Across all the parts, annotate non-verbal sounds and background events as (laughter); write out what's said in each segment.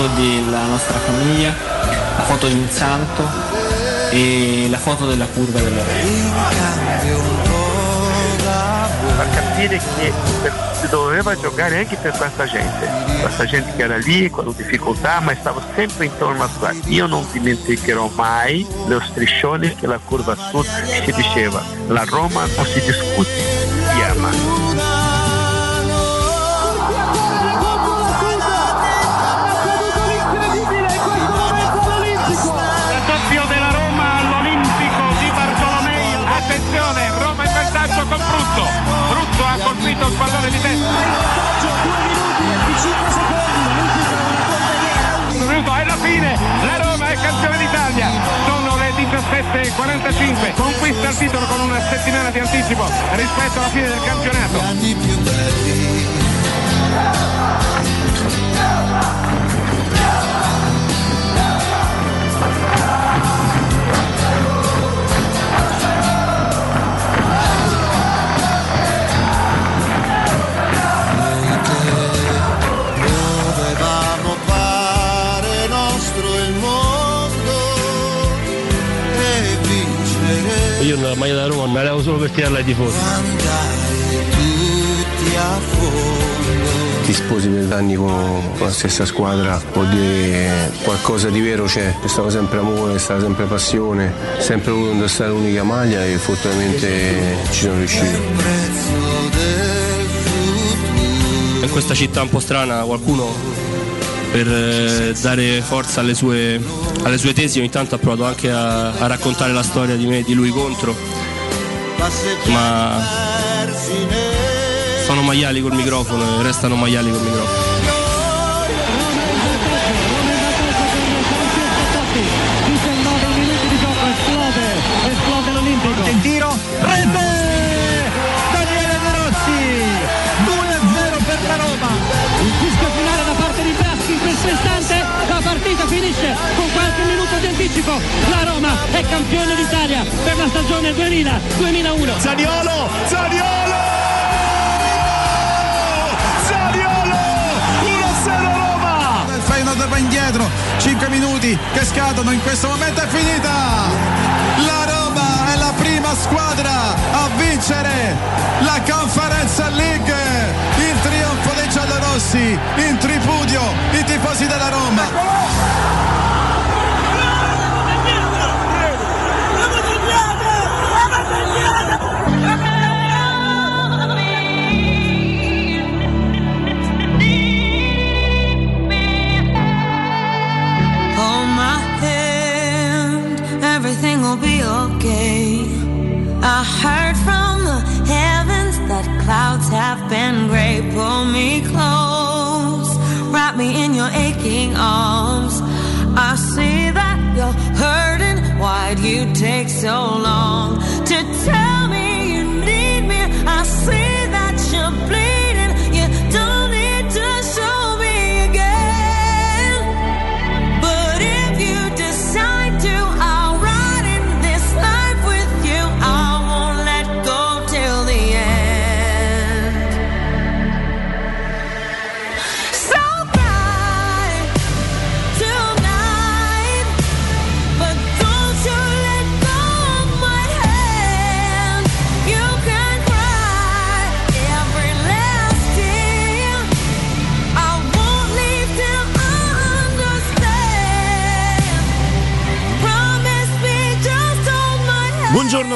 foto della nostra famiglia, la foto di un santo e la foto della curva della far capire che si doveva giocare anche per questa gente, questa gente che era lì con difficoltà ma stava sempre intorno a squadra. Io non dimenticherò mai lo striscione che la curva sud si diceva, la Roma non si discute, si ama. Pallone di testa. È la fine. La Roma è campione d'Italia. Sono le 17.45. Conquista il titolo con una settimana di anticipo rispetto alla fine del campionato. Io la maglia da Roma me la levo solo per tirarla ai tifosi. a fondo. ti sposi per anni con, la stessa squadra vuol dire qualcosa di vero c'è, c'è stato sempre amore, c'è stata sempre passione, sempre voluto indossare l'unica maglia e fortunatamente ci sono riuscito. In questa città un po' strana qualcuno per eh, dare forza alle sue, alle sue tesi ogni tanto ha provato anche a, a raccontare la storia di me e di lui contro, ma sono maiali col microfono e restano maiali col microfono. Anticipo. La Roma è campione d'Italia per la stagione 2000-2001. Zaniolo, Zaniolo! Zaniolo! 1-0 Roma! Il Feyenoord va indietro, 5 minuti che scadono, in questo momento è finita! La Roma è la prima squadra a vincere la Conference League! Il trionfo dei giallorossi, in tripudio i tifosi della Roma! Arms. I see that you're hurting. Why'd you take so long to tell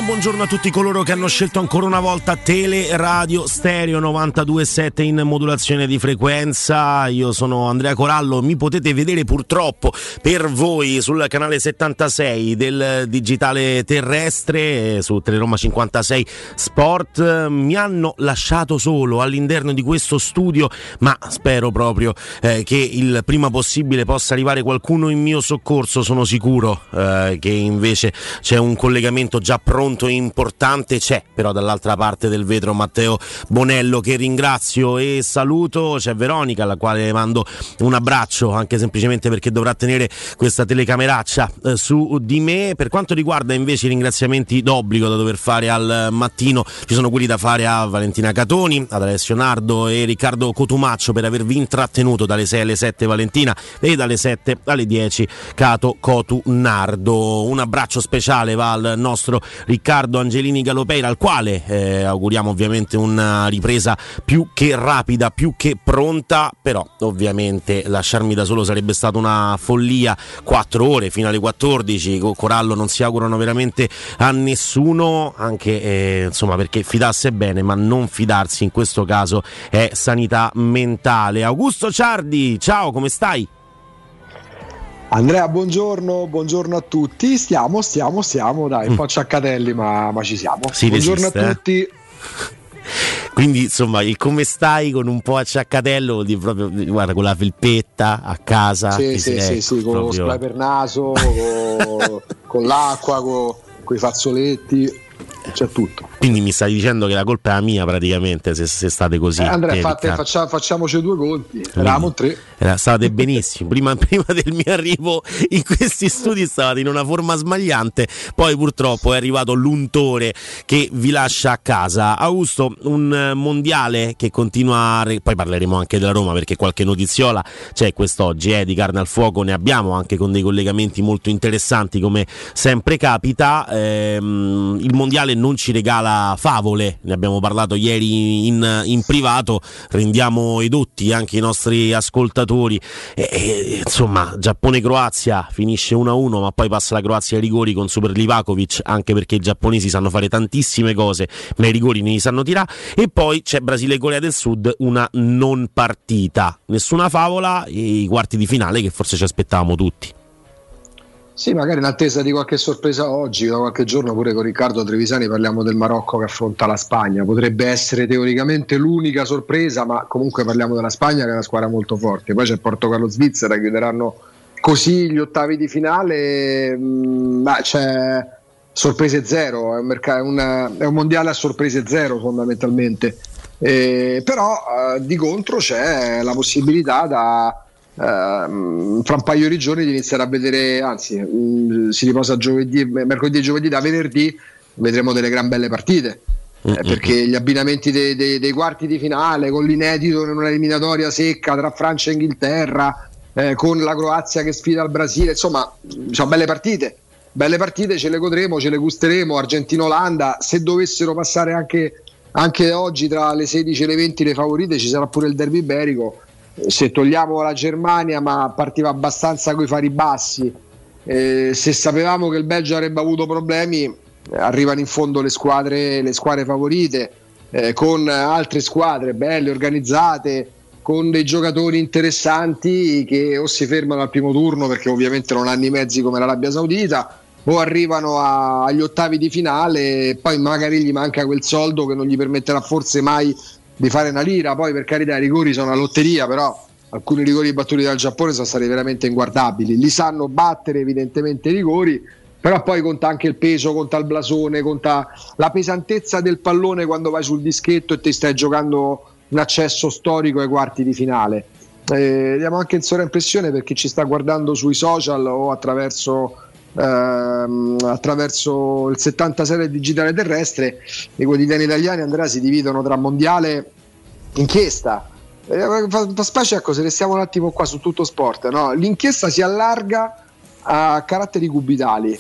Buongiorno, a tutti coloro che hanno scelto ancora una volta Teleradio Stereo 927 in modulazione di frequenza. Io sono Andrea Corallo, mi potete vedere purtroppo per voi sul canale 76 del digitale terrestre eh, su Teleroma 56 Sport. Mi hanno lasciato solo all'interno di questo studio, ma spero proprio eh, che il prima possibile possa arrivare qualcuno in mio soccorso. Sono sicuro eh, che invece c'è un collegamento già pronto confronto importante c'è però dall'altra parte del vetro Matteo Bonello che ringrazio e saluto, c'è Veronica alla quale mando un abbraccio anche semplicemente perché dovrà tenere questa telecameraccia eh, su di me. Per quanto riguarda invece i ringraziamenti d'obbligo da dover fare al mattino, ci sono quelli da fare a Valentina Catoni, ad Alessio Nardo e Riccardo Cotumaccio per avervi intrattenuto dalle 6 alle 7 Valentina e dalle 7 alle 10 Cato Cotu Nardo. Un abbraccio speciale va al nostro Riccardo Angelini Galopeira al quale eh, auguriamo ovviamente una ripresa più che rapida, più che pronta, però ovviamente lasciarmi da solo sarebbe stata una follia, 4 ore fino alle 14, Corallo non si augurano veramente a nessuno, anche eh, insomma perché fidasse bene, ma non fidarsi in questo caso è sanità mentale. Augusto Ciardi, ciao, come stai? Andrea, buongiorno, buongiorno a tutti. Stiamo, stiamo, stiamo, dai, un po' acciaccatelli, ma, ma ci siamo. Si buongiorno resiste, a eh? tutti. (laughs) Quindi insomma il come stai con un po' acciaccatello vuol dire proprio guarda con la felpetta a casa. Sì, ti sì, sei- sì, sì, con lo proprio- spray per naso, con, con l'acqua, con, i fazzoletti, c'è tutto. Quindi mi stai dicendo che la colpa è la mia praticamente se, se state così. Eh, Andrea, te, fate- faccia- facciamoci due conti. Eravamo tre. Era- state benissimo. Prima, (laughs) prima del mio arrivo in questi studi stavate in una forma smagliante, poi purtroppo è arrivato l'untore che vi lascia a casa. Augusto, un eh, mondiale che continua a. re- Poi parleremo anche della Roma perché qualche notiziola c'è quest'oggi eh, di carne al fuoco, ne abbiamo anche con dei collegamenti molto interessanti come sempre capita. Ehm, il mondiale non ci regala favole, ne abbiamo parlato ieri in, in privato, rendiamo edotti anche i nostri ascoltatori. E, e, insomma, Giappone-Croazia finisce 1-1, ma poi passa la Croazia ai rigori con Super Livakovic, anche perché i giapponesi sanno fare tantissime cose, ma i rigori ne sanno tirare. E poi c'è Brasile-Corea del Sud, una non partita. Nessuna favola, i quarti di finale che forse ci aspettavamo tutti. Sì, magari in attesa di qualche sorpresa oggi, da qualche giorno pure con Riccardo Trevisani parliamo del Marocco che affronta la Spagna. Potrebbe essere teoricamente l'unica sorpresa, ma comunque parliamo della Spagna che è una squadra molto forte. Poi c'è Portogallo-Svizzera, chiuderanno così gli ottavi di finale. mm, ma c'è sorprese zero, è un, merc- è una- è un mondiale a sorprese zero fondamentalmente. Eh, però eh, di contro c'è la possibilità da ehm, fra un paio di giorni di iniziare a vedere, anzi mm, si riposa giovedì, mercoledì e giovedì da venerdì vedremo delle gran belle partite. Eh, perché gli abbinamenti dei, dei- dei quarti di finale con l'inedito in una eliminatoria secca tra Francia e Inghilterra eh, con la Croazia che sfida il Brasile insomma sono belle partite. Belle partite ce le godremo, ce le gusteremo. Argentina-Olanda se dovessero passare anche, anche oggi tra le 16 e le 20 le favorite ci sarà pure il derby iberico se togliamo la Germania ma partiva abbastanza coi fari bassi eh, se sapevamo che il Belgio avrebbe avuto problemi, eh, arrivano in fondo le squadre, le squadre favorite, eh, con altre squadre belle, organizzate, con dei giocatori interessanti che o si fermano al primo turno perché ovviamente non hanno i mezzi come l'Arabia Saudita, o arrivano a- agli ottavi di finale e poi magari gli manca quel soldo che non gli permetterà forse mai di fare una lira. Poi per carità i rigori sono una lotteria, però alcuni rigori battuti dal Giappone sono stati veramente inguardabili. Li sanno battere evidentemente i rigori, però poi conta anche il peso, conta il blasone, conta la pesantezza del pallone quando vai sul dischetto e ti stai giocando un accesso storico ai quarti di finale. Eh, diamo anche in sovraimpressione per chi ci sta guardando sui social o attraverso, ehm, attraverso il 76 del digitale terrestre, i quotidiani italiani Andrea si dividono tra mondiale inchiesta. Eh, fa, fa specie ecco, se restiamo un attimo qua su tutto sport, no? l'inchiesta si allarga a caratteri cubitali.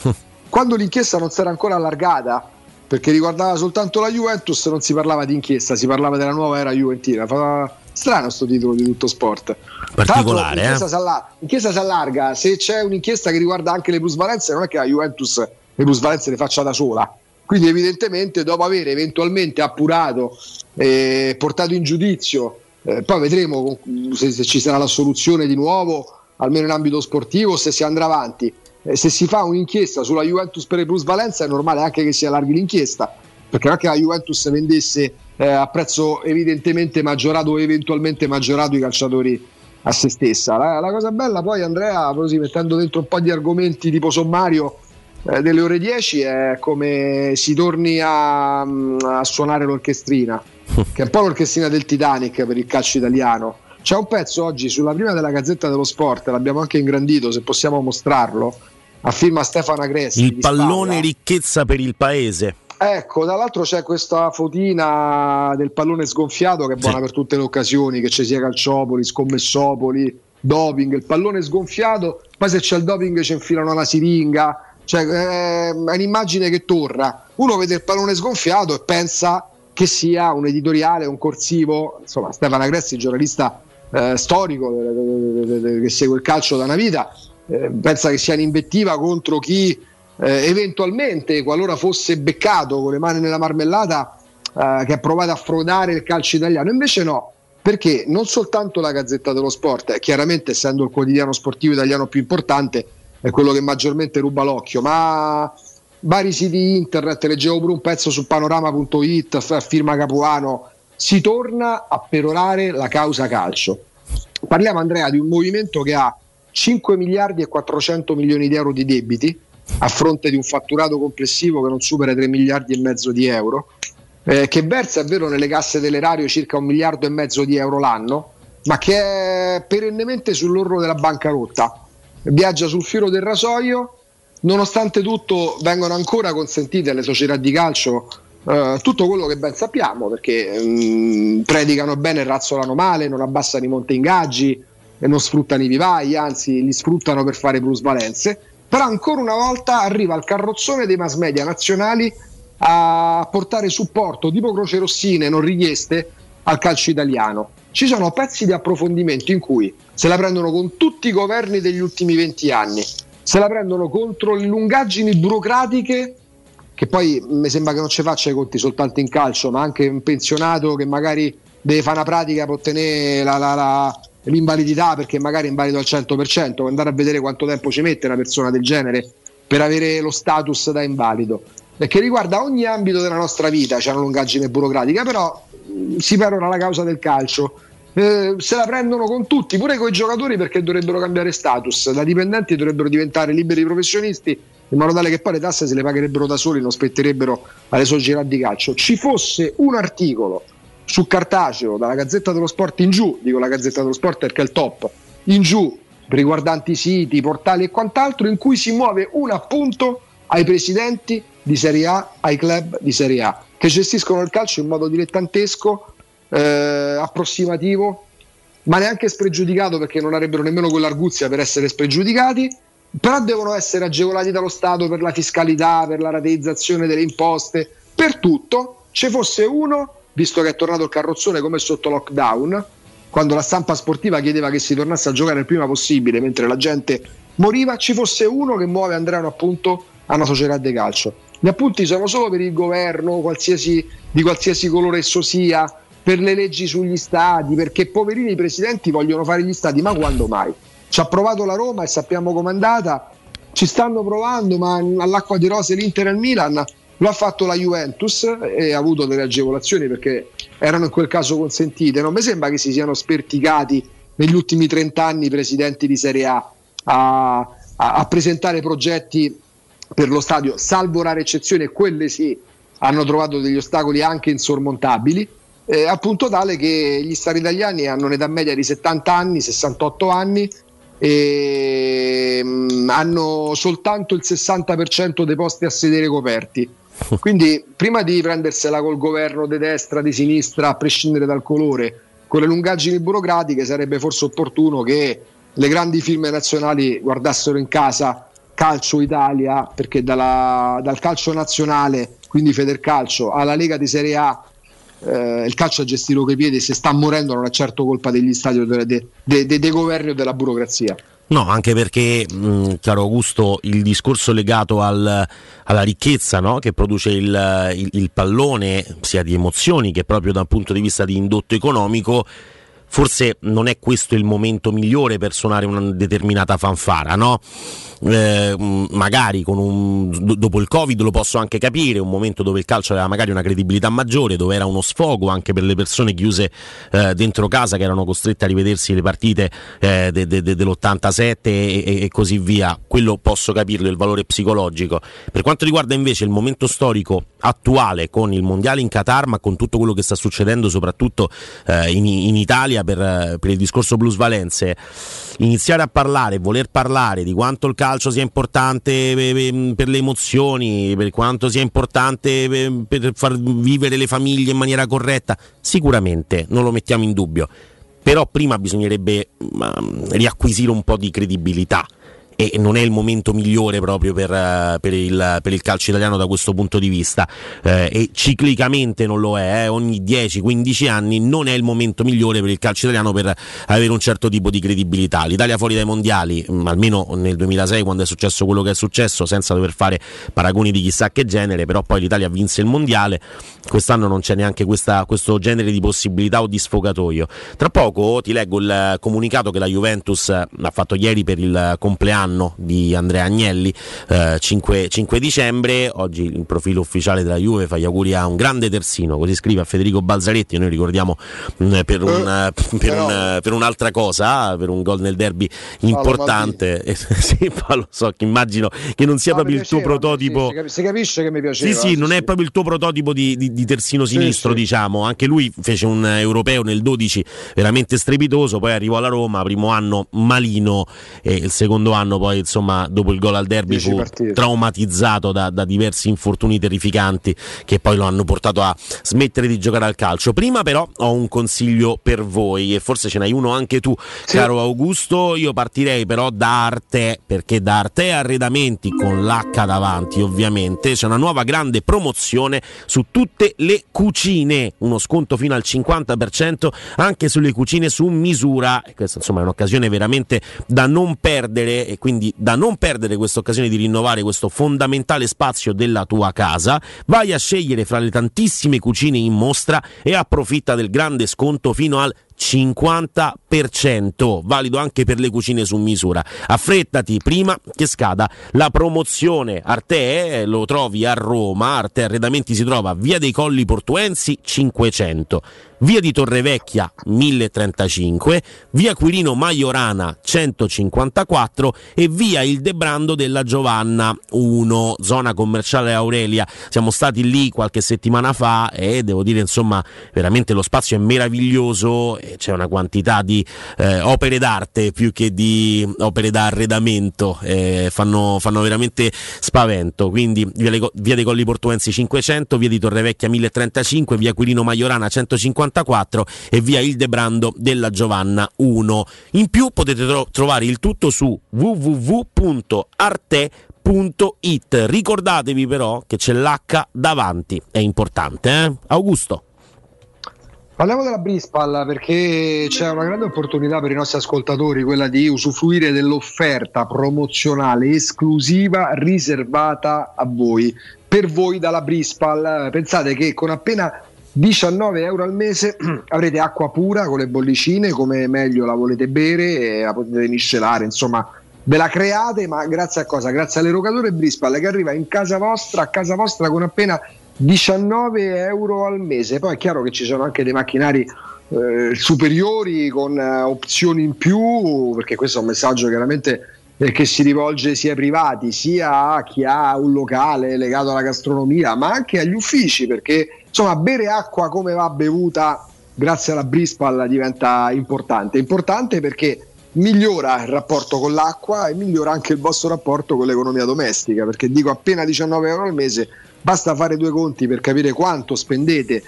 Quando l'inchiesta non si era ancora allargata, perché riguardava soltanto la Juventus, non si parlava di inchiesta, si parlava della nuova era Juventina. Fa strano sto titolo di tutto sport. Particolare, l'inchiesta, eh? si allar- l'inchiesta si allarga, se c'è un'inchiesta che riguarda anche le plusvalenze, non è che la Juventus le plusvalenze le faccia da sola. Quindi evidentemente dopo aver eventualmente appurato e portato in giudizio, eh, poi vedremo se, se ci sarà la soluzione di nuovo, almeno in ambito sportivo, se si andrà avanti. Eh, se si fa un'inchiesta sulla Juventus per le plusvalenze è normale anche che si allarghi l'inchiesta, perché non è che la Juventus vendesse eh, a prezzo evidentemente maggiorato o eventualmente maggiorato i calciatori a se stessa. La, la cosa bella poi Andrea, così mettendo dentro un po' di argomenti tipo sommario, eh, delle ore 10 è come si torni a, a suonare l'orchestrina, che è un po' l'orchestrina del Titanic per il calcio italiano. C'è un pezzo oggi sulla prima della Gazzetta dello Sport, l'abbiamo anche ingrandito, se possiamo mostrarlo, a firma Stefano Agresti. Il pallone spalla. ricchezza per il paese. Ecco, dall'altro c'è questa fotina del pallone sgonfiato che è buona per tutte le occasioni, che ci sia Calciopoli, Scommessopoli, doping, il pallone sgonfiato, poi se c'è il doping ci infilano la siringa, cioè eh, è un'immagine che torna. Uno vede il pallone sgonfiato e pensa che sia un editoriale, un corsivo, insomma Stefano Agressi, giornalista eh, storico eh, che segue il calcio da una vita, eh, pensa che sia un'invettiva contro chi eh, eventualmente, qualora fosse beccato con le mani nella marmellata, eh, che ha provato a frodare il calcio italiano. Invece no, perché non soltanto la Gazzetta dello Sport, eh, chiaramente essendo il quotidiano sportivo italiano più importante, è quello che maggiormente ruba l'occhio, ma vari siti internet, leggevo pure un pezzo su panorama.it, firma Capuano, si torna a perorare la causa calcio. Parliamo Andrea di un movimento che ha 5 miliardi e 400 milioni di euro di debiti a fronte di un fatturato complessivo che non supera i 3 miliardi e mezzo di euro, eh, che versa è vero nelle casse dell'erario circa un miliardo e mezzo di euro l'anno, ma che è perennemente sull'orlo della bancarotta. Viaggia sul filo del rasoio, nonostante tutto vengono ancora consentite alle società di calcio eh, tutto quello che ben sappiamo, perché mm, predicano bene e razzolano male, non abbassano i monte ingaggi non sfruttano i vivai, anzi li sfruttano per fare plusvalenze. Però ancora una volta arriva il carrozzone dei mass media nazionali a portare supporto tipo croce rossine non richieste al calcio italiano. Ci sono pezzi di approfondimento in cui se la prendono con tutti i governi degli ultimi 20 anni, se la prendono contro le lungaggini burocratiche che poi mi sembra che non ci faccia i conti soltanto in calcio, ma anche un pensionato che magari deve fare una pratica per ottenere la, la, la, l'invalidità perché magari è invalido al 100%, andare a vedere quanto tempo ci mette una persona del genere per avere lo status da invalido. Perché riguarda ogni ambito della nostra vita, c'è una lungaggine burocratica, però mh, si perora la causa del calcio. Eh, se la prendono con tutti, pure con i giocatori perché dovrebbero cambiare status, da dipendenti dovrebbero diventare liberi professionisti in modo tale che poi le tasse se le pagherebbero da soli, non spetterebbero alle società di calcio. Ci fosse un articolo su cartaceo dalla Gazzetta dello Sport in giù, dico la Gazzetta dello Sport perché è il top, in giù riguardanti siti, portali e quant'altro, in cui si muove un appunto ai presidenti di Serie A, ai club di Serie A, che gestiscono il calcio in modo dilettantesco, eh, approssimativo, ma neanche spregiudicato perché non avrebbero nemmeno quell'arguzia per essere spregiudicati, però devono essere agevolati dallo Stato per la fiscalità, per la rateizzazione delle imposte, per tutto. Ci fosse uno, visto che è tornato il carrozzone come sotto lockdown, quando la stampa sportiva chiedeva che si tornasse a giocare il prima possibile mentre la gente moriva, ci fosse uno che muove Andrea un appunto a una società di calcio. Gli appunti sono solo per il governo, qualsiasi, di qualsiasi colore esso sia, per le leggi sugli stati, perché poverini i presidenti vogliono fare gli stati, ma quando mai? Ci ha provato la Roma e sappiamo com'è andata, ci stanno provando, ma all'acqua di rose l'Inter e il Milan lo ha fatto la Juventus e ha avuto delle agevolazioni perché erano in quel caso consentite. Non mi sembra che si siano sperticati negli ultimi 30 anni i presidenti di Serie A a, a, a presentare progetti per lo stadio, salvo rare eccezioni, e quelle sì hanno trovato degli ostacoli anche insormontabili. Eh, al punto tale che gli stati italiani hanno un'età media di 70 anni, 68 anni e mh, hanno soltanto il 60% dei posti a sedere coperti. (laughs) Quindi prima di prendersela col governo di destra, di sinistra, a prescindere dal colore, con le lungaggini burocratiche sarebbe forse opportuno che le grandi firme nazionali guardassero in casa Calcio Italia, perché dalla, dal calcio nazionale, quindi Federcalcio, alla Lega di Serie A, eh, il calcio a gestire coi piedi se sta morendo non è certo colpa degli stati dei de, de, de, de governi o della burocrazia. No, anche perché, mh, caro Augusto, il discorso legato al, alla ricchezza no? che produce il, il, il, pallone, sia di emozioni che proprio da un punto di vista di indotto economico, forse non è questo il momento migliore per suonare una determinata fanfara, no? Eh, magari un, dopo il Covid lo posso anche capire, un momento dove il calcio aveva magari una credibilità maggiore, dove era uno sfogo anche per le persone chiuse eh, dentro casa che erano costrette a rivedersi le partite eh, de, de, de, dell'87 e, e, così via. Quello posso capirlo, il valore psicologico. Per quanto riguarda invece il momento storico attuale con il mondiale in Qatar, ma con tutto quello che sta succedendo soprattutto eh, in, in, Italia per, per il discorso Blues Valenze, iniziare a parlare, voler parlare di quanto il calcio sia importante per le emozioni, per quanto sia importante per far vivere le famiglie in maniera corretta, sicuramente non lo mettiamo in dubbio. Però prima bisognerebbe um, riacquisire un po' di credibilità e non è il momento migliore proprio per, uh, per, il, per il, calcio italiano da questo punto di vista eh, e ciclicamente non lo è, eh. ogni 10-15 anni non è il momento migliore per il calcio italiano per avere un certo tipo di credibilità. L'Italia fuori dai mondiali, mm, almeno nel 2006 quando è successo quello che è successo, senza dover fare paragoni di chissà che genere, però poi l'Italia vinse il mondiale, quest'anno non c'è neanche questa, questo genere di possibilità o di sfogatoio. Tra poco ti leggo il comunicato che la Juventus ha fatto ieri per il compleanno anno di Andrea Agnelli, eh, 5, 5, dicembre, oggi il profilo ufficiale della Juve fa gli auguri a un grande terzino, così scrive a Federico Balzaretti, noi ricordiamo mh, mm, per, un, uh, (laughs) per, un, per, un'altra cosa, per un gol nel derby importante, (laughs) sì, lo so, che immagino che non sia no, proprio il tuo prototipo. Sì, si capisce che mi piaceva. Sì, sì, non è proprio il tuo prototipo di, di, di terzino sinistro, sì, diciamo, anche lui fece un europeo nel 12 veramente strepitoso, poi arrivò alla Roma, primo anno malino e il secondo anno anno poi insomma dopo il gol al derby fu partite. traumatizzato da, da, diversi infortuni terrificanti che poi lo hanno portato a smettere di giocare al calcio. Prima però ho un consiglio per voi e forse ce n'hai uno anche tu sì. caro Augusto, io partirei però da Arte perché da Arte Arredamenti con l'H davanti ovviamente c'è una nuova grande promozione su tutte le cucine, uno sconto fino al 50% anche sulle cucine su misura e questa insomma è un'occasione veramente da non perdere e quindi da non perdere questa occasione di rinnovare questo fondamentale spazio della tua casa, vai a scegliere fra le tantissime cucine in mostra e approfitta del grande sconto fino al 50%, valido anche per le cucine su misura. Affrettati prima che scada la promozione Arte, lo trovi a Roma, Arte Arredamenti si trova via dei Colli Portuensi 500 via di Torrevecchia 1035, via Quirino Maiorana 154 e via il Debrando della Giovanna 1, zona commerciale Aurelia. Siamo stati lì qualche settimana fa e devo dire insomma veramente lo spazio è meraviglioso, c'è una quantità di eh, opere d'arte più che di opere d'arredamento, eh, fanno, fanno, veramente spavento. Quindi via, le, via dei Colli Portuensi 500, via di Torrevecchia 1035, via Quirino Maiorana 154 54 e via Ildebrando della Giovanna 1. In più potete tro- trovare il tutto su www.arte.it. Ricordatevi però che c'è l'H davanti, è importante, eh? Augusto. Parliamo della Brispal perché c'è una grande opportunità per i nostri ascoltatori, quella di usufruire dell'offerta promozionale esclusiva riservata a voi, per voi dalla Brispal. Pensate che con appena 19 euro al mese (clears throat) avrete acqua pura con le bollicine come meglio la volete bere la potete miscelare insomma ve la create ma grazie a cosa? grazie all'erogatore Brispal che arriva in casa vostra a casa vostra con appena 19 euro al mese. Poi è chiaro che ci sono anche dei macchinari eh, superiori con eh, opzioni in più perché questo è un messaggio chiaramente eh, che si rivolge sia ai privati sia a chi ha un locale legato alla gastronomia ma anche agli uffici perché insomma bere acqua come va bevuta grazie alla Brispal diventa importante. Importante perché migliora il rapporto con l'acqua e migliora anche il vostro rapporto con l'economia domestica perché dico appena 19 euro al mese basta fare due conti per capire quanto spendete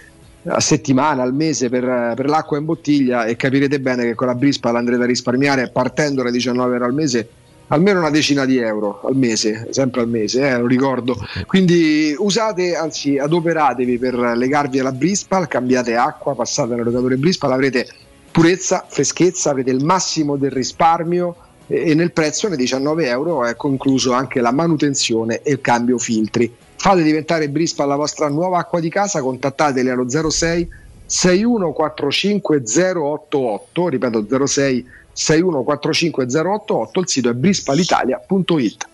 a settimana, al mese per, per l'acqua in bottiglia e capirete bene che con la Brispal andrete a risparmiare partendo da 19 euro al mese almeno una decina di euro al mese, sempre al mese, eh, lo ricordo. Quindi usate, anzi adoperatevi per legarvi alla Brispal, cambiate acqua, passate all'erogatore Brispal, avrete purezza, freschezza, avete il massimo del risparmio e, e nel prezzo nei 19 euro è concluso anche la manutenzione e il cambio filtri. Fate diventare Brispal la vostra nuova acqua di casa, contattateli allo 06 6145088, ripeto 06 6145088, il sito è brispalitalia.it.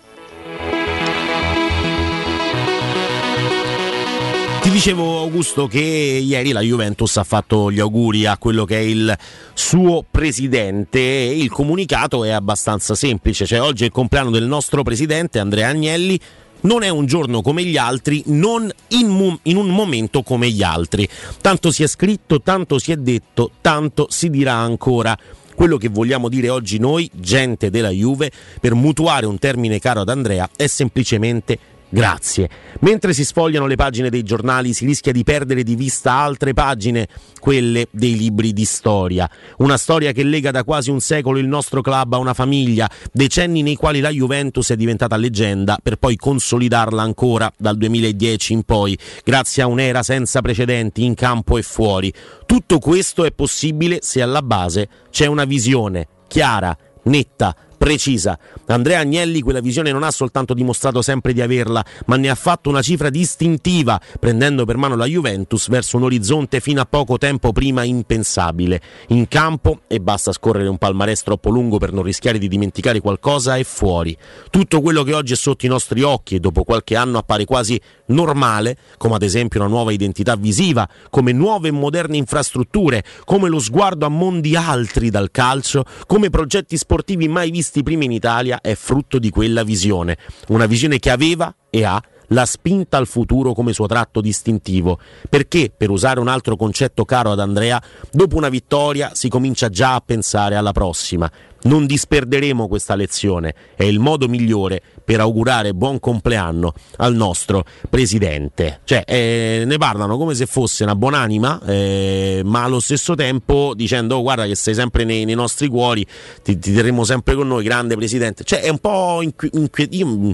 Ti dicevo Augusto che ieri la Juventus ha fatto gli auguri a quello che è il suo presidente e il comunicato è abbastanza semplice, cioè oggi è il compleanno del nostro presidente Andrea Agnelli, non è un giorno come gli altri, non in, mu- in, un momento come gli altri. Tanto si è scritto, tanto si è detto, tanto si dirà ancora. Quello che vogliamo dire oggi noi, gente della Juve, per mutuare un termine caro ad Andrea, è semplicemente Grazie. Mentre si sfogliano le pagine dei giornali si rischia di perdere di vista altre pagine, quelle dei libri di storia. Una storia che lega da quasi un secolo il nostro club a una famiglia, decenni nei quali la Juventus è diventata leggenda per poi consolidarla ancora dal 2010 in poi, grazie a un'era senza precedenti in campo e fuori. Tutto questo è possibile se alla base c'è una visione chiara, netta, precisa. Andrea Agnelli quella visione non ha soltanto dimostrato sempre di averla, ma ne ha fatto una cifra distintiva, prendendo per mano la Juventus verso un orizzonte fino a poco tempo prima impensabile. In campo, e basta scorrere un palmarès troppo lungo per non rischiare di dimenticare qualcosa, è fuori. Tutto quello che oggi è sotto i nostri occhi e dopo qualche anno appare quasi normale, come ad esempio una nuova identità visiva, come nuove e moderne infrastrutture, come lo sguardo a mondi altri dal calcio, come progetti sportivi mai visti prima in Italia, è frutto di quella visione, una visione che aveva e ha la spinta al futuro come suo tratto distintivo, perché, per usare un altro concetto caro ad Andrea, dopo una vittoria si comincia già a pensare alla prossima. Non disperderemo questa lezione, è il modo migliore per augurare buon compleanno al nostro presidente. Cioè, eh, ne parlano come se fosse una buonanima, eh, ma allo stesso tempo dicendo: oh, guarda, che sei sempre nei, nei nostri cuori, ti, ti, terremo sempre con noi, grande presidente. Cioè, è un po' inquietante. Io mm,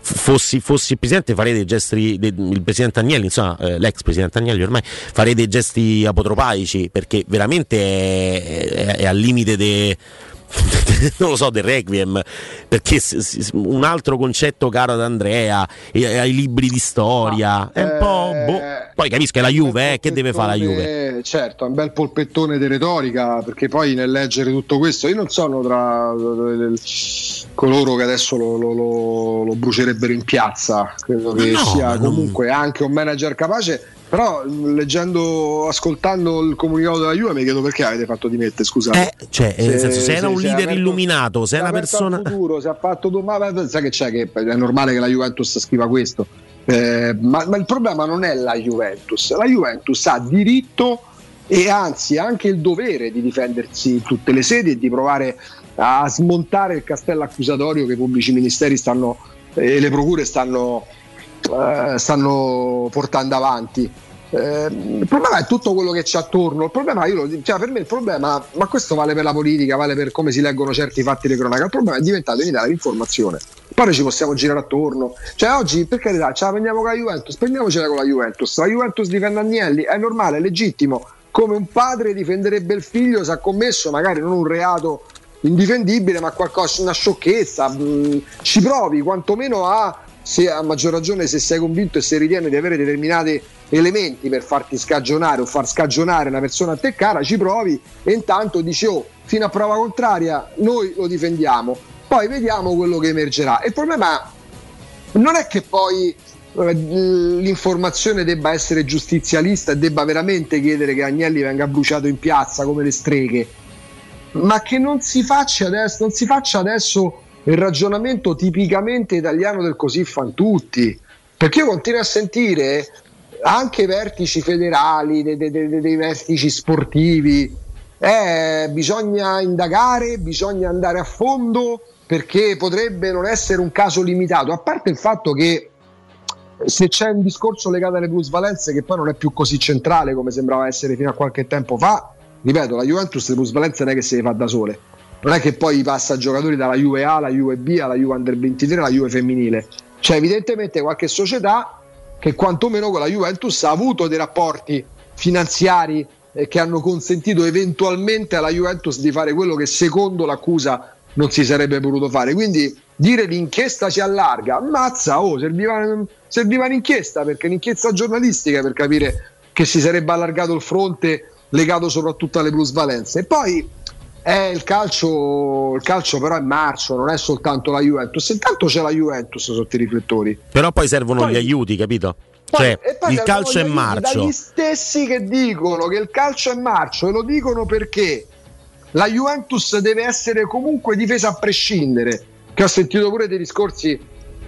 fossi, fossi, presidente, farei dei gesti. De, il presidente Agnelli, insomma, eh, l'ex presidente Agnelli ormai, farei dei gesti apotropaici perché veramente è, è, è al limite de (laughs) non lo so, del Requiem, perché un altro concetto caro ad Andrea, ai libri di storia, è un po'... Eh, boh. Poi capisco è la Juve, eh, che deve fare la Juve? Certo, è un bel polpettone di retorica, perché poi nel leggere tutto questo, io non sono tra coloro che adesso lo, lo, lo, lo brucerebbero in piazza, credo che no, sia comunque non... anche un manager capace però leggendo, ascoltando il comunicato della Juve mi chiedo perché avete fatto dimettere, scusate. Eh, cioè, se, senso, se era un leader aperto, illuminato, se è una persona... Futuro, se ha fatto domani, sai che c'è che è normale che la Juventus scriva questo. Eh, ma, ma il problema non è la Juventus, la Juventus ha diritto e anzi anche il dovere di difendersi in tutte le sedi e di provare a smontare il castello accusatorio che i pubblici ministeri stanno e le procure stanno eh, stanno portando avanti. Eh, il problema è tutto quello che c'è attorno. Il problema, io, cioè, per me il problema, ma questo vale per la politica, vale per come si leggono certi fatti di cronaca. Il problema è diventato in Italia l'informazione. Poi noi ci possiamo girare attorno. Cioè, oggi per carità, ce la prendiamo con la Juventus, prendiamocela con la Juventus. La Juventus difende Agnelli, è normale, è legittimo. Come un padre difenderebbe il figlio se ha commesso magari non un reato indifendibile, ma qualcosa, una sciocchezza. Mh, mm, ci provi quantomeno a se a maggior ragione se sei convinto e se ritieni di avere determinati elementi per farti scagionare o far scagionare una persona a te cara, ci provi e intanto dici oh, fino a prova contraria noi lo difendiamo, poi vediamo quello che emergerà. il problema non è che poi eh, l'informazione debba essere giustizialista e debba veramente chiedere che Agnelli venga bruciato in piazza come le streghe, ma che non si faccia adesso, non si faccia adesso il ragionamento tipicamente italiano del così fan tutti. Perché io continuo a sentire anche i vertici federali, dei, dei, dei, dei vertici sportivi, eh, bisogna indagare, bisogna andare a fondo perché potrebbe non essere un caso limitato, a parte il fatto che se c'è un discorso legato alle plusvalenze che poi non è più così centrale come sembrava essere fino a qualche tempo fa, ripeto, la Juventus le plusvalenze non è che se le fa da sole, non è che poi passa giocatori dalla Juve A alla Juve B alla Juve Under 23 alla Juve femminile c'è evidentemente qualche società che quantomeno con la Juventus ha avuto dei rapporti finanziari eh, che hanno consentito eventualmente alla Juventus di fare quello che secondo l'accusa non si sarebbe potuto fare quindi dire l'inchiesta si allarga ammazza oh serviva, serviva un'inchiesta perché un'inchiesta giornalistica per capire che si sarebbe allargato il fronte legato soprattutto alle plusvalenze. E poi eh, il, calcio, il calcio però è marcio, non è soltanto la Juventus. Intanto c'è la Juventus sotto i riflettori. Però poi servono Poi- gli aiuti, capito? Poi- Cioè, il calcio è gli marcio. Dagli stessi che dicono che il calcio è marcio e lo dicono perché la Juventus deve essere comunque difesa a prescindere. Che ho sentito pure dei discorsi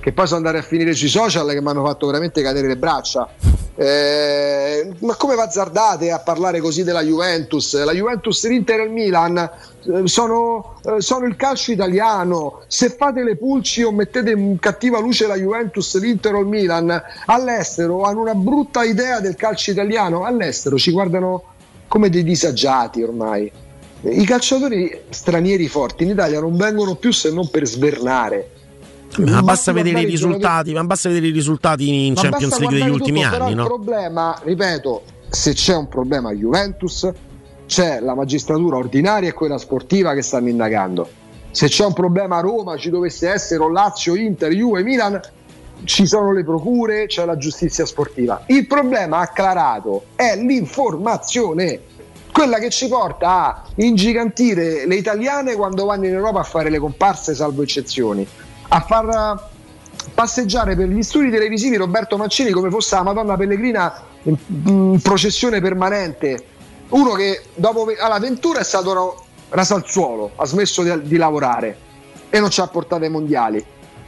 che poi sono andati a finire sui social che mi hanno fatto veramente cadere le braccia. Eh, ma come azzardate a parlare così della Juventus? La Juventus, l'Inter e il Milan eh, sono, eh, sono il calcio italiano. Se fate le pulci o mettete in cattiva luce la Juventus, l'Inter o il Milan all'estero hanno una brutta idea del calcio italiano. All'estero ci guardano come dei disagiati ormai. I calciatori stranieri forti in Italia non vengono più se non per svernare. Ma basta risultati, ma basta vedere i risultati in ma Champions League degli ultimi tutto, anni, Il no? problema, ripeto, se c'è un problema a Juventus, c'è la magistratura ordinaria e quella sportiva che stanno indagando. Se c'è un problema a Roma, ci dovesse essere o Lazio, Inter, Juve, Milan, ci sono le procure, c'è la giustizia sportiva. Il problema acclarato è l'informazione, quella che ci porta a ingigantire le italiane quando vanno in Europa a fare le comparse, salvo eccezioni, a far eh, passeggiare per gli studi televisivi Roberto Mancini come fosse la Madonna Pellegrina in, processione permanente. Uno che dopo alla Ventura è stato ra- raso al suolo, ha smesso di, di lavorare e non ci ha portato ai mondiali.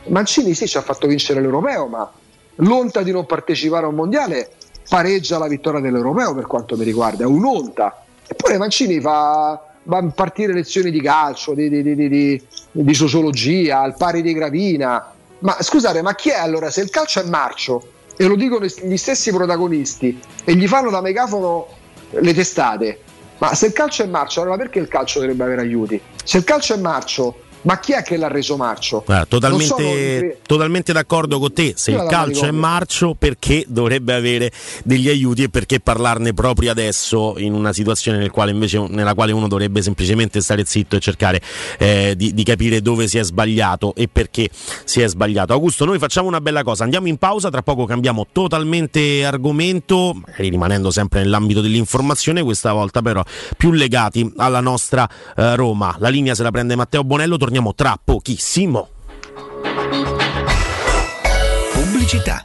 Mancini sì ci ha fatto vincere l'europeo, ma l'onta di non partecipare a un mondiale pareggia la vittoria dell'europeo per quanto mi riguarda, è un'onta. Eppure Mancini fa partire lezioni di calcio, di, di- di- di- sociologia, al pari di Gravina. Ma scusate, ma chi è allora? Se il calcio è marcio e lo dicono gli stessi protagonisti e gli fanno da megafono le testate, ma se il calcio è marcio, allora perché il calcio dovrebbe avere aiuti? Se il calcio è marcio, ma chi è che l'ha reso marcio? Guarda, Non sono- totalmente, totalmente d'accordo con te. Se Io il calcio è marcio, perché dovrebbe avere degli aiuti e perché parlarne proprio adesso in una situazione nel quale invece, nella quale uno dovrebbe semplicemente stare zitto e cercare eh, di, di capire dove si è sbagliato e perché si è sbagliato. Augusto, noi facciamo una bella cosa, andiamo in pausa, tra poco cambiamo totalmente argomento, magari rimanendo sempre nell'ambito dell'informazione, questa volta però più legati alla nostra eh, Roma. La linea se la prende Matteo Bonello, torniamo tra pochissimo. Pubblicità.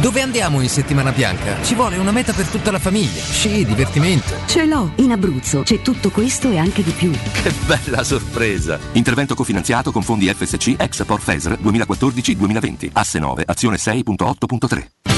Dove andiamo in settimana bianca? Ci vuole una meta per tutta la famiglia. Sci, divertimento. Ce l'ho, in Abruzzo c'è tutto questo e anche di più. Che bella sorpresa! Intervento cofinanziato con fondi FSC ex Porfeser 2014-2020. Asse 9, azione 6.8.3.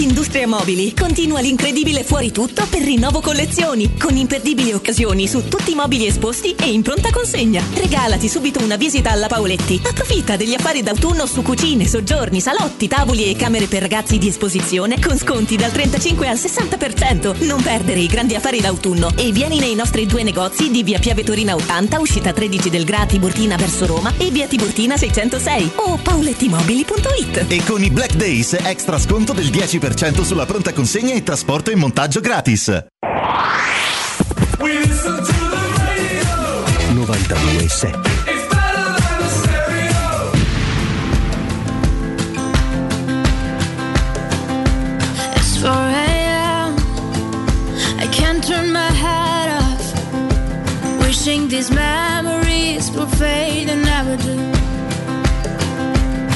Industria Mobili continua l'incredibile fuori tutto per rinnovo collezioni, con imperdibili occasioni su tutti i mobili esposti e in pronta consegna. Regalati subito una visita alla Paoletti. Approfitta degli affari d'autunno su cucine, soggiorni, salotti, tavoli e camere per ragazzi di esposizione con sconti dal 35 al 60%. Non perdere i grandi affari d'autunno e vieni nei nostri due negozi di via Piave Torina 80, uscita 13 del Gra Tiburtina verso Roma e via Tiburtina 606 o paolettimobili.it. E con i Black Days extra sconto del 10% sulla pronta consegna e trasporto e montaggio gratis. 92.7 It's 4 a.m. I can't turn my head off. Wishing these memories will fade and never do.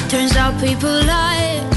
Turns out people lie.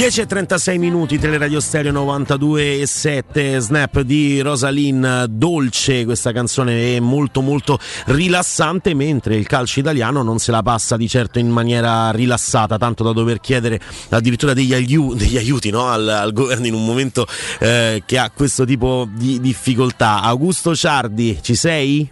10 e 36 minuti, Teleradio Stereo 92 e 7, snap di Rosalyn, dolce questa canzone è molto molto rilassante, mentre il calcio italiano non se la passa di certo in maniera rilassata, tanto da dover chiedere addirittura degli, aiu- degli aiuti no? al, al governo in un momento eh, che ha questo tipo di difficoltà. Augusto Ciardi, ci sei?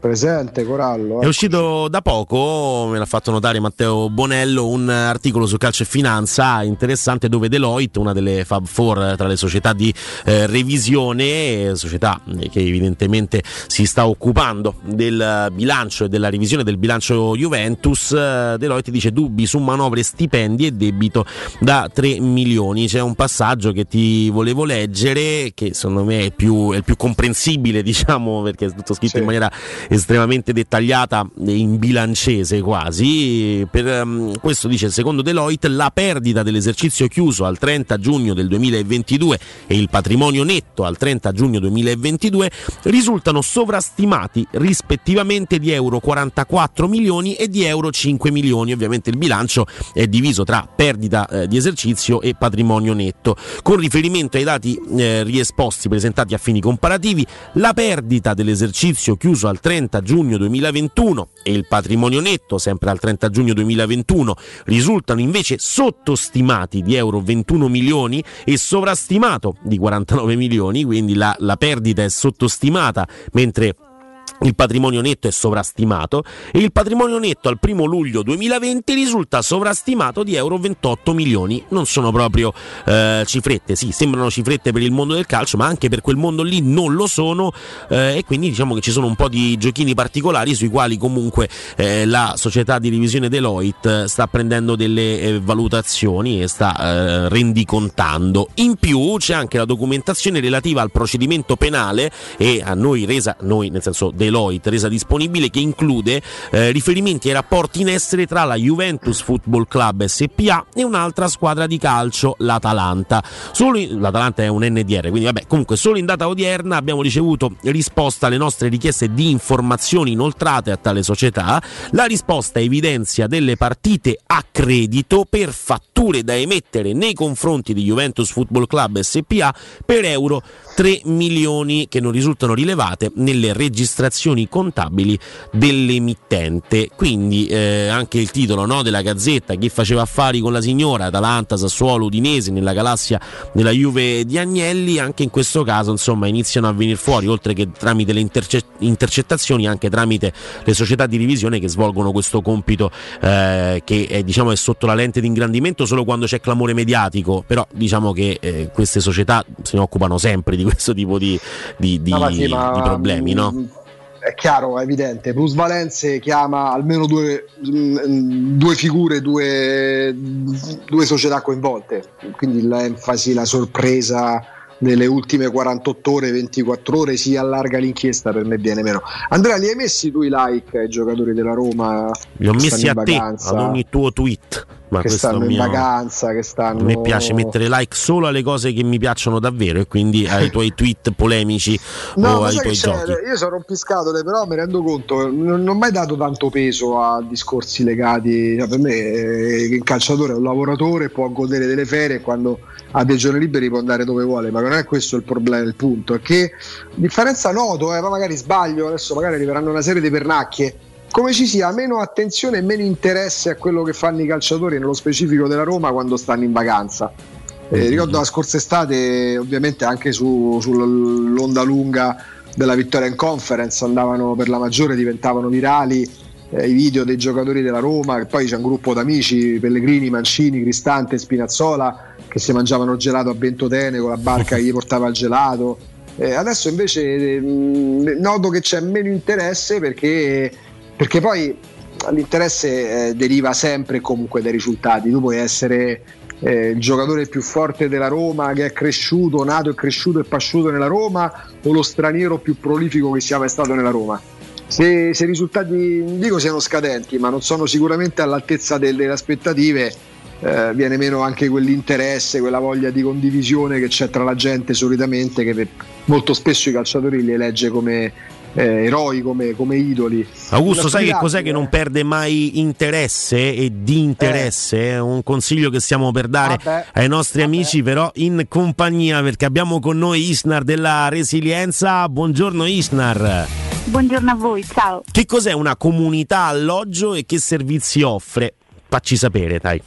Presente Corallo. È uscito da poco, me l'ha fatto notare Matteo Bonello, un articolo su calcio e finanza interessante dove Deloitte, una delle Fab Four tra le società di eh, revisione, società che evidentemente si sta occupando del bilancio e della revisione del bilancio Juventus, eh, Deloitte dice dubbi su manovre, stipendi e debito da 3 milioni. C'è un passaggio che ti volevo leggere che secondo me è, più, è il più comprensibile, (laughs) diciamo, perché è tutto scritto Sì. in maniera estremamente dettagliata in bilancese quasi. Per ehm, questo dice secondo Deloitte la perdita dell'esercizio chiuso al 30 giugno del 2022 e il patrimonio netto al 30 giugno 2022 risultano sovrastimati rispettivamente di euro 44 milioni e di euro 5 milioni. Ovviamente il bilancio è diviso tra perdita eh, di esercizio e patrimonio netto. Con riferimento ai dati eh, riesposti presentati a fini comparativi, la perdita dell'esercizio chiuso al 30 giugno 2021 e il patrimonio netto, sempre al 30 giugno 2021, risultano invece sottostimati di euro 21 milioni e sovrastimato di 49 milioni, quindi la, la perdita è sottostimata, mentre il patrimonio netto è sovrastimato e il patrimonio netto al primo luglio 2020 risulta sovrastimato di euro 28 milioni. Non sono proprio eh, cifrette, sì, sembrano cifrette per il mondo del calcio, ma anche per quel mondo lì non lo sono eh, e quindi diciamo che ci sono un po' di giochini particolari sui quali comunque eh, la società di revisione Deloitte sta prendendo delle eh, valutazioni e sta eh, rendicontando. In più c'è anche la documentazione relativa al procedimento penale e a noi resa, noi nel senso Deloitte resa disponibile che include eh, riferimenti ai rapporti in essere tra la Juventus Football Club SPA e un'altra squadra di calcio, l'Atalanta. In, L'Atalanta è un NDR, quindi vabbè, comunque solo in data odierna abbiamo ricevuto risposta alle nostre richieste di informazioni inoltrate a tale società. La risposta evidenzia delle partite a credito per fatture da emettere nei confronti di Juventus Football Club SPA per euro 3 milioni che non risultano rilevate nelle registrazioni contabili dell'emittente. Quindi eh, anche il titolo no, della gazzetta, chi faceva affari con la signora, Atalanta, Sassuolo, Udinese, nella galassia della Juve di Agnelli, anche in questo caso insomma iniziano a venire fuori, oltre che tramite le interce- intercettazioni, anche tramite le società di revisione che svolgono questo compito eh, che è, diciamo, è sotto la lente di ingrandimento solo quando c'è clamore mediatico, però diciamo che eh, queste società ne occupano sempre di questo tipo di, di, di, No, sì, di problemi, no? È chiaro, è evidente. Plusvalenze chiama almeno due, mm, due figure, due, due società coinvolte. Quindi l'enfasi, la sorpresa nelle ultime 48 ore, 24 ore si allarga l'inchiesta, per me viene meno. Andrea, li hai messi tu i like ai giocatori della Roma? Li ho messi a in te, vacanza? ad ogni tuo tweet. Ma che questo stanno un in mio- vacanza, che stanno... A me piace mettere like solo alle cose che mi piacciono davvero e quindi (laughs) ai tuoi tweet polemici No, o ai tuoi giochi. Io sono rompiscatole, però mi rendo conto, non, non ho mai dato tanto peso a discorsi legati. cioè, per me, eh, il calciatore è un lavoratore, può godere delle ferie quando ha dei giorni liberi può andare dove vuole, ma non è questo il problema, il punto. È che differenza noto, eh, ma magari sbaglio, adesso magari arriveranno una serie di pernacchie. Come ci sia meno attenzione e meno interesse a quello che fanno i calciatori, nello specifico della Roma, quando stanno in vacanza. Eh, ricordo la scorsa estate, ovviamente anche su- sull'onda lunga della vittoria in conference, andavano per la maggiore, diventavano virali eh, i video dei giocatori della Roma, che poi c'è un gruppo d'amici, Pellegrini, Mancini, Cristante, Spinazzola, che si mangiavano il gelato a Bentotene con la barca che gli portava il gelato. Eh, adesso invece eh, mh, noto che c'è meno interesse perché, perché poi l'interesse eh, deriva sempre comunque dai risultati. Tu puoi essere eh, il giocatore più forte della Roma che è cresciuto, nato e cresciuto e pasciuto nella Roma o lo straniero più prolifico che sia mai stato nella Roma. Se, se i risultati non dico siano scadenti, ma non sono sicuramente all'altezza delle, delle aspettative, eh, viene meno anche quell'interesse, quella voglia di condivisione che c'è tra la gente solitamente, che per- molto spesso i calciatori li elegge come eh, eroi, come, come idoli. Augusto, sai che cos'è che non perde mai interesse e di interesse? È un consiglio che stiamo per dare Vabbè, ai nostri amici, però in compagnia, perché abbiamo con noi Isnar della Resilienza. Buongiorno Isnar. Buongiorno a voi, ciao. Che cos'è una comunità alloggio e che servizi offre? Facci sapere, dai.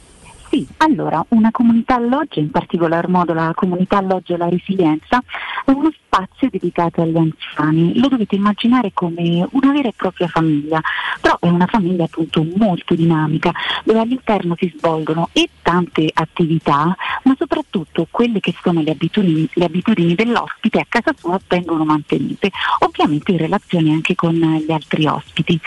Sì, allora, una comunità alloggio, in particolar modo la comunità alloggio La Resilienza, è uno spazio dedicato agli anziani. Lo dovete immaginare come una vera e propria famiglia, però è una famiglia appunto molto dinamica, dove all'interno si svolgono e tante attività, ma soprattutto quelle che sono le abitudini, le abitudini dell'ospite a casa sua vengono mantenute, ovviamente in relazione anche con gli altri ospiti.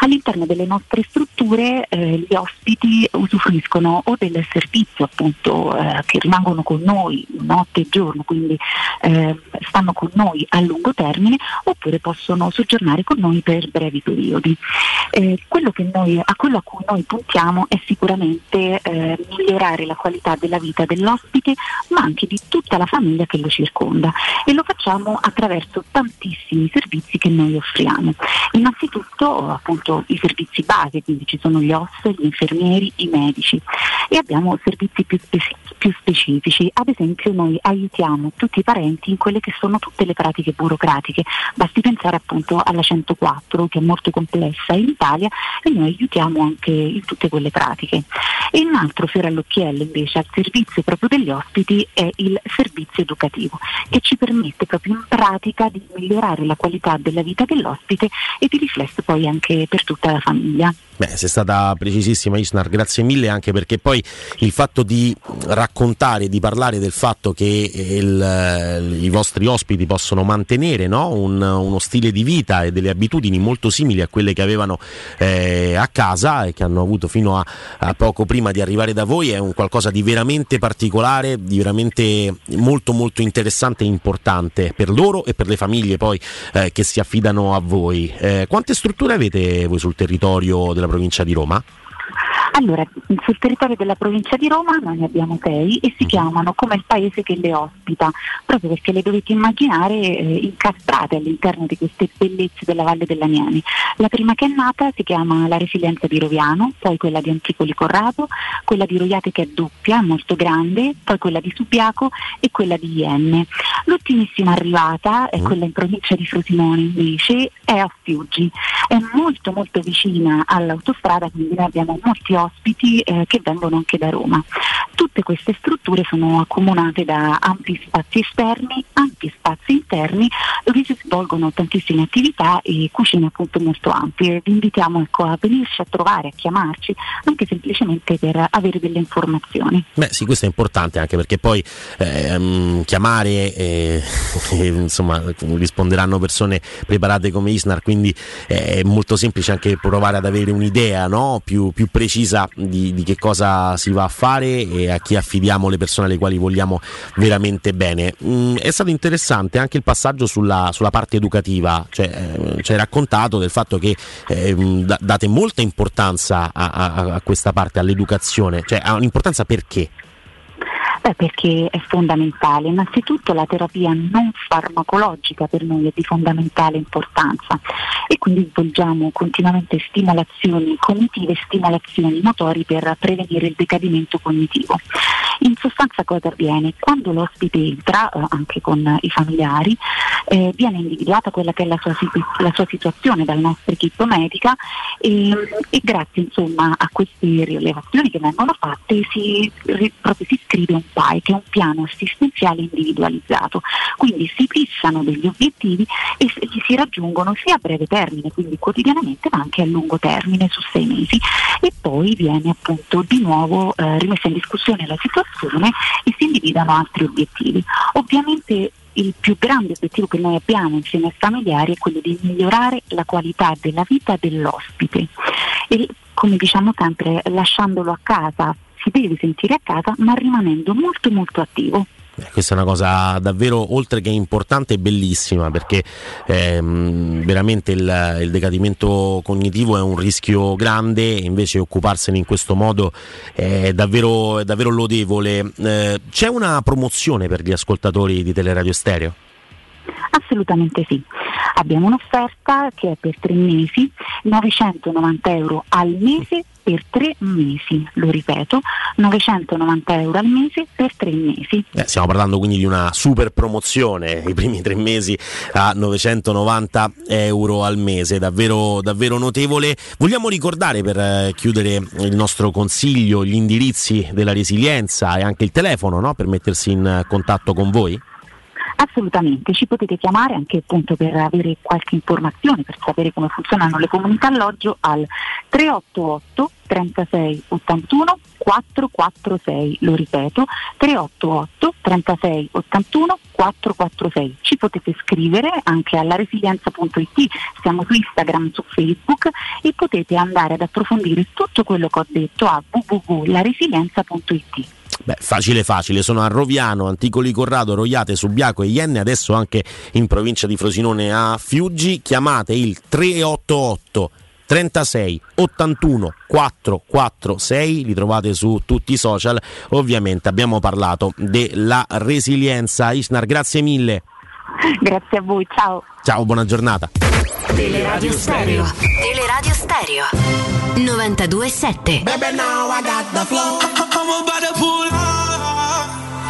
All'interno delle nostre strutture eh, gli ospiti usufruiscono o servizio appunto eh, che rimangono con noi notte e giorno, quindi eh, stanno con noi a lungo termine oppure possono soggiornare con noi per brevi periodi. Eh, quello noi, a quello a cui noi puntiamo è sicuramente eh, migliorare la qualità della vita dell'ospite ma anche di tutta la famiglia che lo circonda e lo facciamo attraverso tantissimi servizi che noi offriamo. Innanzitutto appunto i servizi base, quindi ci sono gli OS, gli infermieri, i medici e abbiamo servizi più, più specifici, ad esempio noi aiutiamo tutti i parenti in quelle che che sono tutte le pratiche burocratiche. Basti pensare appunto alla 104 che è molto complessa in Italia e noi aiutiamo anche in tutte quelle pratiche. E un altro fiore all'occhiello invece al servizio proprio degli ospiti è il servizio educativo che ci permette proprio in pratica di migliorare la qualità della vita dell'ospite e di riflesso poi anche per tutta la famiglia. Beh, sei stata precisissima Isnar, grazie mille anche perché poi il fatto di raccontare, di parlare del fatto che il, i vostri ospiti possono mantenere no? Un, uno stile di vita e delle abitudini molto simili a quelle che avevano eh, a casa e che hanno avuto fino a, a, poco prima di arrivare da voi è un qualcosa di veramente particolare, di veramente molto molto interessante e importante per loro e per le famiglie poi eh, che si affidano a voi. Eh, quante strutture avete voi sul territorio della provincia di Roma? Allora, sul territorio della provincia di Roma noi ne abbiamo sei e si mhm. chiamano come il paese che le ospita, proprio perché le dovete immaginare eh, incastrate all'interno di queste bellezze della Valle dell'Aniani. La prima che è nata si chiama la Resilienza di Roviano, poi quella di Anticoli Corrado, quella di Roiate che è doppia, molto grande, poi quella di Subiaco e quella di Ienne. L'ultimissima arrivata è mhm. quella in provincia di Frosinone invece, è a Fiuggi, è molto molto vicina all'autostrada, quindi noi abbiamo molti ospiti eh, che vengono anche da Roma. Tutte queste strutture sono accomunate da ampi spazi esterni, ampi spazi interni dove si svolgono tantissime attività e cucine appunto molto ampie. Vi invitiamo ecco, a venirci a trovare, a chiamarci, anche semplicemente per avere delle informazioni. Beh sì, questo è importante anche perché poi ehm, chiamare, eh, (laughs) insomma, risponderanno persone preparate come Isnar, quindi è molto semplice anche provare ad avere un'idea no? più, più precisa di, di, che cosa si va a fare e a chi affidiamo le persone alle quali vogliamo veramente bene. Mm, è stato interessante anche il passaggio sulla, sulla parte educativa, cioè, eh, ci hai raccontato del fatto che eh, date molta importanza a, a, a questa parte, all'educazione, cioè ha un'importanza perché? Beh, perché è fondamentale. Innanzitutto la terapia non farmacologica per noi è di fondamentale importanza e quindi svolgiamo continuamente stimolazioni cognitive e stimolazioni motori per prevenire il decadimento cognitivo. In sostanza cosa avviene? Quando l'ospite entra, eh, anche con i familiari, eh, viene individuata quella che è la sua, la sua, situazione dal nostro equipo medica e, e grazie insomma, a queste rilevazioni che vengono fatte si, proprio si scrive un PAI che è un piano assistenziale individualizzato. Quindi si fissano degli obiettivi e li si raggiungono sia a breve termine, quindi quotidianamente, ma anche a lungo termine su sei mesi e poi viene appunto di nuovo eh, rimessa in discussione la situazione e si individuano altri obiettivi. Ovviamente il più grande obiettivo che noi abbiamo insieme ai familiari è quello di migliorare la qualità della vita dell'ospite e come diciamo sempre lasciandolo a casa si deve sentire a casa ma rimanendo molto molto attivo. Eh, questa è una cosa davvero oltre che importante e bellissima perché ehm, veramente il, il, decadimento cognitivo è un rischio grande e invece occuparsene in questo modo è davvero, è davvero lodevole. Eh, c'è una promozione per gli ascoltatori di Teleradio Stereo? Assolutamente sì. Abbiamo un'offerta che è per tre mesi, 990 euro al mese per tre mesi, lo ripeto, 990 euro al mese per tre mesi. Eh, stiamo parlando quindi di una super promozione, i primi tre mesi a 990 euro al mese, davvero, davvero notevole. Vogliamo ricordare per eh, chiudere il nostro consiglio gli indirizzi della resilienza e anche il telefono no? per mettersi in contatto con voi? Assolutamente, ci potete chiamare anche appunto per avere qualche informazione, per sapere come funzionano le comunità alloggio al 388 36 81 446, lo ripeto, 388 36 81 446. Ci potete scrivere anche alla resilienza.it, siamo su Instagram, su Facebook e potete andare ad approfondire tutto quello che ho detto a www.laresilienza.it. Beh, facile facile, sono a Roviano, Anticoli Corrado, Roiate, Subiaco e Ienne, adesso anche in provincia di Frosinone. A Fiuggi, chiamate il 388 36 81 446 li trovate su tutti i social. Ovviamente abbiamo parlato della resilienza. Isnar grazie mille. Grazie a voi ciao. Ciao buona giornata Teleradio Stereo. Teleradio Stereo. 927 Baby now I got the flow. (laughs) I'm about to pull up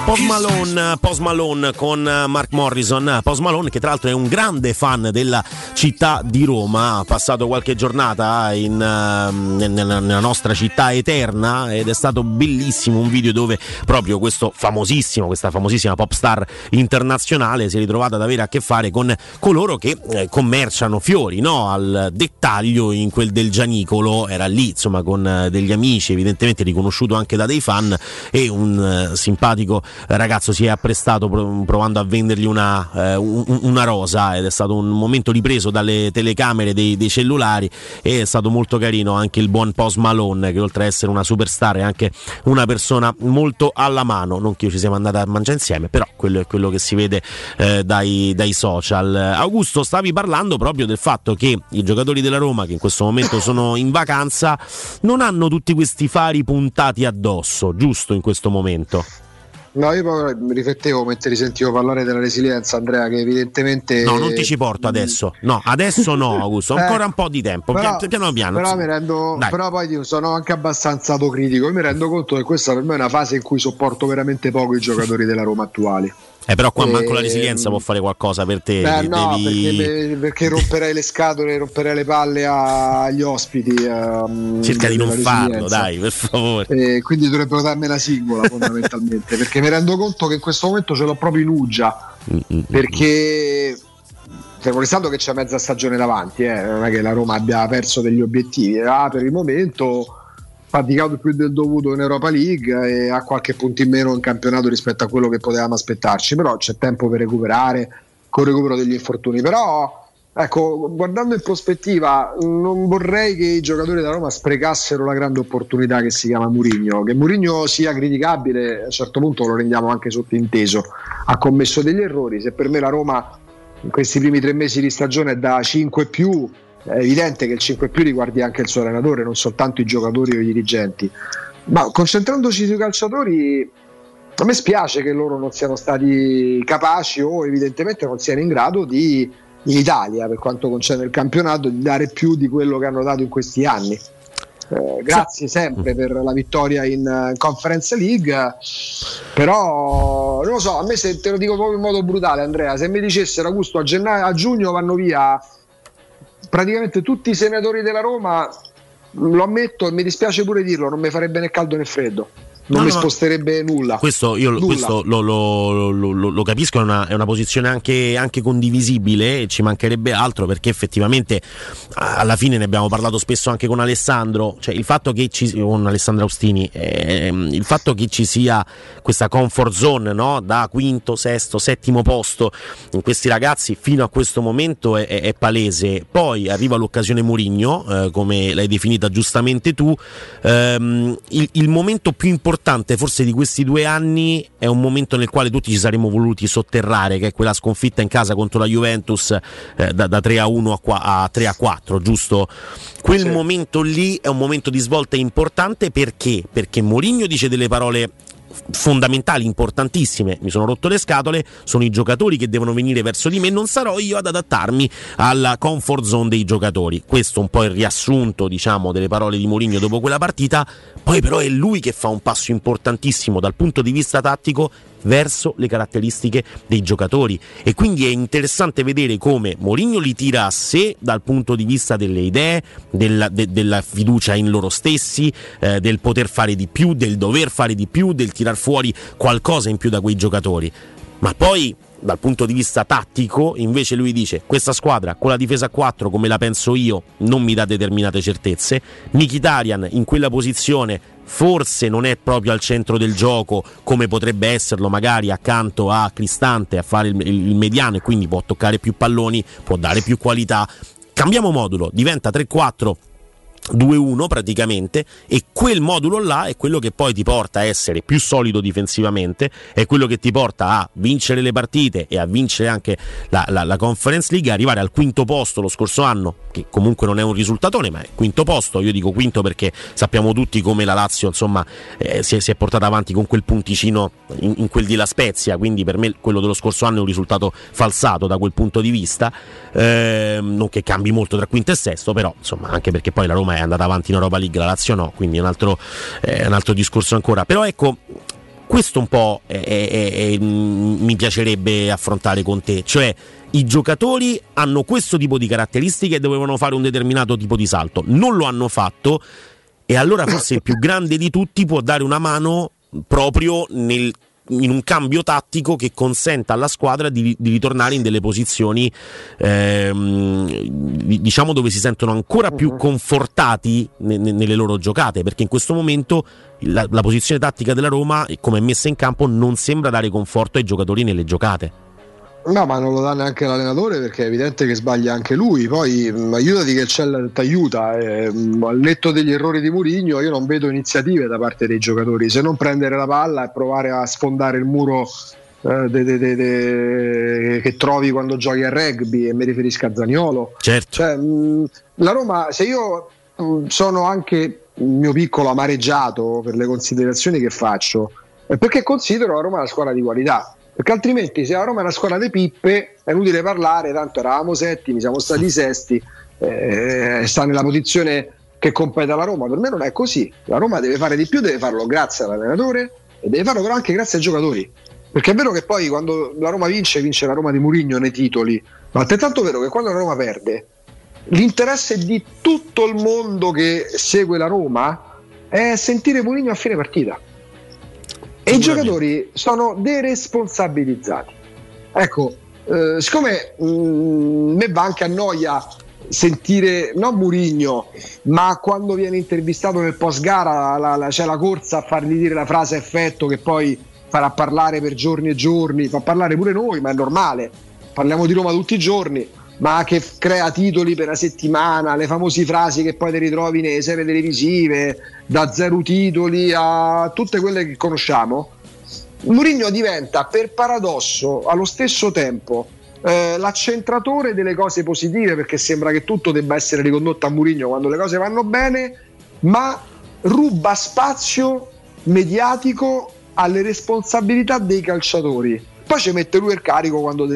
Post Malone, Post Malone con Mark Morrison, Post Malone che tra l'altro è un grande fan della città di Roma, ha passato qualche giornata in, uh, nella nostra città eterna ed è stato bellissimo un video dove proprio questo famosissimo, questa famosissima pop star internazionale si è ritrovata ad avere a che fare con coloro che eh, commerciano fiori, no? al dettaglio in quel del Gianicolo, era lì insomma con eh, degli amici, evidentemente riconosciuto anche da dei fan e un simpatico ragazzo si è apprestato provando a vendergli una, eh, una, rosa ed è stato un momento ripreso dalle telecamere dei, dei, cellulari e è stato molto carino anche il buon Post Malone che oltre ad essere una superstar è anche una persona molto alla mano. Non che ci siamo andati a mangiare insieme però quello è quello che si vede eh, dai, dai social. Augusto stavi parlando proprio del fatto che i giocatori della Roma che in questo momento sono in vacanza non hanno tutti questi fari puntati addosso giusto in questo momento No, io poi mi riflettevo mentre ti sentivo parlare della resilienza, Andrea, che evidentemente. No, non ti ci porto adesso. No, adesso no, (laughs) Augusto. Ancora eh, un po' di tempo. Però, piano piano. Però, mi rendo, però poi sono anche abbastanza autocritico. Io mi rendo conto che questa per me è una fase in cui sopporto veramente poco i giocatori della Roma attuali. Eh, però qua manco la resilienza può fare qualcosa per te. Beh, no, devi... perché, perché, romperei le scatole, romperei le palle agli ospiti. Um, Cerca di non farlo, dai, per favore. E quindi dovrebbero darmi la singola fondamentalmente, (laughs) perché mi rendo conto che in questo momento ce l'ho proprio in uggia. Mm-hmm. Perché fermo restando che c'è mezza stagione davanti, eh, non è che la Roma abbia perso degli obiettivi. Ah, per il momento faticato più del dovuto in Europa League e ha qualche punto in meno in campionato rispetto a quello che potevamo aspettarci, però c'è tempo per recuperare con il recupero degli infortuni. Però ecco, guardando in prospettiva, non vorrei che i giocatori della Roma sprecassero la grande opportunità che si chiama Murigno. Che Murigno sia criticabile, a un certo punto lo rendiamo anche sottinteso. Ha commesso degli errori. Se per me la Roma in questi primi tre mesi di stagione è da 5 più è evidente che il 5 più riguardi anche il suo allenatore, non soltanto i giocatori o i dirigenti. Ma concentrandoci sui calciatori, a me spiace che loro non siano stati capaci o evidentemente non siano in grado di, in Italia, per quanto concerne il campionato, di dare più di quello che hanno dato in questi anni. Eh, grazie sempre per la vittoria in Conference League però non lo so a me se te lo dico proprio in modo brutale Andrea se mi dicessero Augusto a, gennaio, a giugno vanno via praticamente tutti i senatori della Roma, lo ammetto e mi dispiace pure dirlo, non mi farebbe né caldo né freddo non no, mi sposterebbe nulla. Questo io nulla. Questo lo, lo, lo, lo, capisco, è una, è una posizione anche, anche, condivisibile ci mancherebbe altro perché effettivamente alla fine ne abbiamo parlato spesso anche con Alessandro, cioè il fatto che ci con Alessandro Austini, eh, il fatto che ci sia questa comfort zone no? da quinto, sesto, settimo posto in questi ragazzi fino a questo momento è, è, è palese. Poi arriva l'occasione Murigno, eh, come l'hai definita giustamente tu, ehm, il, il momento più importante importante forse di questi due anni è un momento nel quale tutti ci saremmo voluti sotterrare, che è quella sconfitta in casa contro la Juventus eh, da, da, 3 a 1 a, qua, a 3 a 4, giusto? Quel sì. momento lì è un momento di svolta importante perché? Perché Mourinho dice delle parole fondamentali, importantissime, mi sono rotto le scatole, sono i giocatori che devono venire verso di me, non sarò io ad adattarmi alla comfort zone dei giocatori. Questo un po' il riassunto, diciamo, delle parole di Mourinho dopo quella partita, poi però è lui che fa un passo importantissimo dal punto di vista tattico verso le caratteristiche dei giocatori e quindi è interessante vedere come Mourinho li tira a sé dal punto di vista delle idee, della, de, della fiducia in loro stessi, eh, del poter fare di più, del dover fare di più, del tirar fuori qualcosa in più da quei giocatori. Ma poi dal punto di vista tattico, invece lui dice questa squadra con la difesa a 4 come la penso io non mi dà determinate certezze. Mkhitaryan in quella posizione forse non è proprio al centro del gioco come potrebbe esserlo magari accanto a Cristante a fare il, il mediano e quindi può toccare più palloni, può dare più qualità. Cambiamo modulo, diventa 3-4 2-1 praticamente e quel modulo là è quello che poi ti porta a essere più solido difensivamente, è quello che ti porta a vincere le partite e a vincere anche la, la, la Conference League, arrivare al quinto posto lo scorso anno, che comunque non è un risultatone, ma è quinto posto, io dico quinto perché sappiamo tutti come la Lazio insomma eh, si, è, si, è, portata avanti con quel punticino in, in, quel di La Spezia, quindi per me quello dello scorso anno è un risultato falsato da quel punto di vista, eh, non che cambi molto tra quinto e sesto, però insomma anche perché poi la Roma è andata avanti in Europa League, la Lazio no, quindi è un altro, eh, un altro discorso ancora. Però ecco, questo un po' è, è, è, mi piacerebbe affrontare con te, cioè i giocatori hanno questo tipo di caratteristiche e dovevano fare un determinato tipo di salto, non lo hanno fatto e allora forse il più (coughs) grande di tutti può dare una mano proprio nel in un cambio tattico che consenta alla squadra di, di ritornare in delle posizioni ehm, diciamo dove si sentono ancora più Mhm. confortati ne- ne- nelle loro giocate perché in questo momento la, la posizione tattica della Roma come è messa in campo non sembra dare conforto ai giocatori nelle giocate No, ma non lo dà neanche l'allenatore perché è evidente che sbaglia anche lui. Poi mh, aiutati che c'è ti aiuta. eh, al netto degli errori di Murigno, io non vedo iniziative da parte dei giocatori. Se non prendere la palla e provare a sfondare il muro eh, de- de- de- che trovi quando giochi a rugby, e mi riferisco a Zaniolo. Certo. Cioè, mh, la Roma, se io mh, sono anche il mio piccolo amareggiato per le considerazioni che faccio, è perché considero la Roma una squadra di qualità. Perché altrimenti, se la Roma è una squadra di pippe, è inutile parlare. Tanto eravamo settimi, siamo stati sesti, eh, sta nella posizione che compete alla Roma. Per me non è così. La Roma deve fare di più, deve farlo grazie all'allenatore e deve farlo però anche grazie ai giocatori. Perché è vero che poi quando la Roma vince, vince la Roma di Murigno nei titoli, ma altrettanto vero che quando la Roma perde, l'interesse di tutto il mondo che segue la Roma è sentire Murigno a fine partita. E i giocatori sono deresponsabilizzati. Ecco, eh, siccome mh, me va anche a noia sentire non Murigno, ma quando viene intervistato nel post gara la, la- c'è la corsa a fargli dire la frase effetto che poi farà parlare per giorni e giorni, fa parlare pure noi, ma è normale. Parliamo di Roma tutti i giorni, ma che crea titoli per una settimana, le famose frasi che poi ti ritrovi nelle serie televisive, da zero titoli a tutte quelle che conosciamo. Mourinho diventa per paradosso allo stesso tempo eh, l'accentratore delle cose positive perché sembra che tutto debba essere ricondotto a Mourinho quando le cose vanno bene, ma ruba spazio mediatico alle responsabilità dei calciatori. Poi ci mette lui il carico quando,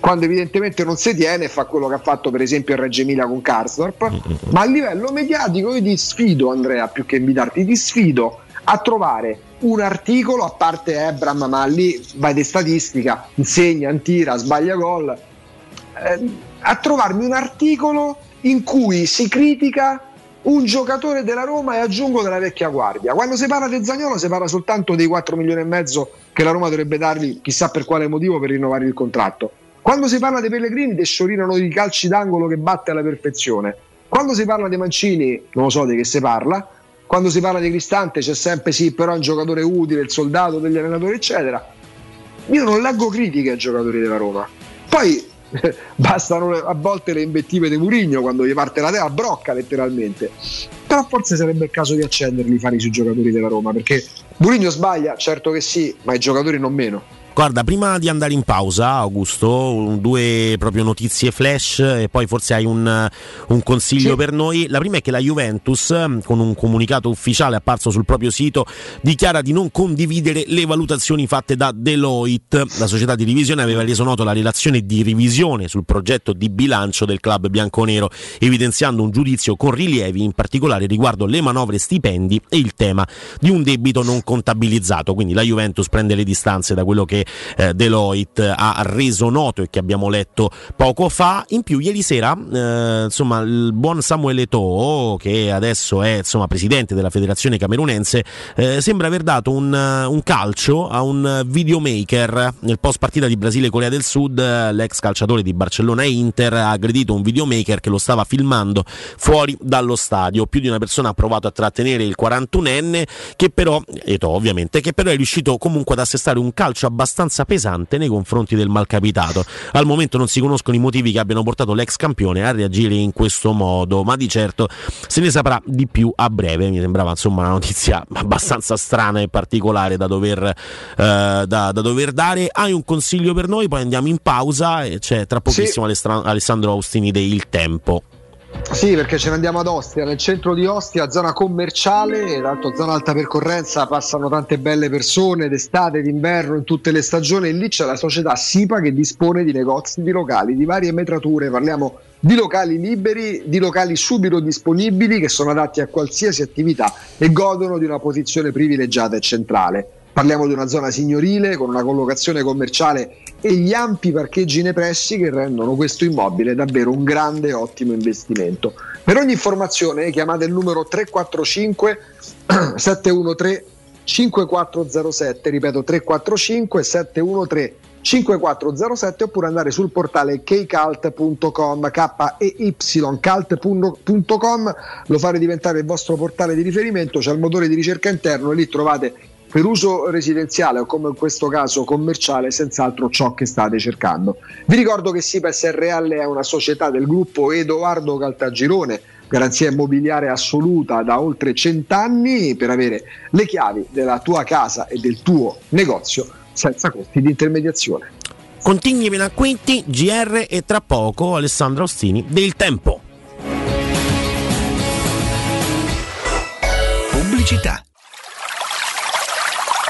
quando evidentemente non si tiene fa quello che ha fatto per esempio il Reggio Emilia con Karsdorp, ma a livello mediatico io ti sfido Andrea, più che invitarti, ti sfido a trovare un articolo, a parte Ebram, ma lì vai di statistica, insegna, tira, sbaglia gol, eh, a trovarmi un articolo in cui si critica un giocatore della Roma e aggiungo della vecchia guardia. Quando si parla di Zagnolo si parla soltanto dei 4 milioni e mezzo che la Roma dovrebbe dargli, chissà per quale motivo, per rinnovare il contratto. Quando si parla dei Pellegrini, ti sciorinano di calci d'angolo che batte alla perfezione. Quando si parla dei Mancini, non lo so di che si parla. Quando si parla di Cristante c'è sempre sì, però è un giocatore utile, il soldato degli allenatori, eccetera. Io non leggo critiche ai giocatori della Roma. Poi (laughs) bastano a volte le invettive di Murigno quando gli parte la tela brocca letteralmente. Però forse sarebbe il caso di accenderli i fari sui giocatori della Roma, perché Murigno sbaglia, certo che sì, ma i giocatori non meno. Guarda, prima di andare in pausa, Augusto, due proprio notizie flash e poi forse hai un, un consiglio per noi. La prima è che la Juventus, con un comunicato ufficiale apparso sul proprio sito, dichiara di non condividere le valutazioni fatte da Deloitte. La società di revisione aveva reso noto la relazione di revisione sul progetto di bilancio del club bianconero, evidenziando un giudizio con rilievi in particolare riguardo le manovre stipendi e il tema di un debito non contabilizzato. Quindi la Juventus prende le distanze da quello che eh, Deloitte ha reso noto e che abbiamo letto poco fa. In più, ieri sera, eh, insomma, il buon Samuel Eto'o, che adesso è insomma, presidente della federazione camerunense, eh, sembra aver dato un, eh, un calcio a un videomaker nel post partita di Brasile-Corea del Sud. L'ex calciatore di Barcellona e Inter ha aggredito un videomaker che lo stava filmando fuori dallo stadio. Più di una persona ha provato a trattenere il 41enne, che però, Eto'o ovviamente, che però è riuscito comunque ad assestare un calcio abbastanza pesante nei confronti del malcapitato. Al momento non si conoscono i motivi che abbiano portato l'ex campione a reagire in questo modo, ma di certo se ne saprà di più a breve. Mi sembrava insomma una notizia abbastanza strana e particolare da dover, eh, da, da dover dare. Hai un consiglio per noi? Poi andiamo in pausa e c'è tra pochissimo Alessandro- Alessandro Austini di Il Tempo. Sì, perché ce ne andiamo ad Ostia, nel centro di Ostia, zona commerciale, tanto zona alta percorrenza, passano tante belle persone d'estate, d'inverno, in tutte le stagioni e lì c'è la società SIPA che dispone di negozi, di locali, di varie metrature, parliamo di locali liberi, di locali subito disponibili che sono adatti a qualsiasi attività e godono di una posizione privilegiata e centrale. Parliamo di una zona signorile con una collocazione commerciale e gli ampi parcheggi nei pressi che rendono questo immobile davvero un grande e ottimo investimento. Per ogni informazione chiamate il numero 345 713 5407, ripeto 345 713 5407 oppure andare sul portale keycult.com keycult.com lo fare diventare il vostro portale di riferimento c'è il motore di ricerca interno e lì trovate per uso residenziale o come in questo caso commerciale senz'altro ciò che state cercando vi ricordo che SIPA SRL è una società del gruppo Edoardo Caltagirone garanzia immobiliare assoluta da oltre cent'anni per avere le chiavi della tua casa e del tuo negozio senza costi di intermediazione. Contigli Menacquinti, GR e tra poco Alessandro Ostini del Tempo. Pubblicità.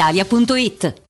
brispalitalia.it.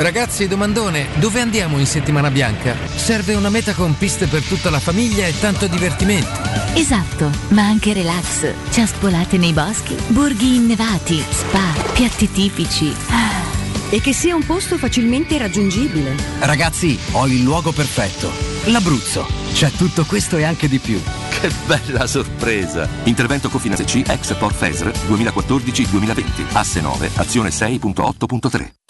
Ragazzi, domandone, dove andiamo in settimana bianca? Serve una meta con piste per tutta la famiglia e tanto divertimento. Esatto, ma anche relax. Ciaspolate nei boschi, borghi innevati, spa, piatti tipici. E che sia un posto facilmente raggiungibile. Ragazzi, ho il luogo perfetto. L'Abruzzo. C'è tutto questo e anche di più. Che bella sorpresa! Intervento Cofinanze C ex Port Fesr 2014-2020. Asse 9, azione 6.8.3.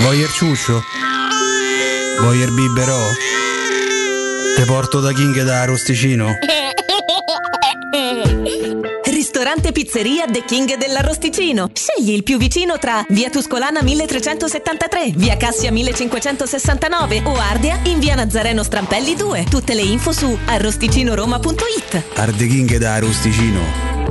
Voglio il ciuscio? Voglio il biberò? Te porto da King da Rosticino? (laughs) Ristorante Pizzeria The King dell'Arrosticino. Scegli il più vicino tra Via Tuscolana 1373, Via Cassia 1569 o Ardea in Via Nazareno Strampelli 2. Tutte le info su arrosticinoroma.it. Arde King da Rosticino.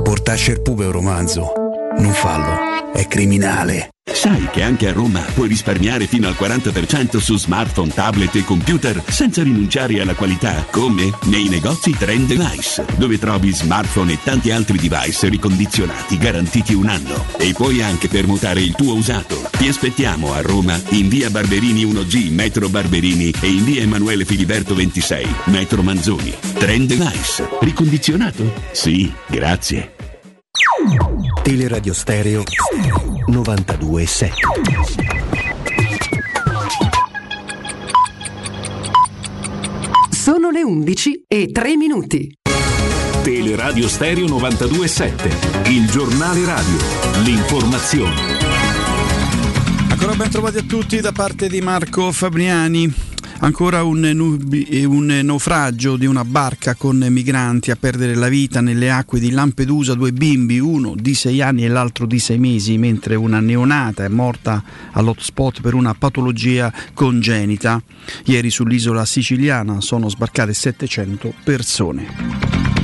Portasce il pupe un romanzo. Non fallo, è criminale. Sai che anche a Roma puoi risparmiare fino al 40% su smartphone, tablet e computer senza rinunciare alla qualità, come nei negozi Trend Device, dove trovi smartphone e tanti altri device ricondizionati garantiti un anno. E puoi anche permutare il tuo usato. Ti aspettiamo a Roma in via Barberini 1G, metro Barberini e in via Emanuele Filiberto 26, metro Manzoni. Trend Device. Ricondizionato? Sì, grazie. Teleradio Stereo 927. Sono le 11 e 3 minuti. Teleradio Stereo 927, il giornale radio, l'informazione. Ancora ben trovati a tutti da parte di Marco Fabriani. Ancora un, nubi, un, naufragio di una barca con migranti a perdere la vita nelle acque di Lampedusa, due bimbi, uno di sei anni e l'altro di sei mesi, mentre una neonata è morta all'hotspot per una patologia congenita. Ieri sull'isola siciliana sono sbarcate 700 persone.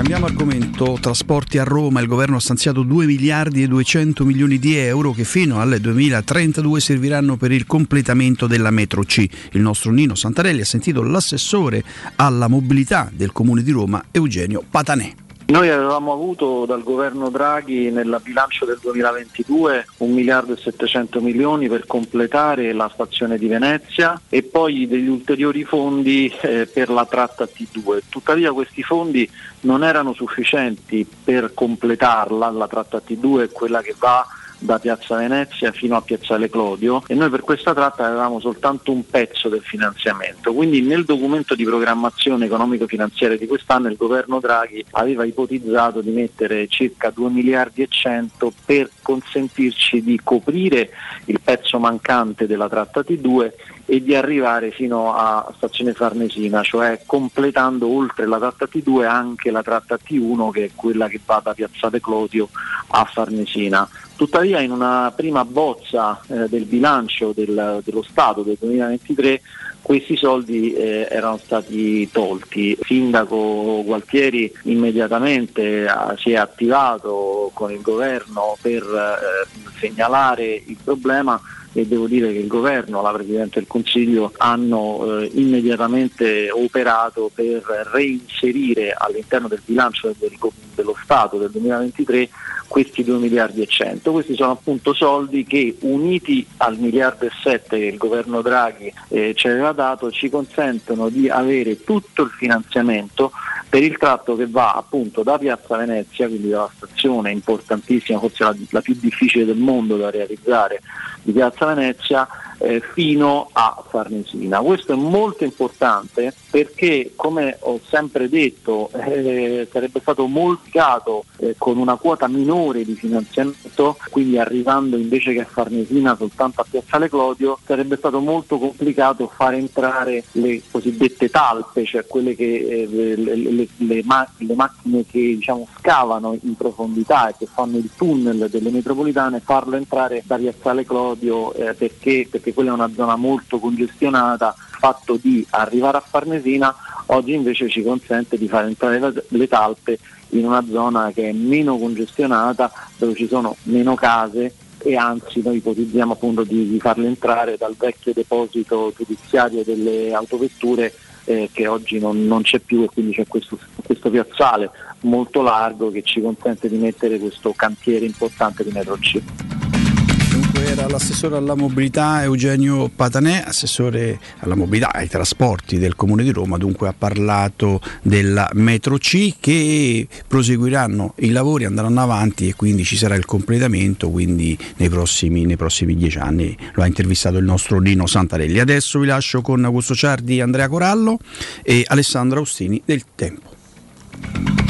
Cambiamo argomento, trasporti a Roma, il governo ha stanziato 2 miliardi e 200 milioni di euro che fino al 2032 serviranno per il completamento della metro C. Il nostro Nino Santarelli ha sentito l'assessore alla mobilità del comune di Roma, Eugenio Patanè. Noi avevamo avuto dal governo Draghi nel bilancio del 2022 1 miliardo e 700 milioni per completare la stazione di Venezia e poi degli ulteriori fondi eh, per la tratta T2. Tuttavia questi fondi non erano sufficienti per completarla, la tratta T2 è quella che va da Piazza Venezia fino a Piazzale Clodio e noi per questa tratta avevamo soltanto un pezzo del finanziamento. Quindi nel documento di programmazione economico-finanziaria di quest'anno il governo Draghi aveva ipotizzato di mettere circa 2 miliardi e 100 per consentirci di coprire il pezzo mancante della tratta T2 e di arrivare fino a stazione Farnesina, cioè completando oltre la tratta T2 anche la tratta T1 che è quella che va da Piazzale Clodio a Farnesina. Tuttavia in una prima bozza eh, del bilancio del, dello Stato del 2023 questi soldi eh, erano stati tolti. Il sindaco Gualtieri immediatamente ha, si è attivato con il governo per eh, segnalare il problema e devo dire che il governo, la Presidente del Consiglio hanno eh, immediatamente operato per reinserire all'interno del bilancio del, dello Stato del 2023 questi 2 miliardi e 100. Questi sono appunto soldi che uniti al miliardo e 7 che il governo Draghi eh, ci aveva dato ci consentono di avere tutto il finanziamento per il tratto che va appunto da Piazza Venezia, quindi dalla stazione importantissima, forse la, la più difficile del mondo da realizzare di Piazza Venezia, eh, fino a Farnesina. Questo è molto importante perché, come ho sempre detto, eh, sarebbe stato moltiplicato eh, con una quota minore di finanziamento, quindi arrivando invece che a Farnesina soltanto a Piazzale Clodio, sarebbe stato molto complicato far entrare le cosiddette talpe, cioè quelle che, eh, le, le, le, ma- le, macchine che diciamo, scavano in profondità e che fanno il tunnel delle metropolitane, farlo entrare da Piazzale Clodio eh, perché, perché perché quella è una zona molto congestionata, il fatto di arrivare a Farnesina oggi invece ci consente di far entrare le talpe in una zona che è meno congestionata, dove ci sono meno case e anzi noi ipotizziamo appunto di, di farle entrare dal vecchio deposito giudiziario delle autovetture eh, che oggi non, non, c'è più e quindi c'è questo, questo, piazzale molto largo che ci consente di mettere questo cantiere importante di Metro C era l'assessore alla mobilità Eugenio Patanè, assessore alla mobilità e ai trasporti del Comune di Roma, dunque ha parlato della metro C che proseguiranno i lavori, andranno avanti e quindi ci sarà il completamento quindi nei prossimi, nei prossimi dieci anni. Lo ha intervistato il nostro Nino Santarelli. Adesso vi lascio con Augusto Ciardi, Andrea Corallo e Alessandro Austini del Tempo.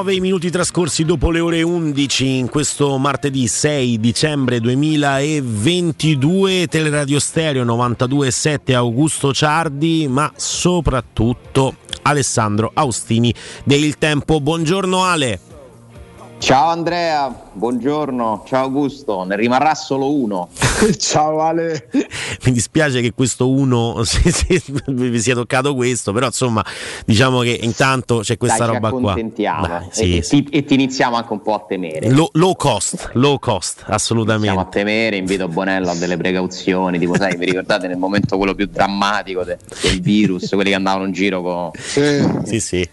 9 minuti trascorsi dopo le ore 11 in questo martedì 6 dicembre 2022 Teleradio Stereo 92.7 Augusto Ciardi ma soprattutto Alessandro Austini del Tempo. Buongiorno Ale. Ciao Andrea buongiorno, ciao Augusto, ne rimarrà solo uno. (laughs) ciao Ale. Mi dispiace che questo uno (laughs) si- si- vi sia toccato questo, però insomma diciamo che intanto c'è questa Dai, roba ci qua. Dai, e, sì, e sì. ti, e ti iniziamo anche un po' a temere. Low, low cost, low cost, assolutamente. Iniziamo a temere, invito Bonello a delle precauzioni, tipo sai, vi ricordate nel momento quello più drammatico de- del virus, quelli che andavano in giro con... Sì, sì.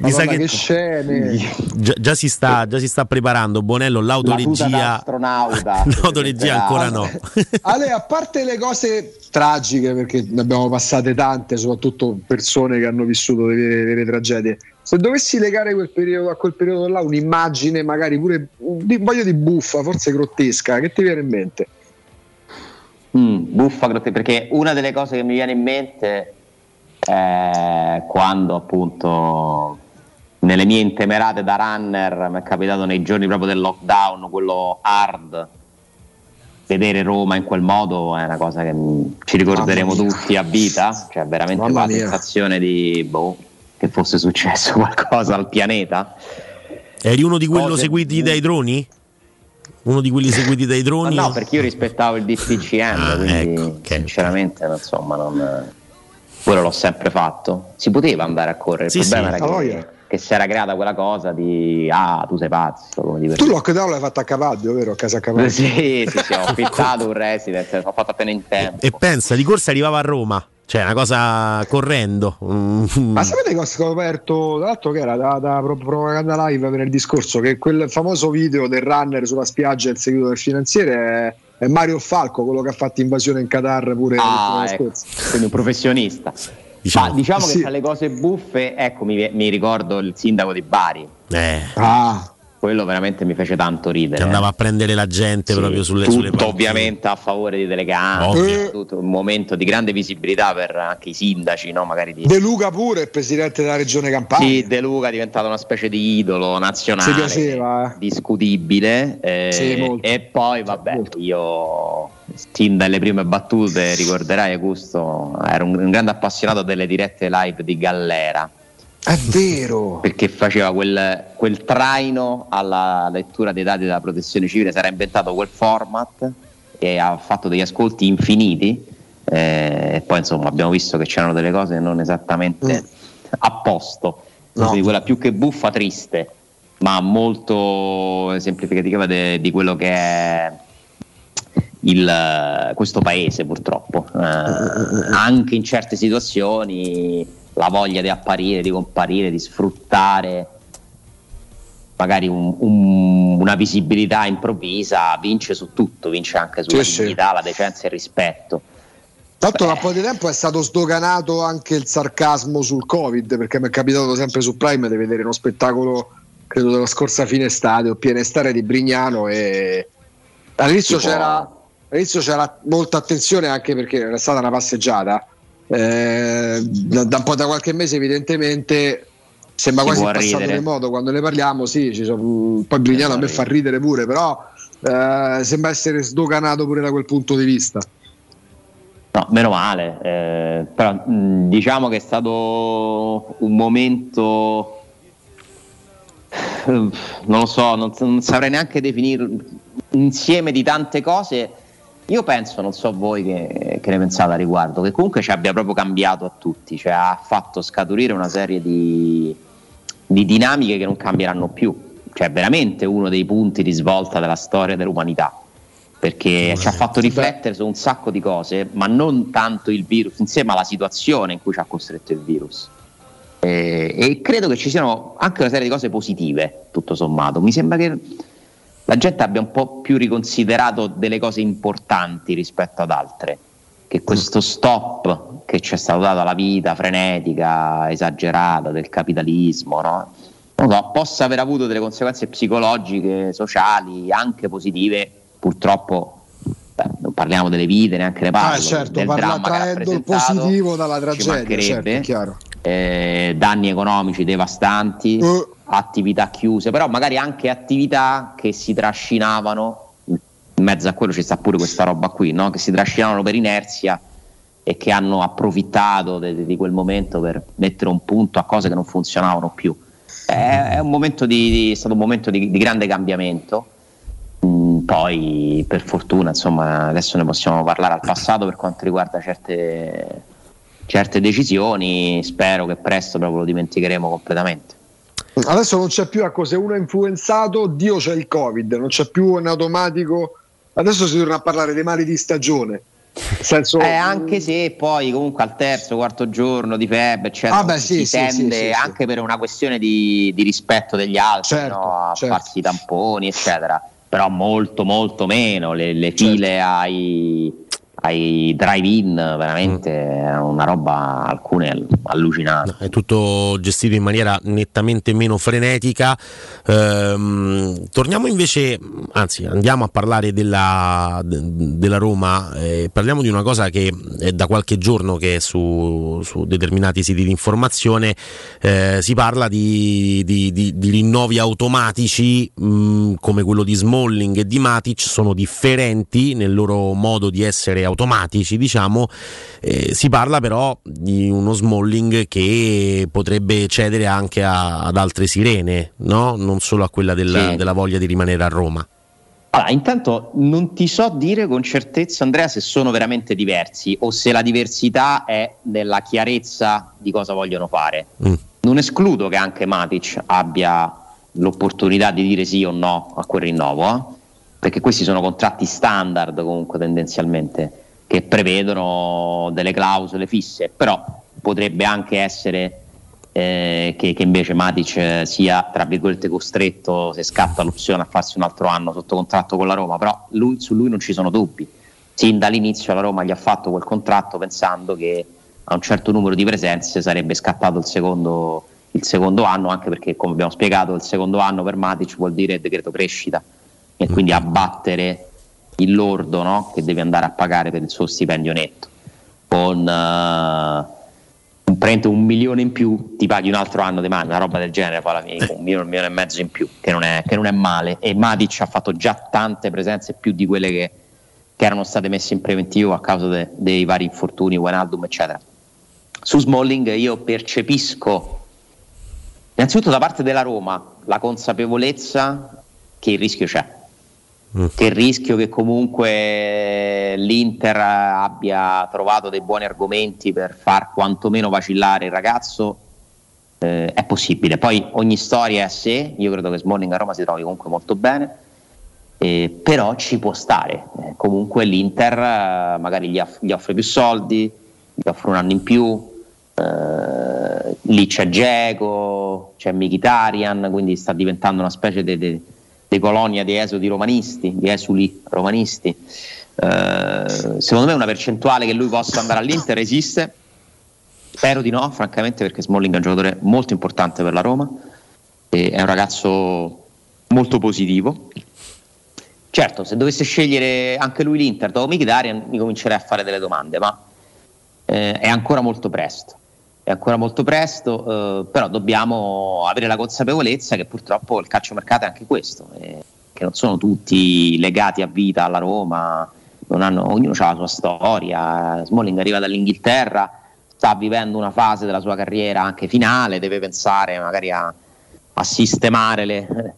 Mi sa che che scene. già, già si sta, già si sta preparando Bonello, La tuta da l'autoregia. astronauta. (laughs) L'autoregia ancora no. (laughs) Ale, a parte le cose tragiche, perché ne abbiamo passate tante, soprattutto persone che hanno vissuto delle vere, vere tragedie. Se dovessi legare quel periodo, a quel periodo là un'immagine, magari pure di, voglio di buffa, forse grottesca, che ti viene in mente? Mm, buffa grotte- perché una delle cose che mi viene in mente è quando appunto nelle mie intemerate da runner mi è capitato nei giorni proprio del lockdown, quello hard, vedere Roma in quel modo è una cosa che ci ricorderemo tutti a vita, cioè veramente Mamma la mia. sensazione di boh, che fosse successo (laughs) qualcosa al pianeta. Eri uno di quelli Cose- seguiti dai droni? Uno di quelli seguiti dai Ma droni? no, perché io rispettavo il DPCM, Ah, quindi ecco, ok. sinceramente insomma non... quello l'ho sempre fatto. Si poteva andare a correre, il Sì, problema sì. era che, voglia. Che si era creata quella cosa di ah, tu sei pazzo, come Tu lockdown l'hai fatto a Cavaglio, vero? A casa a Cavaglio. Sì, sì, sì, ho affittato un residence, l'ho fatto appena in tempo. E pensa, di corsa arrivava a Roma. Cioè, una cosa correndo. Mm. Ma sapete che ho scoperto, tra l'altro che era da, da Pro- Propaganda Live venerdì scorso, che quel famoso video del runner sulla spiaggia e il seguito del finanziere è, Mario Falco, quello che ha fatto invasione in Qatar pure Ah, ecco, quindi un professionista. Diciamo. Ma diciamo Sì. che tra le cose buffe, ecco, mi, mi ricordo il sindaco di Bari. Eh, Ah, Quello veramente mi fece tanto ridere. che andava a prendere la gente Sì, proprio sulle, tutto sulle ovviamente a favore di telecamere, un momento di grande visibilità per anche i sindaci, no? magari di De Luca pure, il presidente della regione Campania. Sì, De Luca è diventato una specie di idolo nazionale, Si piaceva, eh. discutibile. eh, Sì, molto. e poi, vabbè, io sin dalle prime battute ricorderai, Augusto, ero un, un grande appassionato delle dirette live di Gallera. È vero. Perché faceva quel, quel traino alla lettura dei dati della protezione civile, si era inventato quel format e ha fatto degli ascolti infiniti. eh, e poi insomma abbiamo visto che c'erano delle cose non esattamente a posto, No. quindi quella più che buffa triste. ma molto esemplificativa di quello che è il- questo paese purtroppo. Eh, anche in certe situazioni la voglia di apparire, di comparire, di sfruttare magari un- un- una visibilità improvvisa vince su tutto, vince anche sulla Sì, sì. dignità, la decenza e il rispetto. Tanto da un po' di tempo è stato sdoganato anche il sarcasmo sul Covid, perché mi è capitato sempre su Prime di vedere uno spettacolo, credo della scorsa fine estate o piena estate di Brignano e all'inizio Tipo- c'era, all'inizio c'era molta attenzione anche perché era stata una passeggiata. Eh, da, da un po' da qualche mese evidentemente sembra Si quasi passato ridere. di modo quando ne parliamo, sì, ci sono- poi Brignano a me fa ridere pure, però eh, sembra essere sdoganato pure da quel punto di vista. No, meno male, eh, però mh, diciamo che è stato un momento, (sighs) non lo so, non, non saprei neanche definire un insieme di tante cose. Io penso, non so voi che, che ne pensate a riguardo, che comunque ci abbia proprio cambiato a tutti, cioè ha fatto scaturire una serie di, di dinamiche che non cambieranno più. Cioè, è veramente uno dei punti di svolta della storia dell'umanità perché ci ha fatto riflettere su un sacco di cose, ma non tanto il virus, insieme alla situazione in cui ci ha costretto il virus. Eh, e credo che ci siano anche una serie di cose positive, tutto sommato. Mi sembra che la gente abbia un po' più riconsiderato delle cose importanti rispetto ad altre, che questo stop che ci è stato dato alla vita frenetica, esagerata del capitalismo, no? So, possa aver avuto delle conseguenze psicologiche, sociali, anche positive, purtroppo non parliamo delle vite, neanche ne parlo, Ah, certo, del parla traendo il positivo dalla tragedia, certo, eh, danni economici devastanti, Eh. Attività chiuse, però magari anche attività che si trascinavano, in mezzo a quello ci sta pure questa roba qui, no? che si trascinavano per inerzia e che hanno approfittato di quel momento per mettere un punto a cose che non funzionavano più. È, un di- è stato un momento di, di grande cambiamento. Mm, poi per fortuna insomma adesso ne possiamo parlare al passato per quanto riguarda certe, certe decisioni spero che presto proprio lo dimenticheremo completamente Adesso non c'è più, ecco, se uno è influenzato, Dio c'è il Covid, non c'è più in automatico. Adesso si torna a parlare dei mali di stagione. Senso, Eh, anche se poi comunque al terzo, quarto giorno di febbre, eccetera, Ah, beh, sì, si sì, tende sì, anche per una questione di, di rispetto degli altri Certo, no? a farsi i tamponi, eccetera. Però molto, molto meno. Le, le Certo. file ai, ai drive-in, veramente Mm. una roba, alcune allucinanti. È tutto gestito in maniera nettamente meno frenetica. Ehm, torniamo invece, anzi, andiamo a parlare della, de- della Roma. eh, parliamo di una cosa che è da qualche giorno che è su, su determinati siti di informazione. eh, si parla di, di- di- di rinnovi automatici mh, come quello di Smalling e di Matic, sono differenti nel loro modo di essere automatici, diciamo. Eh, si parla però di uno Smalling che potrebbe cedere anche a- ad altre sirene, no? non solo a quella del- Sì. della voglia di rimanere a Roma. Allora, intanto non ti so dire con certezza, Andrea, se sono veramente diversi o se la diversità è nella chiarezza di cosa vogliono fare. Mm. Non escludo che anche Matic abbia l'opportunità di dire sì o no a quel rinnovo, eh? Perché questi sono contratti standard comunque tendenzialmente che prevedono delle clausole fisse, però potrebbe anche essere eh, che, che invece Matic eh, sia tra virgolette costretto se scatta l'opzione a farsi un altro anno sotto contratto con la Roma, però lui- su lui non ci sono dubbi. Sin dall'inizio la Roma gli ha fatto quel contratto pensando che a un certo numero di presenze sarebbe scattato il secondo, il secondo anno, anche perché come abbiamo spiegato il secondo anno per Matic vuol dire decreto crescita e quindi abbattere il lordo no? che deve andare a pagare per il suo stipendio netto. Con eh, un, un milione in più ti paghi un altro anno di mano, una roba del genere, poi alla fine un milione, un milione e mezzo in più, che non è, che non è male. E Matic ha fatto già tante presenze più di quelle che, che erano state messe in preventivo a causa de- dei vari infortuni, Wijnaldum, eccetera. Su Smalling io percepisco innanzitutto da parte della Roma la consapevolezza che il rischio c'è che il rischio che comunque l'Inter abbia trovato dei buoni argomenti per far quantomeno vacillare il ragazzo eh, è possibile. Poi ogni storia è a sé, io credo che Smalling a Roma si trovi comunque molto bene, eh, però ci può stare. Eh, comunque l'Inter eh, magari gli, off- gli offre più soldi, gli offre un anno in più, eh, lì c'è Geco, c'è Mkhitaryan, quindi sta diventando una specie di colonia di esodi romanisti, di esuli romanisti. Eh, secondo me una percentuale che lui possa andare all'Inter esiste, spero di no, francamente, perché Smalling è un giocatore molto importante per la Roma, è un ragazzo molto positivo. Certo, se dovesse scegliere anche lui l'Inter dopo Mkhitaryan mi comincerei a fare delle domande, ma eh, è ancora molto presto. È ancora molto presto, eh, però dobbiamo avere la consapevolezza che purtroppo il calciomercato è anche questo, eh, che non sono tutti legati a vita alla Roma, hanno- ognuno ha la sua storia. Smalling arriva dall'Inghilterra, sta vivendo una fase della sua carriera anche finale, deve pensare magari a, a sistemare le,